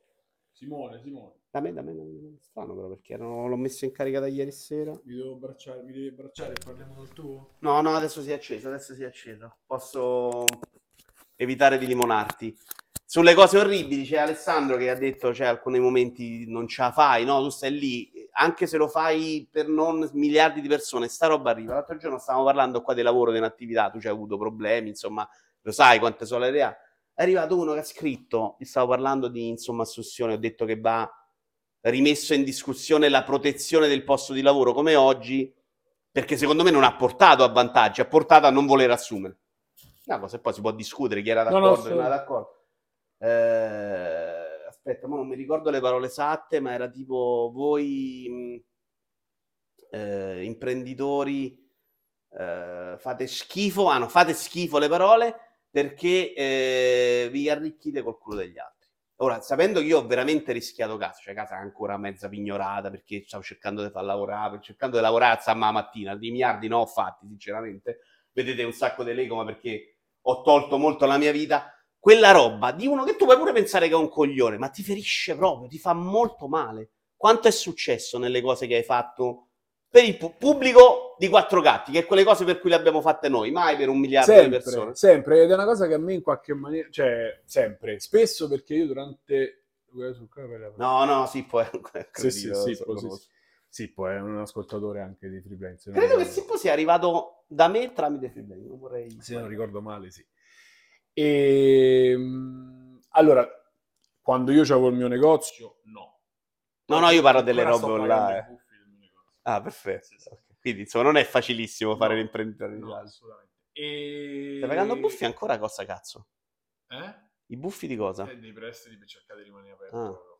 Simone, Simone, Da me, da me, da me, da me. Strano però perché erano- l'ho messo in carica da ieri sera. mi devo abbracciare, mi devi abbracciare e parliamo del tuo? No, no, adesso si è acceso, adesso si è acceso. Posso evitare di limonarti. Sulle cose orribili c'è Alessandro che ha detto, cioè, alcuni momenti non ce la fai, no? Tu stai lì, anche se lo fai per non miliardi di persone, sta roba arriva. L'altro giorno stavamo parlando qua del lavoro, di un'attività, tu ci hai avuto problemi, insomma, lo sai quante sono le idee. È arrivato uno che ha scritto, stavo parlando di insomma assunzione, ho detto che va rimesso in discussione la protezione del posto di lavoro come oggi, perché secondo me non ha portato a vantaggi, ha portato a non voler assumere. Una cosa, e poi si può discutere chi era No, d'accordo no, e non era d'accordo. Eh, aspetta, ma non mi ricordo le parole esatte, ma era tipo voi mh, eh, imprenditori eh, fate schifo, ah no, fate schifo le parole perché eh, vi arricchite col culo degli altri. Ora, sapendo che io ho veramente rischiato casa, cioè casa ancora mezza pignorata perché stavo cercando di far lavorare, cercando di lavorare a la mattina, di miliardi non ho fatti, sinceramente. Vedete un sacco di Lego, ma perché ho tolto molto la mia vita. Quella roba di uno che tu puoi pure pensare che è un coglione, ma ti ferisce proprio, ti fa molto male. Quanto è successo nelle cose che hai fatto per il pu- pubblico di quattro gatti, che è quelle cose per cui le abbiamo fatte noi, mai per un miliardo di Sempre, persone. sempre, ed è una cosa che a me in qualche maniera, cioè, sempre, spesso perché io durante... No, no, sì, poi Sì, sì, sì, poi sì, sì. Sippo è un ascoltatore anche di Freelance. Credo che Sippo sia arrivato da me tramite Freelance, non vorrei... Se non ricordo male, sì. E, mh, allora, quando io avevo il mio negozio, no. No, no, io parlo delle robe online. Ah, perfetto. Sì, sì. Quindi, insomma, non è facilissimo fare No, l'imprenditore in No, Italia. assolutamente. E... Stai pagando buffi ancora cosa cazzo? Eh? I buffi di cosa? Eh, dei prestiti per cercare di rimanere aperto. Ah.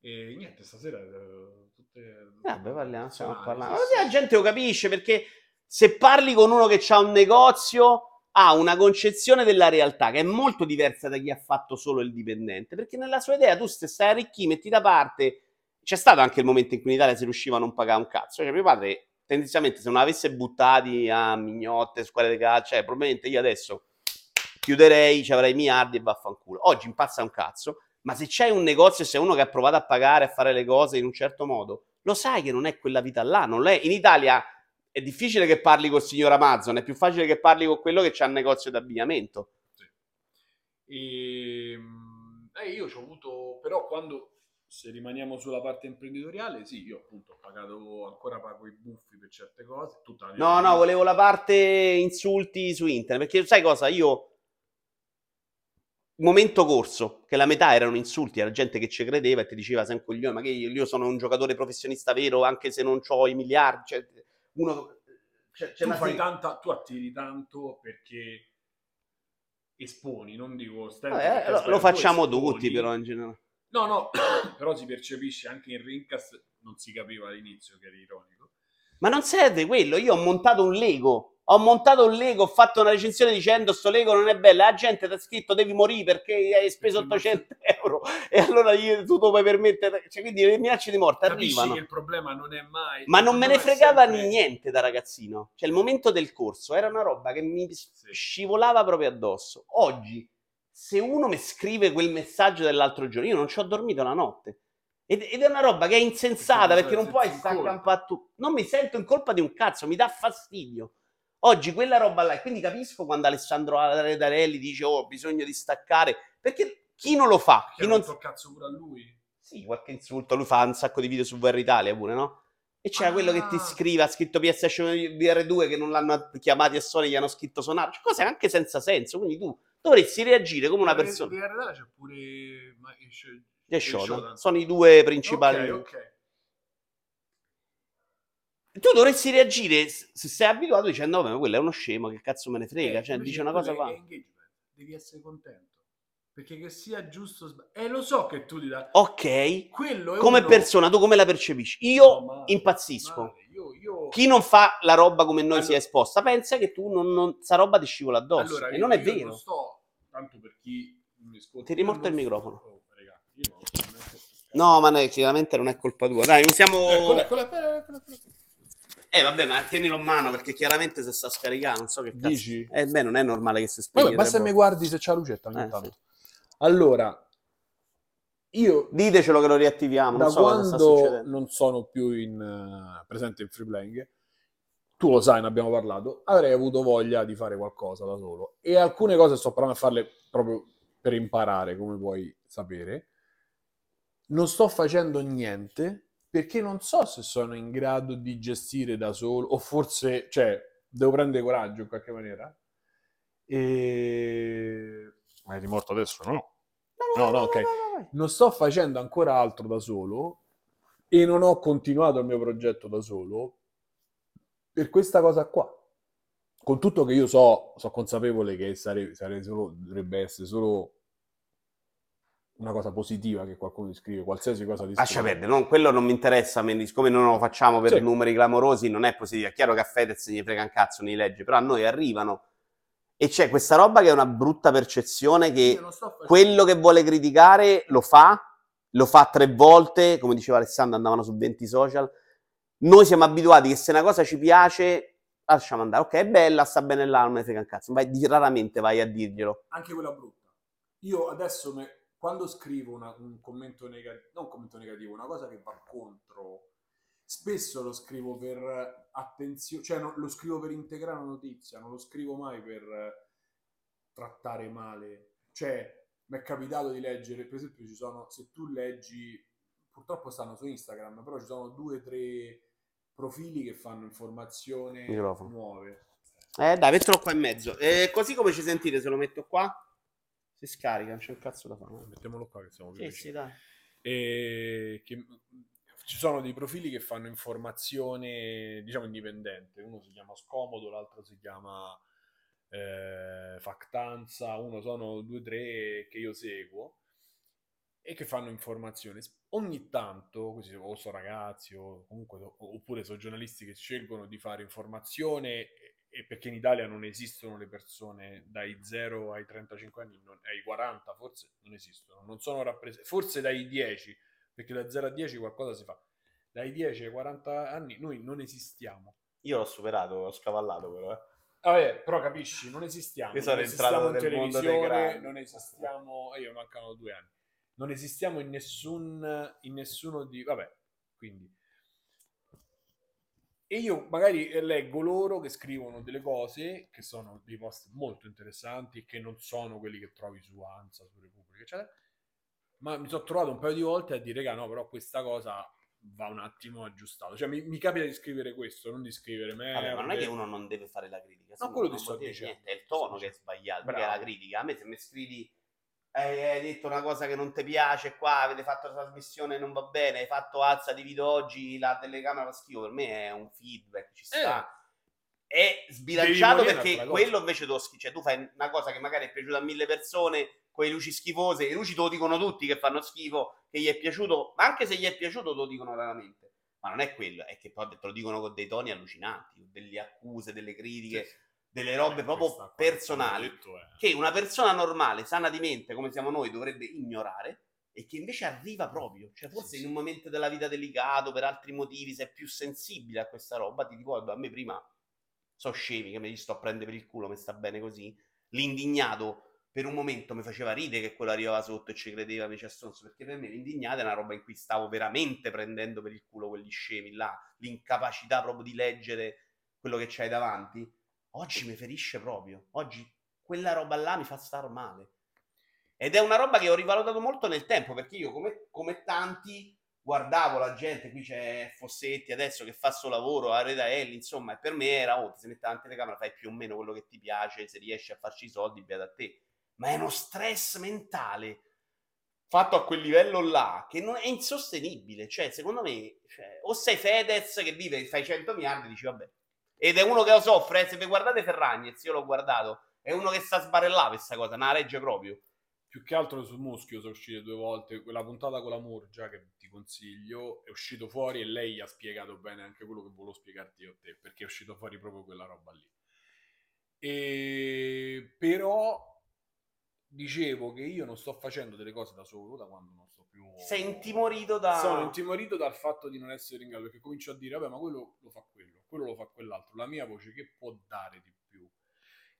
E niente, stasera eh, tutte... Eh, vabbè, parliamo, stiamo parlando. sì, sì. la gente lo capisce perché se parli con uno che ha un negozio ha una concezione della realtà che è molto diversa da chi ha fatto solo il dipendente, perché nella sua idea tu se stai a ricchi, metti da parte c'è stato anche il momento in cui in Italia si riusciva a non pagare un cazzo. Cioè, mio padre, tendenzialmente, se non avesse buttati a mignotte, squadre di calcio, cioè, probabilmente io adesso chiuderei, ci avrei miliardi e vaffanculo. Oggi impazza un cazzo, ma se c'hai un negozio e sei uno che ha provato a pagare, a fare le cose in un certo modo, lo sai che non è quella vita là. Non è. In Italia è difficile che parli col signor Amazon, è più facile che parli con quello che c'ha un negozio d'abbigliamento. E, mh, eh, io ci ho avuto, però quando se rimaniamo sulla parte imprenditoriale, sì, io appunto ho pagato, ancora pago i buffi per certe cose. No, vita. no, volevo la parte insulti su internet, perché sai cosa? Io momento corso, che la metà erano insulti, era gente che ci credeva e ti diceva sei un coglione, ma che io, io sono un giocatore professionista vero anche se non ho i miliardi, cioè, uno c'è, c'è tu, una fai tanta, tu attiri tanto perché esponi, non dico perché eh, lo, lo facciamo esponi. tutti però in generale. No, no, però si percepisce anche in Rincast, non si capiva all'inizio che era ironico. Ma non serve quello, io ho montato un Lego. Ho montato un Lego, ho fatto una recensione dicendo sto Lego non è bello. La gente ti ha scritto devi morire perché hai speso Perché non 800 euro. E allora io, tu puoi permettere. Cioè, quindi le minacce di morte Capisci arrivano. il problema non è mai... Ma non me ne fregava sempre- niente da ragazzino. Cioè, il momento del corso era una roba che mi scivolava proprio addosso. Oggi, se uno mi scrive quel messaggio dell'altro giorno, io non ci ho dormito la notte. Ed, ed è una roba che è insensata Perché non puoi accampato tu. Non mi sento in colpa di un cazzo, mi dà fastidio. Oggi quella roba là, e quindi capisco quando Alessandro Redarelli dice oh, ho bisogno di staccare, perché chi non lo fa? Chi non... cazzo pure a lui. Sì, qualche insulto, lui fa un sacco di video su VR Italia pure, no? E c'era Ah. quello che ti scrive, ha scritto PSH VR2 che non l'hanno chiamati a Sony, gli hanno scritto Sonar, cioè, cose anche senza senso, quindi tu dovresti reagire come una persona. Di realtà c'è pure... Ma, c'è, E c'è Shodan. Sono i due principali. Ok, ok. Tu dovresti reagire se sei abituato dicendo, vabbè, ma quello è uno scemo, che cazzo me ne frega, Eh, cioè dice una cosa fa. Devi essere contento. Perché che sia giusto sba- Eh, lo so che tu ti dai... Ok, come uno- persona, tu come la percepisci? No, Io male, impazzisco. male. Io, io... Chi non fa la roba come noi Allora- si è esposta pensa che tu non, non, sta roba ti scivola addosso. Allora, e non è vero. Non sto, tanto per chi mi ascolti. Ti non il microfono. Oh, raga, io non No, ma no, chiaramente non è colpa tua. Dai, usiamo... Eccola, eccola, eccola, eccola. Eh, vabbè, ma tienilo in mano perché chiaramente se sta scaricando, non so che cazzo. Dici? Eh, beh, non è normale che si spieghi. Vabbè, basta che mi guardi se c'è la lucetta ogni Eh, tanto. Allora, io Ditecelo che lo riattiviamo, da non so quando non sono più in, eh, presente in free playing, tu lo sai, ne abbiamo parlato, avrei avuto voglia di fare qualcosa da solo. E alcune cose sto provando a farle proprio per imparare, come puoi sapere. Non sto facendo niente perché non so se sono in grado di gestire da solo, o forse, cioè, devo prendere coraggio in qualche maniera. E... Ma è rimorto adesso, no? No, no, ok. Non sto facendo ancora altro da solo e non ho continuato il mio progetto da solo per questa cosa qua. Con tutto che io so, so consapevole che sare- sare solo- dovrebbe essere solo una cosa positiva che qualcuno ti scrive, qualsiasi cosa ti Lascia perdere, non- quello non mi interessa, siccome non lo facciamo per Sì. numeri clamorosi, non è positivo. È chiaro che a Fedez gli frega un cazzo nei legge, però a noi arrivano e c'è questa roba che è una brutta percezione che quello che vuole criticare lo fa, lo fa tre volte, come diceva Alessandro, andavano su 20 social. Noi siamo abituati che se una cosa ci piace, lasciamo andare. Ok, è bella, sta bene là, non ne frega un cazzo. Vai, di- raramente vai a dirglielo. anche quella brutta. Io adesso me- quando scrivo una- un commento negativo, non un commento negativo, una cosa che va contro, spesso lo scrivo per attenzione, cioè non- lo scrivo per integrare una notizia, non lo scrivo mai per eh, trattare male. Cioè, mi è capitato di leggere, per esempio ci sono, se tu leggi, purtroppo stanno su Instagram, però ci sono due o tre profili che fanno informazioni Microfono. nuove. Eh, dai, mettilo qua in mezzo. E così come ci sentite se lo metto qua? Si scarica, non c'è un cazzo da fare. Mettiamolo qua che siamo più Sì, vicini. sì, dai. e che ci sono dei profili che fanno informazione diciamo indipendente uno si chiama Scomodo l'altro si chiama eh, Factanza uno sono due o tre che io seguo e che fanno informazione ogni tanto così o sono ragazzi o comunque oppure sono giornalisti che scelgono di fare informazione e, perché in Italia non esistono le persone dai 0 ai 35 anni non- ai 40 forse non esistono non sono rappresentate forse dai 10 perché da 0 a 10 qualcosa si fa dai 10 ai 40 anni noi non esistiamo Io l'ho superato, ho scavallato però. Eh. Vabbè, però capisci, non esistiamo. Io sono non esistiamo in nel mondo dei televisione, grandi. non esistiamo... eh, Io mancano due anni. Non esistiamo in nessun... in nessuno di... Vabbè, quindi... E io magari leggo loro che scrivono delle cose che sono dei post molto interessanti e che non sono quelli che trovi su Ansa, su Repubblica, eccetera. Ma mi sono trovato un paio di volte a dire, raga, no, però questa cosa va un attimo aggiustato. Cioè, mi, mi capita di scrivere questo, non di scrivere me. Vabbè, ma non è che uno non deve fare la critica. No, quello ti sto dicendo. niente, È il tono Sto che è sbagliato, è la critica. A me se mi scrivi hai, hai detto una cosa che non ti piace qua, avete fatto la trasmissione non va bene, hai fatto alza di video oggi, la telecamera fa schifo, per me è un feedback, ci sta. È sbilanciato perché quello invece tu, cioè tu fai una cosa che magari è piaciuta a mille persone, con le luci schifose, le luci te lo dicono tutti che fanno schifo, che gli è piaciuto, ma anche se gli è piaciuto te lo dicono raramente. Ma non è quello, è che poi te lo dicono con dei toni allucinanti, delle accuse, delle critiche, delle robe Eh, proprio personali, detto, è- che una persona normale, sana di mente, come siamo noi, dovrebbe ignorare e che invece arriva proprio. Cioè, forse Sì, in sì. un momento della vita delicato, per altri motivi, sei più sensibile a questa roba, ti ricordo, a me prima so scemi che me li sto a prendere per il culo, mi sta bene così. L'indignato per un momento mi faceva ridere che quello arrivava sotto e ci credeva invece a stronzo, perché per me l'indignato è una roba in cui stavo veramente prendendo per il culo quegli scemi là, l'incapacità proprio di leggere quello che c'hai davanti. Oggi mi ferisce proprio. Oggi quella roba là mi fa star male. Ed è una roba che ho rivalutato molto nel tempo, perché io come, come tanti guardavo la gente, qui c'è Fossetti adesso che fa il suo lavoro, Areta Elli, insomma, e per me era, oh, ti si mette alla telecamera, fai più o meno quello che ti piace, se riesci a farci i soldi, beata a te. Ma è uno stress mentale fatto a quel livello là che non è insostenibile. Cioè, secondo me, cioè, o sei Fedez che vive, fai 100 miliardi, dici vabbè. Ed è uno che lo soffre, eh, se vi guardate Ferragnez, io l'ho guardato, è uno che sta sbarellando questa cosa, la regge proprio. più che altro sul muschio sono uscite due volte quella puntata con la Murgia che ti consiglio è uscito fuori e lei ha spiegato bene anche quello che volevo spiegarti io a te perché è uscito fuori proprio quella roba lì e però dicevo che io non sto facendo delle cose da solo da quando non più... Sei intimorito da... Sono intimorito dal fatto di non essere in grado, perché comincio a dire, vabbè, ma quello lo fa quello, quello lo fa quell'altro. La mia voce che può dare di più?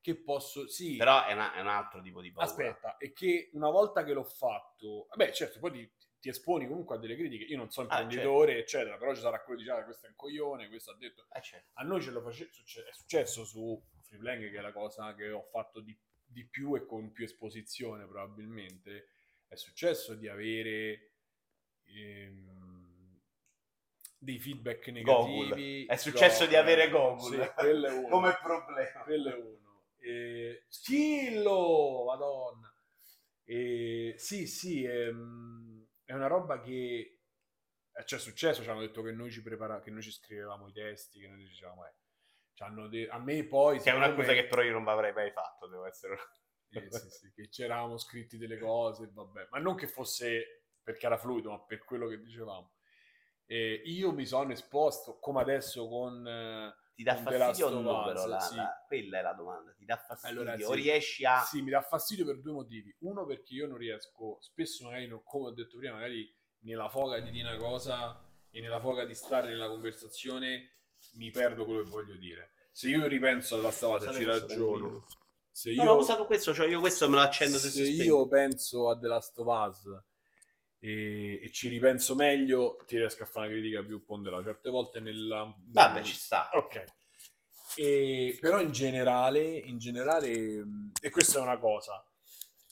Che posso... Sì. Però è, una, è un altro tipo di paura. Aspetta, e che una volta che l'ho fatto... Vabbè, certo, poi ti, ti esponi comunque a delle critiche. Io non sono Ah, imprenditore, eccetera, però ci sarà quello che dice, ah, questo è un coglione, questo ha detto... Eh, certo. A noi ce lo face- succe- è successo su Freeplank, che è la cosa che ho fatto di, di più e con più esposizione probabilmente. È successo di avere ehm, dei feedback negativi. Gogol. È successo di avere. Sì, quello è uno. Come problema. Quello è uno. E... Schillo, madonna. E... Sì, sì, ehm, è una roba che eh, ci è successo, ci hanno detto che noi ci prepara- che noi ci scrivevamo i testi, che noi dicevamo, eh. De- a me poi... Che è una cosa che però io non avrei mai fatto, devo essere... eh, sì, sì, che c'eravamo scritti delle cose, vabbè, ma non che fosse perché era fluido, ma per quello che dicevamo. E io mi sono esposto, come adesso con... eh, Ti dà fastidio o no, però? La, sì. la- quella è la domanda. Ti dà fastidio? Allora, o sì. riesci a... Sì, mi dà fastidio per due motivi. Uno, perché io non riesco, spesso magari, non- come ho detto prima, magari nella foga di dire una cosa e nella foga di stare nella conversazione mi perdo quello che voglio dire. Se io ripenso alla stavata, ci ragiono. Se io, no, ho usato questo, cioè io questo me lo accendo se, se io penso a The Last of Us e, e ci ripenso meglio, ti riesco a fare una critica più ponderata. Certe volte nella... Vabbè, ci sta. Ok. E- però in generale, in generale, e questa è una cosa,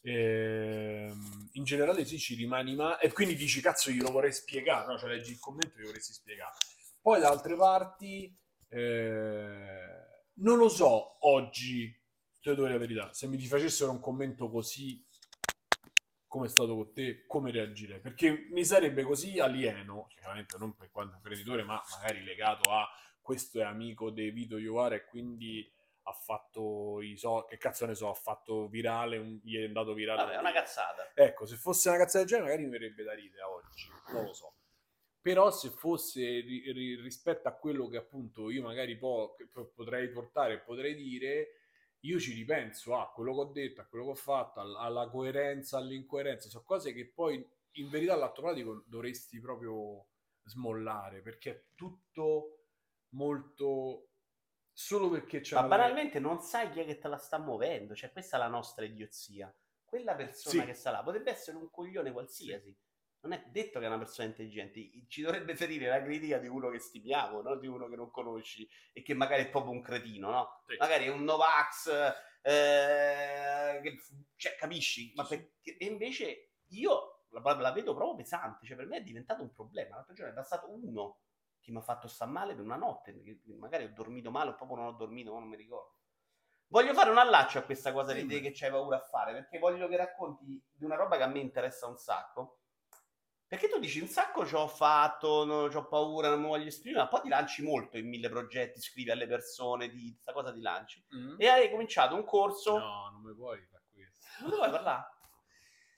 ehm, in generale sì, ci rimani male, e quindi dici, cazzo, io lo vorrei spiegare, no? Cioè leggi il commento e vorresti spiegare. Poi da altre parti, eh, non lo so, oggi, te lo dico la verità, se mi ti facessero un commento così, come è stato con te, come reagirei? Perché mi sarebbe così alieno, chiaramente non per quanto imprenditore, ma magari legato a questo è amico di Vito Iovara e quindi ha fatto i so, che cazzo ne so, ha fatto virale, un- gli è andato virale. Vabbè, è una cazzata. Ecco, se fosse una cazzata del genere magari mi verrebbe da ridere oggi, non lo so. Però se fosse ri- ri- rispetto a quello che appunto io magari po- potrei portare potrei dire, io ci ripenso a quello che ho detto, a quello che ho fatto, al- alla coerenza, all'incoerenza, sono cose che poi in verità all'atto pratico dovresti proprio smollare, perché è tutto molto... Solo perché c'è Ma banalmente non sai chi è che te la sta muovendo, cioè questa è la nostra idiozia. Quella persona Sì. che sta là potrebbe essere un coglione qualsiasi. Non è detto che è una persona intelligente. Ci dovrebbe ferire la critica di uno che stimiamo, non di uno che non conosci e che magari è proprio un cretino, no? Sì. Magari è un Novax, eh, che- cioè, capisci? Ma perché- e invece io la, la vedo proprio pesante, cioè per me è diventato un problema. L'altro giorno è bastato uno che mi ha fatto sta male per una notte, magari ho dormito male o proprio non ho dormito, ma non mi ricordo. Voglio fare un allaccio a questa cosa di te che c'hai paura a fare, perché voglio che racconti di una roba che a me interessa un sacco. Perché tu dici un sacco ci ho fatto, non ho paura, non mi voglio esprimere, ma poi ti lanci molto in mille progetti, scrivi alle persone di questa cosa ti lanci. Mm? E hai cominciato un corso. No, non mi puoi fare questo. Non vuoi parlare?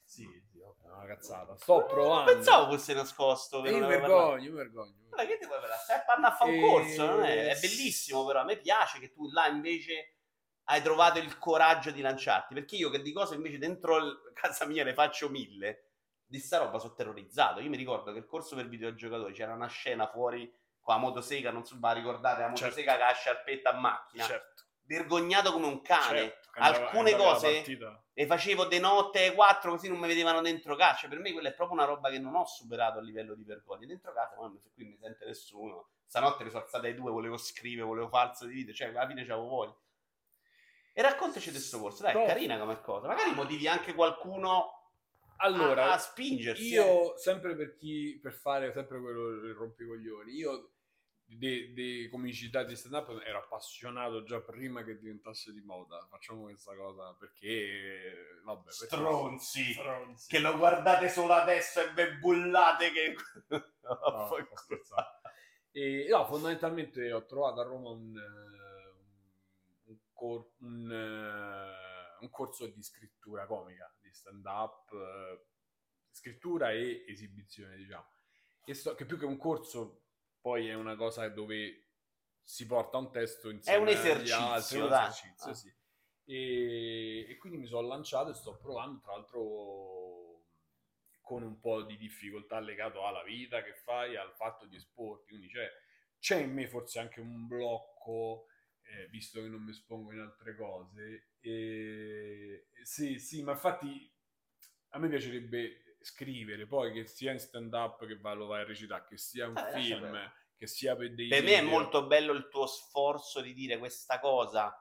Sì, sì, è una cazzata. Sto provando. Pensavo fosse nascosto. che E io mi vergogno, mi vergogno. Ma che ti vuoi parlare? Stai a fare un Eh, corso, non è? È bellissimo, però a me piace che tu là invece hai trovato il coraggio di lanciarti. Perché io che di cose invece dentro casa mia ne faccio mille, di sta roba sono terrorizzato. Io mi ricordo che il corso per videogiocatori c'era una scena fuori con la motosega, non so, ma ricordate la Certo. motosega che ha la sciarpetta a macchina. Certo. Vergognato come un cane. certo, andava- Alcune andava cose le facevo de notte alle 4 così non mi vedevano dentro casa. Cioè, per me quella è proprio una roba che non ho superato a livello di vergogna. Dentro casa, ma qui mi sente nessuno. Stanotte mi sono alzate alle 2, volevo scrivere, volevo farsi di video. Cioè, alla fine c'avevo voglia. E raccontaci di questo corso, dai, è carina come cosa. Magari motivi anche qualcuno Allora, a, a spingersi. eh. io sempre per chi per fare sempre quello il rompicoglioni, io di comicità di stand up ero appassionato già prima che diventasse di moda. Facciamo questa cosa perché vabbè, perché- Stronzi. Stronzi. Che lo guardate solo adesso e ve bullate che... No. E, no, fondamentalmente ho trovato a Roma un, eh, un, cor- un, eh, un corso di scrittura comica, di stand-up, eh, scrittura e esibizione, diciamo. E sto- che più che un corso poi è una cosa dove si porta un testo insieme un agli esercizio, altri, è un esercizio, Ah. sì. E, e quindi mi sono lanciato e sto provando, tra l'altro con un po' di difficoltà legato alla vita che fai, al fatto di esporti, quindi c'è, c'è in me forse anche un blocco, eh, visto che non mi espongo in altre cose. E, sì, sì, ma infatti a me piacerebbe scrivere, poi che sia in stand up che va, lo vai a recitare, che sia un Ah, film, che sia per dei Per me è video. molto bello il tuo sforzo di dire questa cosa,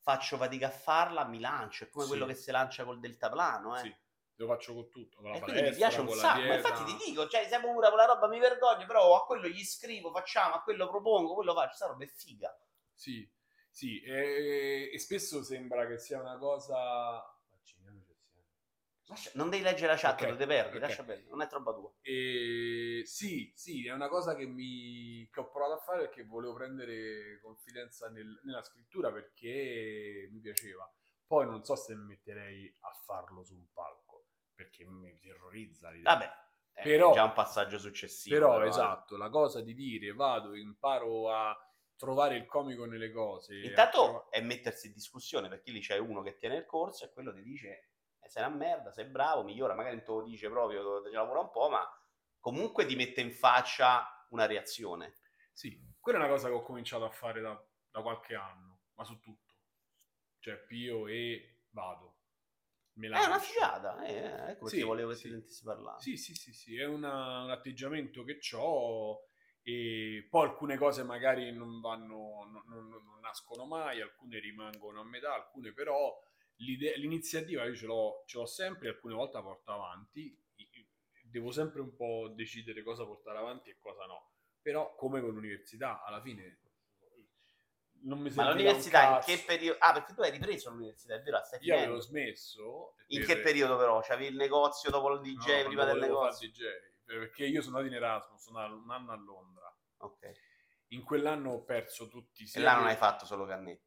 faccio fatica a farla, mi lancio. È come Sì. quello che si lancia col deltaplano, eh. Sì, lo faccio con tutto, con la E quindi mi palestra, piace un sacco. Ma dieta. infatti ti dico, cioè, se paura con la roba mi vergogno, però a quello gli scrivo, facciamo, a quello propongo, quello faccio. Sta roba è figa. Sì, sì, e, e spesso sembra che sia una cosa... Vacciniamoci. Lascia- non devi leggere la chat, Ok, non te perdi, ok. lascia perdere, non è troppa tua. E sì, sì, è una cosa che, mi, che ho provato a fare perché volevo prendere confidenza nel- nella scrittura perché mi piaceva. Poi non so se mi metterei a farlo su un palco perché mi terrorizza l'idea. Vabbè, è Però- già un passaggio successivo. Però, eh. esatto, la cosa di dire vado, imparo a trovare il comico nelle cose. a trova- Intanto è mettersi in discussione, perché lì c'è uno che tiene il corso e quello ti dice eh, sei una merda, sei bravo, migliora, magari non te lo dice proprio, te lavora un po', ma comunque ti mette in faccia una reazione. Sì, quella è una cosa che ho cominciato a fare da, da qualche anno, ma su tutto. Cioè, pio e vado. Me È una figata, eh, ecco perché Sì, volevo che sì. ti sentissi parlare. Sì, sì, sì, sì, è una- un atteggiamento che ho e poi alcune cose magari non vanno, non, non- non nascono mai, alcune rimangono a metà, alcune però l'iniziativa io ce l'ho, ce l'ho sempre, alcune volte la porto avanti, devo sempre un po' decidere cosa portare avanti e cosa no, però come con l'università, alla fine non mi Ma l'università in che periodo? Ah, perché tu hai ripreso l'università, è vero? Stai Io avevo smesso. In per- che periodo però? C'avevi il negozio dopo il DJ, No, prima del negozio? il DJ, perché io sono andato in Erasmus, sono andato un anno a Londra. Ok. In quell'anno ho perso tutti i E là non hai fatto solo cannette.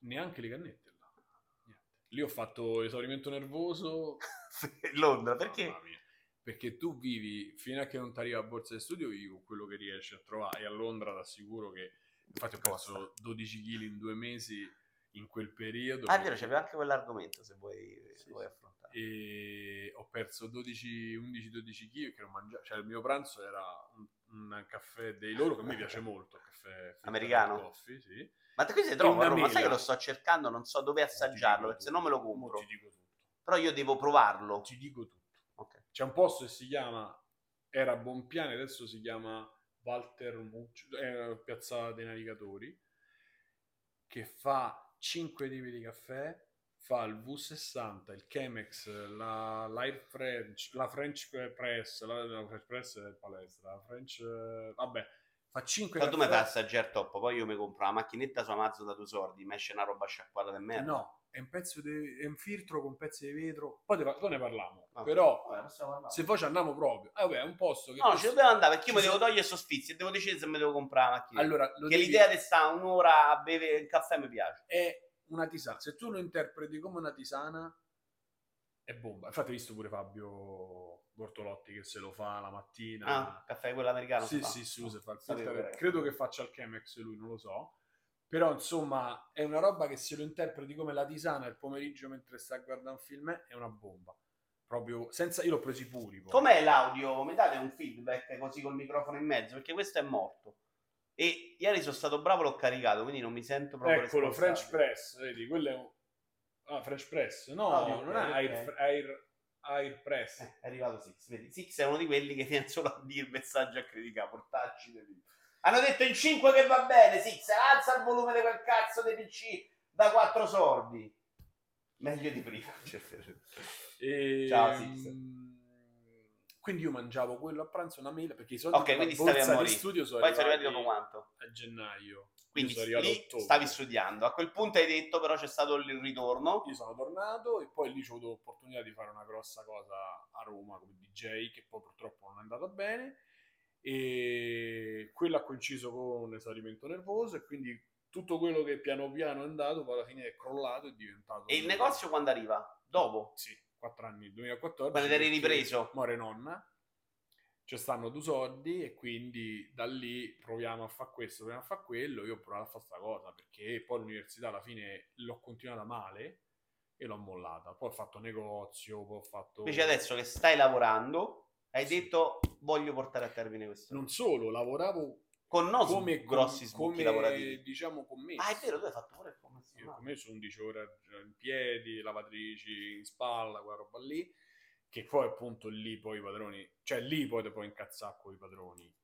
neanche le cannette là. Lì ho fatto esaurimento nervoso. Londra, perché? Mia. Perché tu vivi fino a che non ti arriva la borsa di studio, vivi con quello che riesci a trovare. E a Londra ti assicuro che infatti ho perso 12 kg in due mesi in quel periodo. Ah, è vero, c'aveva anche quell'argomento se vuoi, Sì, vuoi affrontare. E ho perso 12, 11-12 kg che non mangiavo, cioè il mio pranzo era un, un caffè dei loro che a me piace molto, il caffè Americano? coffee, sì. Ma te qui si trova una a Roma? Sai che lo sto cercando, non so dove assaggiarlo, perché se no me lo compro. Ti dico tutto. Però io devo provarlo. Ti dico tutto. Ok. C'è un posto che si chiama era Bonpiane, adesso si chiama Walter Muccio, è Piazza dei Navigatori, che fa 5 tipi di caffè, fa il V60, il Chemex, la, l'Air French, la French Press, la, la French Press è palestra, la French, eh, vabbè, fa 5 Però tu mi fai assaggiare troppo, poi io mi compro la macchinetta su Amazon da due soldi, mi esce una roba sciacquata di merda. No, è un pezzo di, è un filtro con pezzi di vetro, poi, te- poi ne parliamo, Ah, però vabbè, se poi ci andiamo proprio, eh, vabbè, è un posto che... No, ci questo- dobbiamo andare perché io mi ci devo sono- togliere sosfizi e devo decidere se mi devo comprare la macchinetta. Allora, lo che devi- l'idea di stare un'ora a bere il caffè mi piace. è una tisana. Se tu lo interpreti come una tisana, è bomba. Infatti, hai visto pure Fabio Bortolotti che se lo fa la mattina. Ah, caffè quello americano. sì, sì, si usa, fa il filter. Credo che faccia il Chemex lui, non lo so. Però, insomma, è una roba che se lo interpreti come la tisana il pomeriggio mentre stai a guardare un film è una bomba. Proprio senza... Io l'ho presi puri. poi. Com'è l'audio? Mi date un feedback così col microfono in mezzo? Perché questo è morto. E ieri sono stato bravo, l'ho caricato, quindi non mi sento proprio Eccolo, French. Press, vedi, quello è un... Ah, French Press. No, Ah, ok, non è ok. Air, Air, Air Press. Eh, è arrivato Six. Vedi, Six è uno di quelli che viene solo a dire messaggi a criticare, portacci di. Hanno detto in 5 che va bene, Six, alza il volume di quel cazzo dei PC da 4 sordi. Meglio di prima. E, Ciao, Six. Quindi io mangiavo quello a pranzo, una mela, perché i soldi Ok, quindi stavi a morire. studio sono Poi sono arrivati dopo quanto? a gennaio. Quindi io sono arrivato a lì stavi studiando. A quel punto hai detto però c'è stato il ritorno. Io sono tornato e poi lì ho avuto l'opportunità di fare una grossa cosa a Roma come DJ, che poi purtroppo non è andata bene. E quello ha coinciso con l'esaurimento nervoso e quindi tutto quello che piano piano è andato poi alla fine è crollato e è diventato... E il negozio quando arriva? Dopo? Sì, 4 anni, 2014. Quando eri ripreso? Muore nonna. ci stanno due soldi e quindi da lì proviamo a fare questo, proviamo a fare quello. Io ho provato a fare questa cosa perché poi l'università alla fine l'ho continuata male e l'ho mollata. Poi ho fatto negozio, poi ho fatto... Invece adesso che stai lavorando, hai Sì. detto voglio portare a termine questo. Non solo, lavoravo Con no come grossi sbocchi come, lavorativi. diciamo commesso. Ah, è vero, tu hai fatto pure Io come sono 11 ore in piedi, lavatrici in spalla, quella roba lì, che poi appunto lì poi i padroni, cioè lì poi ti puoi incazzare con i padroni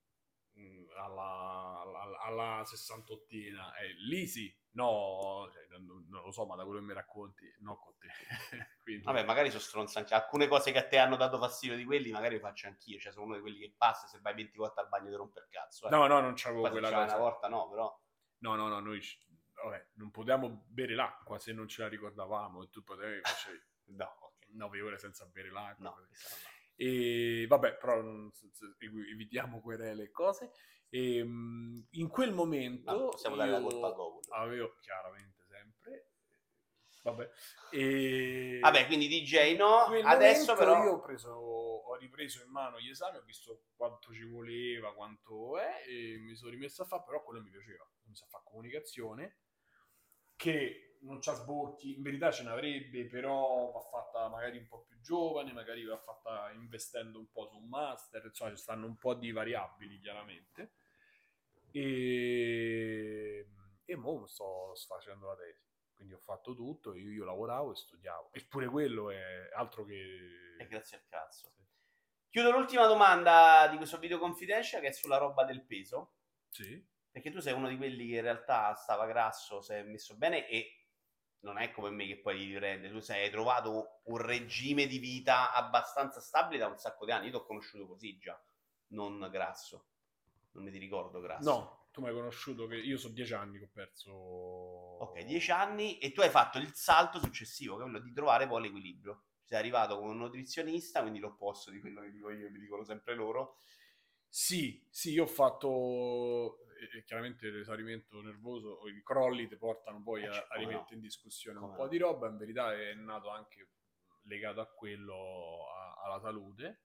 mh, alla, alla, alla 68ina, eh, lì sì, no, cioè, non, non lo so, ma da quello che mi racconti, no con te. Quindi, Vabbè, magari sono stronzo anche. Alcune cose che a te hanno dato fastidio di quelli, magari le faccio anch'io. Cioè, sono uno di quelli che passa se vai 20 volte al bagno ti rompe il cazzo. Eh. no, no, non c'avevo se quella cosa. una volta no, però. No, no, no, noi vabbè, non potevamo bere l'acqua se non ce la ricordavamo e tu potevi facevi No, ok. 9 ore senza bere l'acqua. No. E vabbè, però non- evitiamo querele e cose. E, mh, in quel momento No, possiamo dare la colpa a Google. avevo chiaramente sempre. Vabbè, e Vabbè, quindi DJ no. Adesso però. io ho, preso, ho ripreso in mano gli esami, ho visto quanto ci voleva, quanto è, e mi sono rimesso a fare, però quello mi piaceva. Mi sa fare comunicazione, che non c'ha sbocchi, in verità ce n'avrebbe, però va fatta magari un po' più giovane, magari va fatta investendo un po' su un master, insomma ci stanno un po' di variabili chiaramente. E, e mo sto facendo la tesi, quindi ho fatto tutto, io, io lavoravo e studiavo, eppure quello è altro che... E grazie al cazzo. Chiudo l'ultima domanda di questo video confidential che è sulla roba del peso. Sì, Perché tu sei uno di quelli che in realtà stava grasso, si è messo bene e non è come me che poi ti riprende. Tu sei, trovato un regime di vita abbastanza stabile da un sacco di anni. Io ti ho conosciuto così già, non grasso. Non mi ti ricordo grasso. no, tu mi hai conosciuto che io sono dieci anni che ho perso... Ok, dieci anni e tu hai fatto il salto successivo, che è quello di trovare poi l'equilibrio. Sei arrivato come un nutrizionista, quindi l'opposto di quello che dico io, mi dicono sempre loro. Sì, sì, io ho fatto e- chiaramente l'esaurimento nervoso o i crolli ti portano poi Eh, a, cioè, a rimettere in discussione un po' di roba, in verità è nato anche legato a quello, a- alla salute,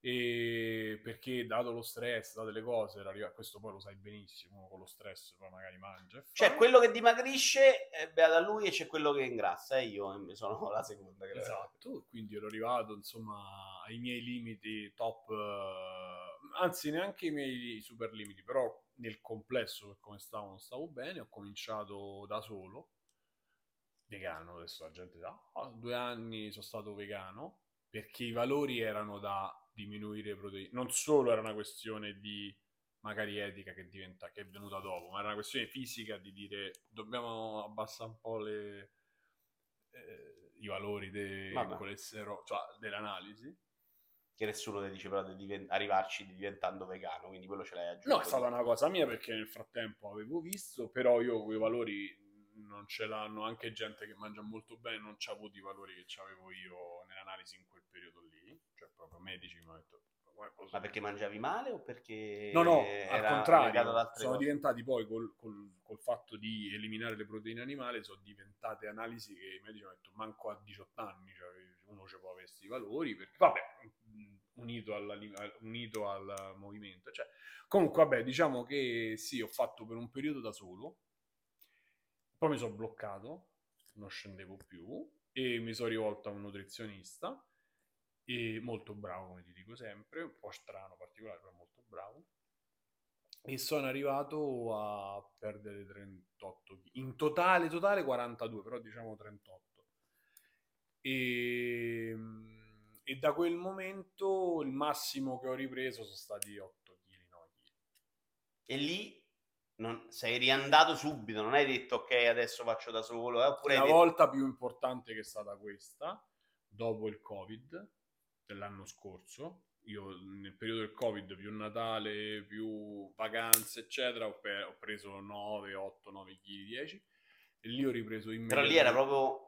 e perché dato lo stress, date le cose, questo poi lo sai benissimo, uno con lo stress poi magari mangia. C'è quello che dimagrisce, è beato a lui, e c'è quello che ingrassa, e io eh, sono la seconda. Che Esatto, quindi ero arrivato insomma ai miei limiti top, eh, anzi neanche i miei super limiti, però nel complesso per come stavo non stavo bene, ho cominciato da solo, vegano, adesso la gente sa, "Ah, due anni sono stato vegano, perché i valori erano da diminuire le proteine, non solo era una questione di magari etica che, diventa, che è venuta dopo, ma era una questione fisica di dire dobbiamo abbassare un po' le, eh, i valori del colesterolo, cioè dell'analisi. Che nessuno ti dice però di diven- arrivarci diventando vegano, quindi quello ce l'hai aggiunto. No, è stata una cosa mia perché nel frattempo avevo visto, però io quei valori non ce l'hanno, anche gente che mangia molto bene non c'ha avuto i valori che avevo io nell'analisi in quel periodo lì, cioè proprio medici mi hanno detto "Guarda, cosa- Ma perché mangiavi male o perché... No, no, al contrario, sono cose? diventati poi col, col- col fatto di eliminare le proteine animali, sono diventate analisi che i medici hanno detto manco a 18 anni, cioè uno ci può avere questi valori, perché vabbè, unito, unito al movimento. Cioè, comunque, vabbè, diciamo che sì, ho fatto per un periodo da solo, poi mi sono bloccato, non scendevo più e mi sono rivolto a un nutrizionista e molto bravo, come ti dico sempre, un po' strano, particolare, però molto bravo. E sono arrivato a perdere 38 kg. In totale, totale 42, però diciamo 38. E, e da quel momento il massimo che ho ripreso sono stati 8 kg, 9 kg. E lì non, sei riandato subito, non hai detto ok adesso faccio da solo, eh, oppure La detto, volta più importante che è stata questa, dopo il Covid dell'anno scorso, io nel periodo del Covid, più Natale, più vacanze, eccetera, ho, pe- ho preso 9, 8, 9 kg, 10 e lì ho ripreso però immediatamente. lì era proprio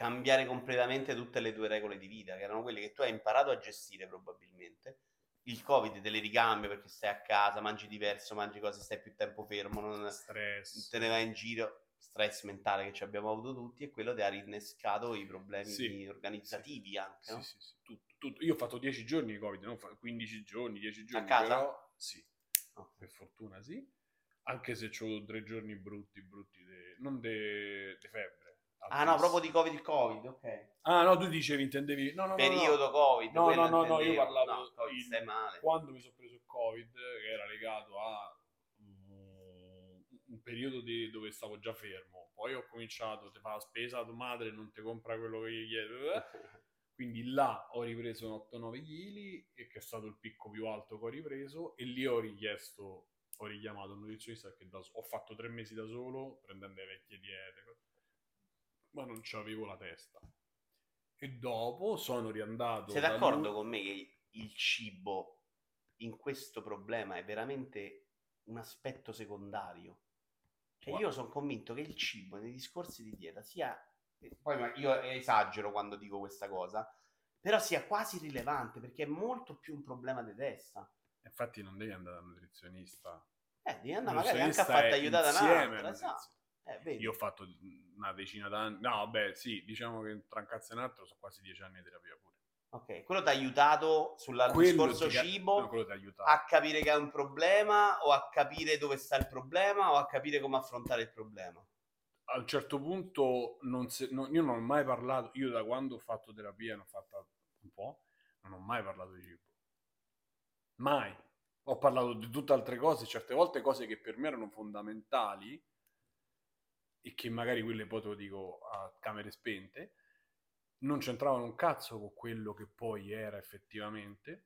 cambiare completamente tutte le tue regole di vita, che erano quelle che tu hai imparato a gestire probabilmente. Il Covid te le ricambia perché stai a casa, mangi diverso, mangi cose, stai più tempo fermo, non stress. te ne vai in giro. stress mentale che ci abbiamo avuto tutti e quello ti ha rinnescato i problemi Sì, organizzativi anche, Sì, no? sì, sì, tutto, tutto. Io ho fatto 10 giorni di Covid, non fa- 15 giorni, 10 giorni, casa? però sì, Ok. per fortuna sì. Anche se ho tre giorni brutti, brutti, de- non di febbre. Ah no, proprio di Covid Covid, ok. Ah no, tu dicevi, intendevi... No, no, no, no. Periodo Covid. No, no, no, no, io parlavo No, Covid, il- stai male. quando mi sono preso il covid che era legato a mm, un periodo di- dove stavo già fermo poi ho cominciato ti fa la spesa tua madre non ti compra quello che gli chiedi eh. quindi là ho ripreso 8-9 kg e che è stato il picco più alto che ho ripreso e lì ho richiesto ho richiamato un nutrizionista perché da ho fatto tre mesi da solo prendendo le vecchie diete ma non c'avevo la testa e dopo sono riandato Sei da d'accordo lui- con me che il cibo in questo problema è veramente un aspetto secondario? Cioè io sono convinto che il cibo nei discorsi di dieta sia, e poi ma- io esagero quando dico questa cosa, però sia quasi rilevante perché è molto più un problema di testa. Infatti non devi andare dal nutrizionista. Eh, devi andare magari anche a farti aiutare da un'altra, esatto. Eh? Io ho fatto una decina d'anni. No, vabbè, sì, diciamo che tra un cazzo e un altro sono quasi dieci anni di terapia pure. Ok, quello ti ha aiutato sul discorso ti cibo no, a capire che è un problema o a capire dove sta il problema o a capire come affrontare il problema. A un certo punto non se- no, io non ho mai parlato, io da quando ho fatto terapia, ne ho fatta un po', non ho mai parlato di cibo. Mai. Ho parlato di tutte altre cose, certe volte cose che per me erano fondamentali e che magari quelle poi te lo dico a camere spente, non c'entravano un cazzo con quello che poi era effettivamente.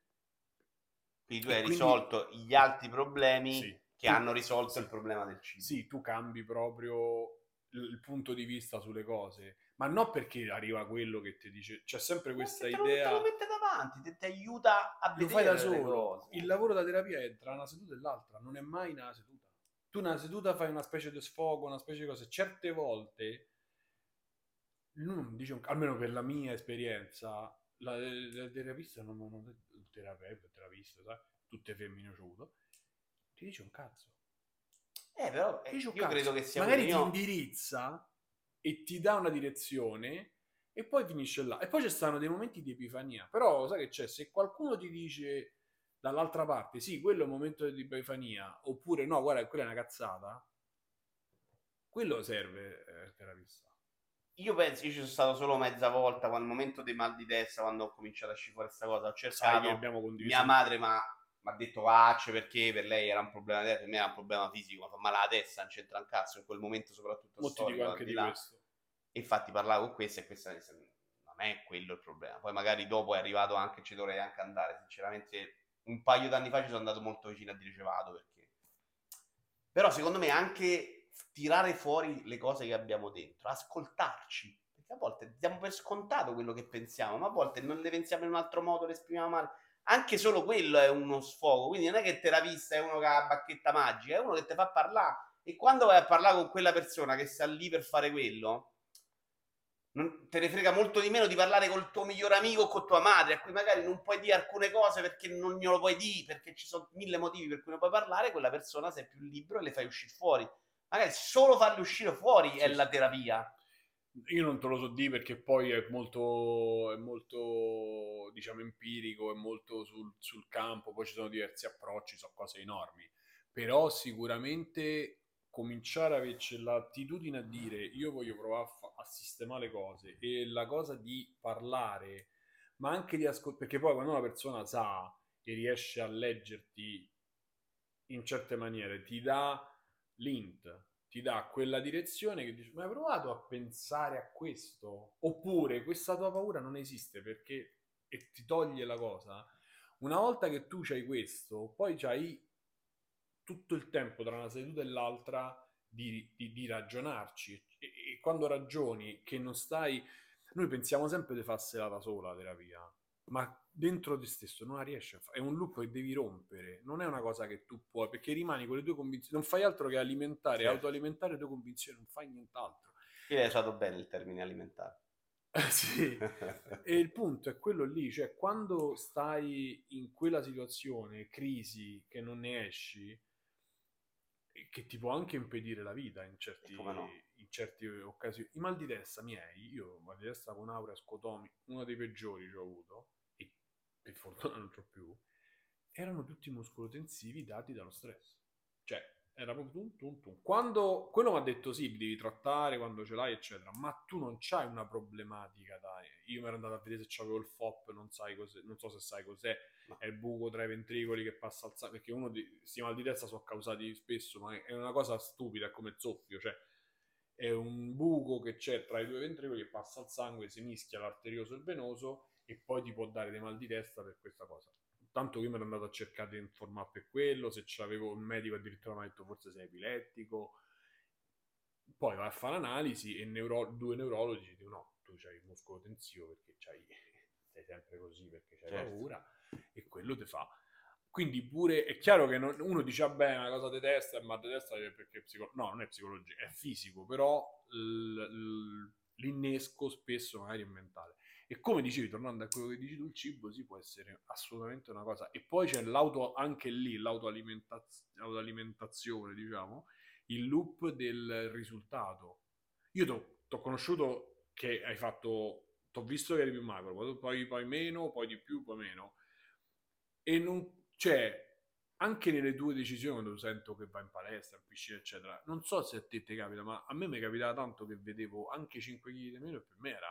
Quindi tu hai quindi- risolto gli altri problemi Sì. che hanno risolto Sì. il problema del cibo. Sì, tu cambi proprio il punto di vista sulle cose, ma non perché arriva quello che ti dice, c'è sempre questa te lo- idea, Te lo mette davanti, ti, ti aiuta a lo vedere fai da solo. Il lavoro da terapia è tra una seduta e l'altra, non è mai una seduta. Tu una seduta fai una specie di sfogo, una specie di cose. Certe volte, non dice un- almeno per la mia esperienza, la, la terapista non, non, non- il terapeuta, il terapista, sai, tutte femmine ho avuto, ti dice un cazzo. Eh, però eh, Ti dice un io cazzo. credo che sia magari un ti indirizza e ti dà una direzione e poi finisce là. E poi ci stanno dei momenti di epifania. Però sai che c'è? Se qualcuno ti dice dall'altra parte, sì, quello è un momento di epifania, oppure no, guarda, quella è una cazzata, quello serve eh, il terapista. Io penso, io ci sono stato solo mezza volta, quando al momento dei mal di testa, quando ho cominciato a scifare questa cosa, ho cercato... Mia madre mi ha detto facce perché per lei era un problema di testa, per me era un problema fisico, mi fa male la testa, non c'entra un cazzo in quel momento soprattutto Mo ti storico, anche di là. questo. E infatti parlavo con questa e questa non è quello il problema. Poi magari dopo è arrivato anche, ci dovrei anche andare, sinceramente un paio d'anni fa ci sono andato molto vicino a dire ci vado perché... Però secondo me anche tirare fuori le cose che abbiamo dentro, ascoltarci, perché a volte diamo per scontato quello che pensiamo, ma a volte non le pensiamo in un altro modo, le esprimiamo male. Anche solo quello è uno sfogo, quindi non è che il terapista è uno che ha la bacchetta magica, è uno che ti fa parlare e quando vai a parlare con quella persona che sta lì per fare quello, non, te ne frega molto di meno di parlare col tuo migliore amico o con tua madre, a cui magari non puoi dire alcune cose perché non glielo puoi dire, perché ci sono mille motivi per cui non puoi parlare, quella persona sei più libero e le fai uscire fuori. Magari solo farle uscire fuori è Sì, la sì. terapia. Io non te lo so dire perché poi è molto, è molto diciamo, empirico, è molto sul, sul campo, poi ci sono diversi approcci, sono cose enormi. Però sicuramente cominciare a averci l'attitudine a dire io voglio provare a, fa- a sistemare le cose e la cosa di parlare, ma anche di ascoltare, perché poi quando una persona sa e riesce a leggerti in certe maniere, ti dà l'int, ti dà quella direzione che dici, ma hai provato a pensare a questo? Oppure questa tua paura non esiste perché e ti toglie la cosa. Una volta che tu c'hai questo, poi c'hai tutto il tempo tra una seduta e l'altra di, di- di ragionarci. E, e quando ragioni che non stai... Noi pensiamo sempre di farsela da sola la terapia, ma dentro te stesso non la riesci a fare. È un loop che devi rompere, non è una cosa che tu puoi, perché rimani con le tue convinzioni, non fai altro che alimentare, Certo. autoalimentare le tue convinzioni, non fai nient'altro. Io hai usato bene il termine alimentare. Sì. E il punto è quello lì, cioè quando stai in quella situazione, crisi, che non ne esci, che ti può anche impedire la vita in, certi, no? in certe occasioni. I mal di testa miei, io mal di testa con aurea, scotomi, uno dei peggiori che ho avuto, e per fortuna non c'ho più, erano tutti muscolotensivi dati dallo stress. Cioè, era proprio tum, tum, tum. Quando quello mi ha detto sì, devi trattare quando ce l'hai, eccetera, ma tu non c'hai una problematica, dai. Io mi ero andato a vedere se c'avevo il FOP, non, sai cos'è, non so se sai cos'è, è il buco tra i ventricoli che passa al sangue, perché uno di questi mal di testa sono causati spesso, ma è una cosa stupida, è come il soffio, cioè è un buco che c'è tra i due ventricoli che passa al sangue, si mischia l'arterioso e il venoso e poi ti può dare dei mal di testa per questa cosa. Tanto che io mi ero andato a cercare di informare per quello, se c'avevo un medico addirittura mi ha detto forse sei epilettico. Poi vai a fare l'analisi e neuro- due neurologi dicono no, tu c'hai il muscolo tensivo perché c'hai, sei sempre così perché c'hai Certo. paura e quello ti fa. Quindi pure è chiaro che non- uno dice vabbè una cosa di testa, ma di testa perché è psicologico. No, non è psicologia, è fisico, però l- l- l'innesco spesso magari è mentale. E come dicevi, tornando a quello che dici tu, il cibo sì può essere assolutamente una cosa. E poi c'è l'auto, anche lì, l'autoalimentaz- l'autoalimentazione, diciamo, il loop del risultato. Io ti ho conosciuto che hai fatto, ti ho visto che eri più magro, poi, poi meno, poi di più, poi meno. E non c'è anche nelle tue decisioni, quando sento che vai in palestra, in piscina, eccetera. Non so se a te ti capita, ma a me mi capitava tanto che vedevo anche 5 kg di meno e per me era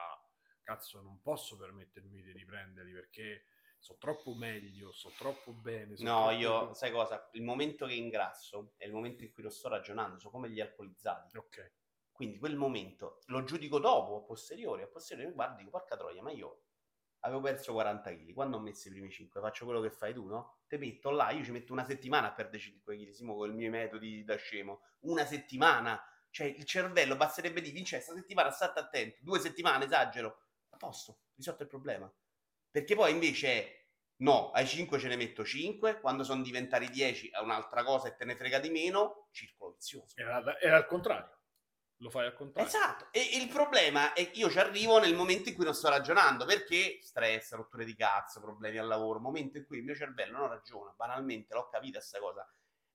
cazzo, non posso permettermi di riprenderli perché so troppo meglio, so troppo bene. so No, troppo- io, sai cosa? Il momento che ingrasso è il momento in cui lo sto ragionando, sono come gli alcolizzati. Ok. Quindi quel momento lo giudico dopo, a posteriori, a posteriori guardo e dico, porca troia, ma io avevo perso 40 kg, quando ho messo i primi 5, faccio quello che fai tu, no? Te metto là, io ci metto una settimana a perdere 5 kg, Simo, con i miei metodi da scemo. Una settimana! Cioè, il cervello basterebbe di Vincenzo, questa settimana state attento, due settimane, esagero, a posto, risolto il problema. Perché poi invece no, ai 5 ce ne metto 5, quando sono diventati 10 è un'altra cosa e te ne frega di meno, circolo vizioso. Era, era al contrario. Lo fai al contrario. Esatto, e il problema è che io ci arrivo nel momento in cui non sto ragionando, perché stress, rotture di cazzo, problemi al lavoro, momento in cui il mio cervello non ragiona, banalmente, l'ho capita sta cosa.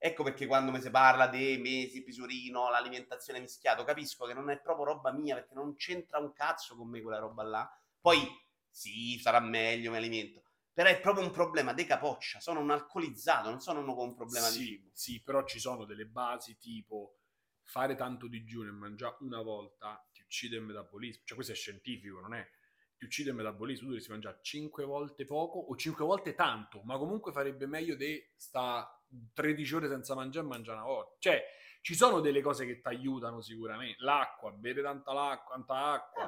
Ecco perché quando mi si parla di mesi, pisurino, l'alimentazione mischiato, capisco che non è proprio roba mia, perché non c'entra un cazzo con me quella roba là. Poi, sì, sarà meglio, mi alimento. Però è proprio un problema di capoccia, sono un alcolizzato, non sono uno con un problema sì, di cibo. Sì, però ci sono delle basi tipo fare tanto digiuno e mangiare una volta ti uccide il metabolismo. Cioè, questo è scientifico, non è? Ti uccide il metabolismo. Tu dovresti mangiare 5 volte poco o 5 volte tanto, ma comunque farebbe meglio di sta 13 ore senza mangiare e mangiare una volta. Cioè, ci sono delle cose che ti aiutano sicuramente. L'acqua, bere tanta, l'acqua, tanta acqua,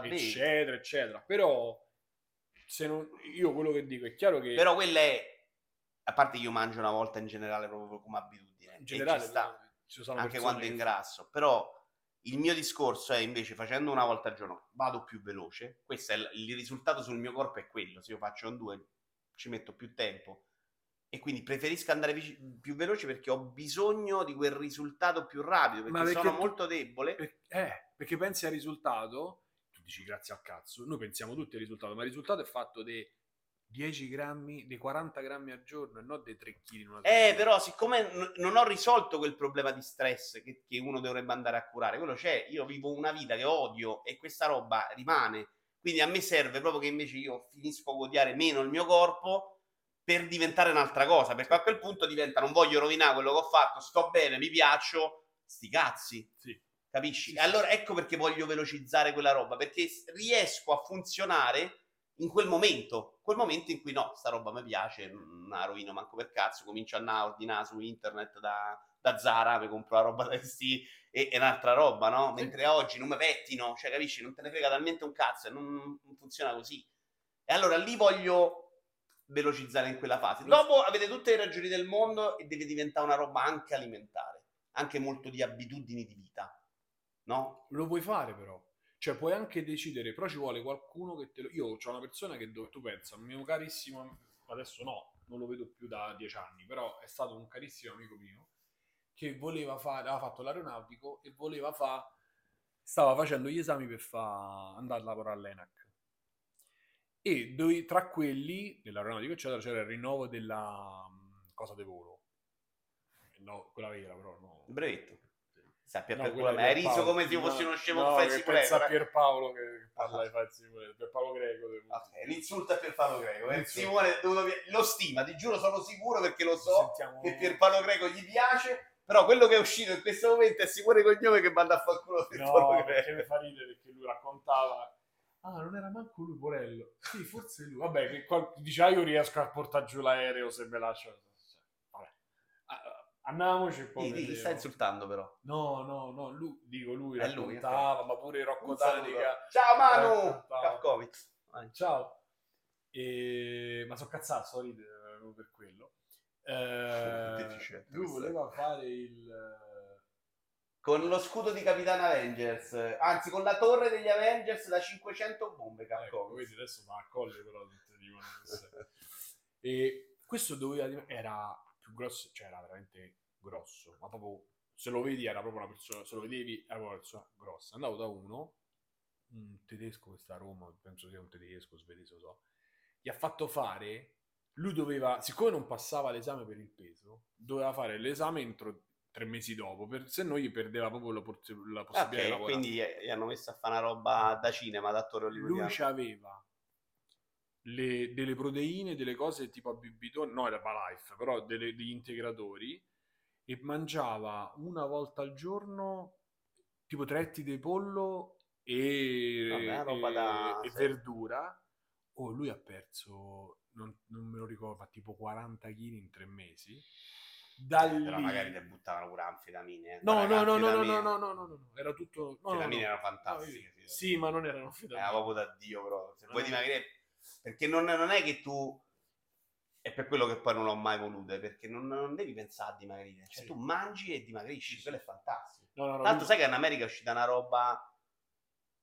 bevi. eccetera, eccetera. Però, se non, io quello che dico è chiaro che Però quella è. A parte io mangio una volta in generale proprio come abitudine. in generale ci sta, anche quando che- ingrasso. Però il mio discorso è invece facendo una volta al giorno vado più veloce. Questo è il, il risultato sul mio corpo è quello. Se io faccio un due ci metto più tempo. E quindi preferisco andare vici- più veloce perché ho bisogno di quel risultato più rapido. Perché, perché sono tu- molto debole. Per- eh, perché pensi al risultato, tu dici grazie al cazzo, noi pensiamo tutti al risultato, ma il risultato è fatto di 10 grammi, dei 40 grammi al giorno e non dei 3 kg Eh, però, siccome n- non ho risolto quel problema di stress che, che uno dovrebbe andare a curare, quello c'è. Io vivo una vita che odio e questa roba rimane. Quindi a me serve proprio che invece io finisco a odiare meno il mio corpo per diventare un'altra cosa. Perché a quel punto diventa non voglio rovinare quello che ho fatto, sto bene, mi piaccio, sti cazzi. Sì. Capisci? Sì, E allora ecco perché voglio velocizzare quella roba, perché riesco a funzionare in quel momento, quel momento in cui no, sta roba mi piace, non la rovino manco per cazzo, comincio a ordinare su internet da, da Zara, mi compro la roba da vestì e, e un'altra roba, no? Mentre oggi non mi pettino, cioè capisci, non te ne frega talmente un cazzo e non, non funziona così. E allora lì voglio velocizzare in quella fase. Dopo avete tutte le ragioni del mondo e deve diventare una roba anche alimentare, anche molto di abitudini di vita, no? Lo puoi fare però. Cioè puoi anche decidere, però ci vuole qualcuno che te lo... Io ho una persona che dove tu pensa, un mio carissimo, adesso no, non lo vedo più da dieci anni, però è stato un carissimo amico mio che voleva fare, aveva fatto l'aeronautico e voleva fare, stava facendo gli esami per fa, andare a lavorare all'ENAC. E dove- tra quelli, dell'aeronautico eccetera, c'era il rinnovo della mm, cosa di volo. no, quella vera però no. Brevetto. Sa per No, di hai riso come se io fossi No, uno scemo no, che pensa. Pierpaolo che parla di fare il simuletto. Pierpaolo Greco. devo- Ok, l'insulto a Pierpaolo Greco. eh. Simone è lo stima, ti giuro, sono sicuro perché lo so Sentiamo- che Pierpaolo Greco gli piace. Però quello che è uscito in questo momento è Simone Cognome che manda a far culo Pierpaolo No, Greco. mi fa ridere perché lui raccontava Ah, non era manco lui, Porello. Sì, forse lui. Vabbè, che qual- dice, ah, io riesco a portare giù l'aereo se me lascio. Andiamoci e poi Sì, ti vediamo. sta insultando però. No, no, no, lui, dico lui È lui, raccontava, ma pure Rocco Un. Tanica. Ciao Manu! Vai. Ciao. E... Ma so cazzato, sto ridere per quello. Eh, lui voleva fare il... Con lo scudo di Capitano Avengers, anzi con la torre degli Avengers da 500 bombe Ecco, Capcovic. vedi, adesso va a colle però. E questo doveva era grosso, cioè era veramente grosso, ma proprio se lo vedi era proprio una persona, se lo vedevi era proprio una persona grossa. Andavo da uno, un tedesco che sta a Roma, penso sia un tedesco, svedese, lo so, gli ha fatto fare, lui doveva, siccome non passava l'esame per il peso, doveva fare l'esame entro tre mesi dopo, per- se no gli perdeva proprio la, por- la possibilità di Ok, lavorare. quindi gli hanno messo a fare una roba da cinema, da attore lui hollywoodiano. aveva le- delle proteine, delle cose tipo a bibitone, no era Life, però delle- degli integratori e mangiava una volta al giorno tipo tre etti di pollo e, Vabbè, e- da- e sì. verdura. Oh, lui ha perso, non, non me lo ricordo, ma tipo 40 kg in tre mesi. Da lì... Però magari ti buttavano pure anfetamine. eh. No, no, no, no, no, no, no, no, no, era tutto... No, anfetamine no. erano fantastiche. No, sì. sì, ma non erano Era anfetamine. proprio da Dio, però. Se vuoi dimagrire... Perché non, non è che tu... È per quello che poi non l'ho mai volute, perché non, non devi pensare a dimagrire. Cioè, Sì. tu mangi e dimagrisci, quello è fantastico. No, no, no, lui- sai che in America è uscita una roba.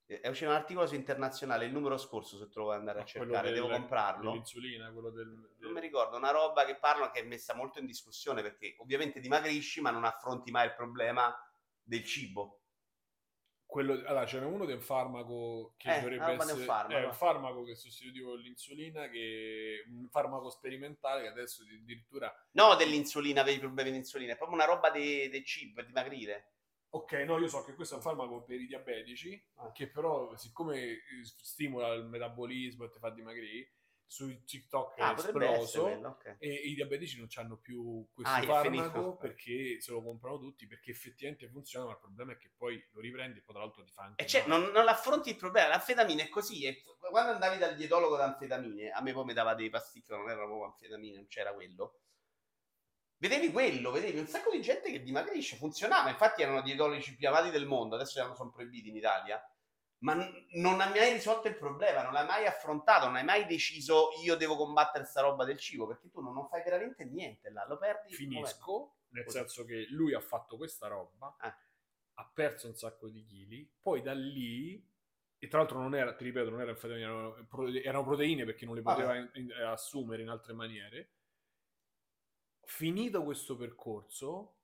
È uscito un articolo su internazionale il numero scorso. Se te lo vuoi andare a quello cercare, devo comprarlo. Dell'insulina, quello del... Non del- mi ricordo, una roba che parlano che è messa molto in discussione perché ovviamente dimagrisci, ma non affronti mai il problema del cibo. Quello, allora, ce n'è uno del farmaco che Eh, dovrebbe roba di un essere farmaco. è un farmaco che sostituivo l'insulina, che un farmaco sperimentale che adesso addirittura No dell'insulina per i problemi di insulina, è proprio una roba di- del cibo per dimagrire. Ok, no, io so che questo è un farmaco per i diabetici, Ah. che però, siccome eh, stimola il metabolismo e ti fa dimagrire, su TikTok è Ah, essere esploso quello, ok. e i diabetici non hanno più questo Ah, è farmaco perché se lo comprano tutti, perché effettivamente funziona, ma il problema è che poi lo riprendi e poi tra l'altro ti fa anche E cioè, non, non affronti il problema, l'anfetamina è così. e quando andavi dal dietologo d'anfetamine, a me poi mi dava dei pasticchi, non erano proprio anfetamine, non c'era quello. Vedevi quello, vedevi un sacco di gente che dimagrisce, funzionava. Infatti erano dietologi più amati del mondo, adesso sono proibiti in Italia. Ma non hai mai risolto il problema, non l'hai mai affrontato, non hai mai deciso io devo combattere sta roba del cibo, perché tu non, non fai veramente niente là, lo perdi. Finisco, nel Così. senso che lui ha fatto questa roba, Eh. ha perso un sacco di chili, poi da lì, e tra l'altro non era, ti ripeto, non era anfetamina, erano, erano proteine perché non le poteva in- in- assumere in altre maniere. Finito questo percorso,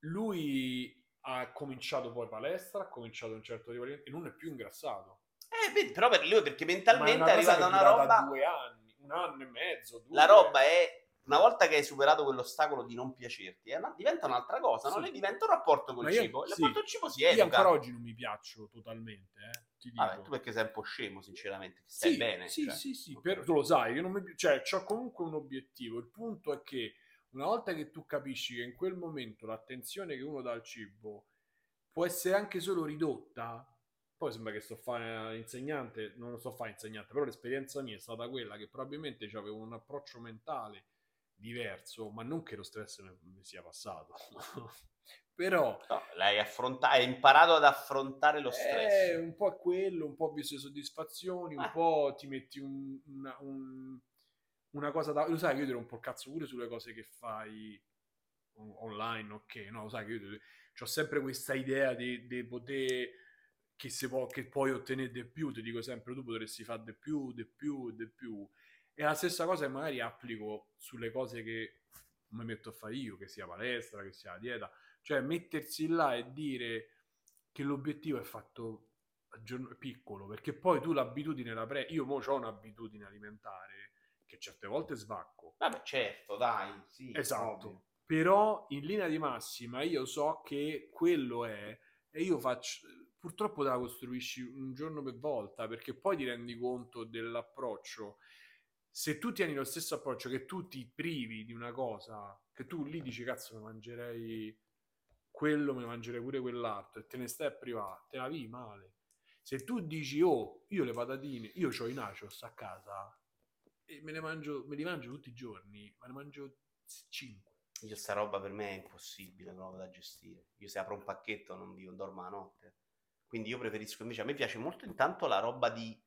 lui ha cominciato poi palestra, ha cominciato un certo livello e non è più ingrassato. Eh, vedi, però per lui, perché mentalmente è arrivata una roba... due anni, un anno e mezzo, due. La roba è una volta che hai superato quell'ostacolo di non piacerti, eh, diventa un'altra cosa? Sì. Lì diventa un rapporto col io- cibo. Il sì. rapporto col cibo si Io educa. ancora oggi non mi piaccio totalmente, eh, ti dico. Vabbè, tu perché sei un po' scemo, sinceramente, stai Sì, bene. Sì, cioè. sì, sì, Ok. per- tu lo sai, io non mi cioè, c'ho comunque un obiettivo. Il punto è che una volta che tu capisci che in quel momento l'attenzione che uno dà al cibo può essere anche solo ridotta, poi sembra che sto a fare insegnante, non lo sto a fare insegnante, però l'esperienza mia è stata quella che probabilmente avevo un approccio mentale diverso, ma non che lo stress mi sia passato. però No, l'hai affrontato, hai imparato ad affrontare lo eh, stress. un po' è quello, un po' visto le soddisfazioni, un Ah. po' ti metti un- una, un- una cosa da... Lo sai che io ti rompo il cazzo pure sulle cose che fai on- online, ok? No, lo sai che io ho sempre questa idea di, di poter... Che, si può, che puoi ottenere di più, ti dico sempre tu potresti fare di più, di più, di più. E la stessa cosa magari applico sulle cose che mi metto a fare io, che sia palestra, che sia dieta, cioè mettersi là e dire che l'obiettivo è fatto piccolo, perché poi tu l'abitudine la pre... Io mo ho un'abitudine alimentare che certe volte svacco. Vabbè, certo, dai, sì. Esatto. ovvio. però in linea di massima io so che quello è e io faccio purtroppo te la costruisci un giorno per volta perché poi ti rendi conto dell'approccio se tu tieni lo stesso approccio che tu ti privi di una cosa che tu lì dici cazzo mi mangerei quello, mi mangerei pure quell'altro e te ne stai a privare, te la vivi male se tu dici oh io le patatine io ho i nachos a casa e me mangio me li mangio tutti i giorni ma ne mangio 5 io sta roba per me è impossibile proprio da gestire. Io se apro un pacchetto non vivo, dormo la notte. Quindi io preferisco invece, a me piace molto intanto la roba di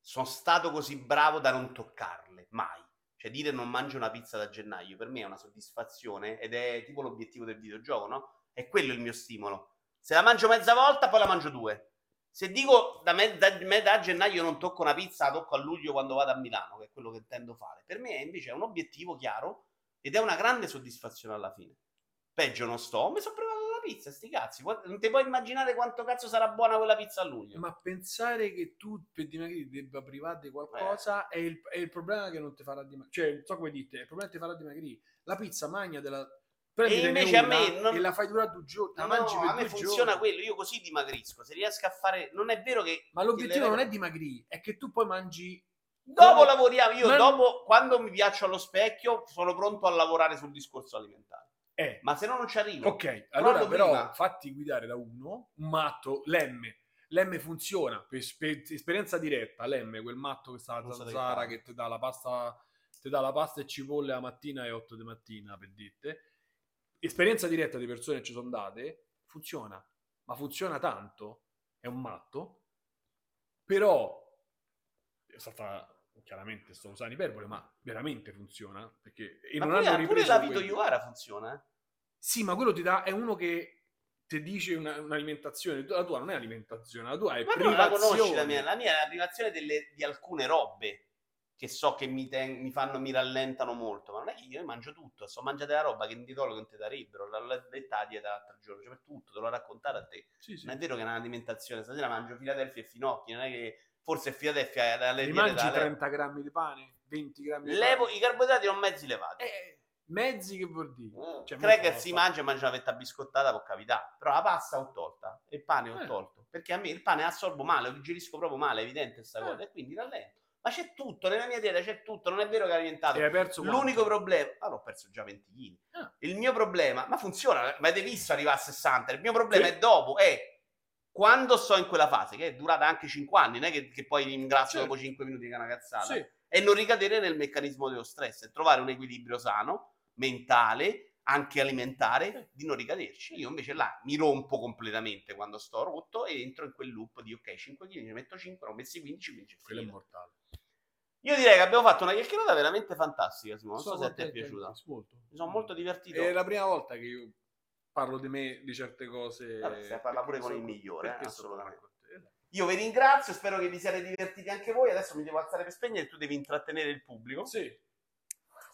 sono stato così bravo da non toccarle, mai. Cioè dire non mangio una pizza da gennaio, per me è una soddisfazione ed è tipo l'obiettivo del videogioco, no? È quello il mio stimolo. Se la mangio mezza volta, poi la mangio due. Se dico da me, da, me, da gennaio non tocco una pizza, la tocco a luglio quando vado a Milano, che è quello che intendo fare. Per me invece è un obiettivo chiaro ed è una grande soddisfazione alla fine. Peggio non sto, mi sono provato la pizza, sti cazzi. Non ti puoi immaginare quanto cazzo sarà buona quella pizza a luglio. Ma pensare che tu per dimagrire debba privare di qualcosa eh. è, il, è, il, problema che non ti farà dimagrire. Cioè, non so come dite, il problema che ti farà dimagrire. La pizza magna della... E invece a me non... e la fai durare due giorni. No, no, a me funziona giorni. quello. Io così dimagrisco. Se riesco a fare, non è vero che. Ma l'obiettivo non è dimagrire, è che tu poi mangi Dopo Come... lavoriamo, io Ma... dopo, quando mi piaccio allo specchio, sono pronto a lavorare sul discorso alimentare. Eh. Ma se no non ci arrivo. Ok, allora però prima... fatti guidare da uno, un matto, l'M. L'M funziona, per, per esperienza diretta, l'M, quel matto che sta a zanzara, che ti dà la pasta, ti dà la pasta e cipolle la mattina e 8 di mattina, per dite. Esperienza diretta di persone che ci sono andate, funziona. Ma funziona tanto, è un matto, però stata chiaramente sto usando iperbole, ma veramente funziona. Perché e ma non pure, hanno pure la Vito Iuvara funziona. Eh? Sì, ma quello ti dà, è uno che ti dice una, un'alimentazione, la tua non è alimentazione, la tua è ma privazione. Ma la conosci la mia? La mia è la privazione delle, di alcune robe che so che mi, ten- mi, fanno, mi rallentano molto, ma non è che io mangio tutto, so mangiare la roba che in dietologo non ti darebbero, l'ho detta a dieta l'altro giorno, cioè per tutto, te l'ho raccontare a te. Sì, sì. Non è vero che è un'alimentazione, stasera mangio Filadelfia e finocchi, non è che forse Philadelphia dalle mangi 30 grammi di pane 20 grammi di Levo, pane i carboidrati non mezzi levati eh, mezzi che vuol dire mm. cioè, Cracker si mangia e mangia una fetta biscottata può capitare però la pasta ho tolta e il pane ho eh. tolto perché a me il pane assorbo male lo digerisco proprio male è evidente questa eh. cosa e quindi rallento ma c'è tutto, nella mia dieta c'è tutto, non è vero che hai alimentato. L'unico quanto? problema, ah, ho perso già 20 kg. Ah. Il mio problema, ma funziona, ma avete visto arrivare a 60. Il mio problema sì. è dopo, è quando sto in quella fase, che è durata anche 5 anni, non è che, che poi ringrazio certo. dopo 5 minuti che è una cazzata, sì. e non ricadere nel meccanismo dello stress, e trovare un equilibrio sano, mentale, anche alimentare, di non ricaderci. Io invece là mi rompo completamente quando sto rotto e entro in quel loop di ok, 5 kg, ne metto 5, ne ho messi 15, 15 Quello è mortale. Io direi che abbiamo fatto una chiacchierata veramente fantastica, Simone. Non so se ti è piaciuta. Molto. Mi sono molto divertito. È la prima volta che io parlo di me, di certe cose. Vabbè, stai parlando pure con il migliore, eh, assolutamente. Io vi ringrazio, spero che vi siate divertiti anche voi. Adesso mi devo alzare per spegnere e tu devi intrattenere il pubblico. Sì.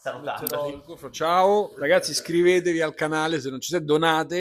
Salutando. Ciao ragazzi, iscrivetevi al canale se non ci siete, donate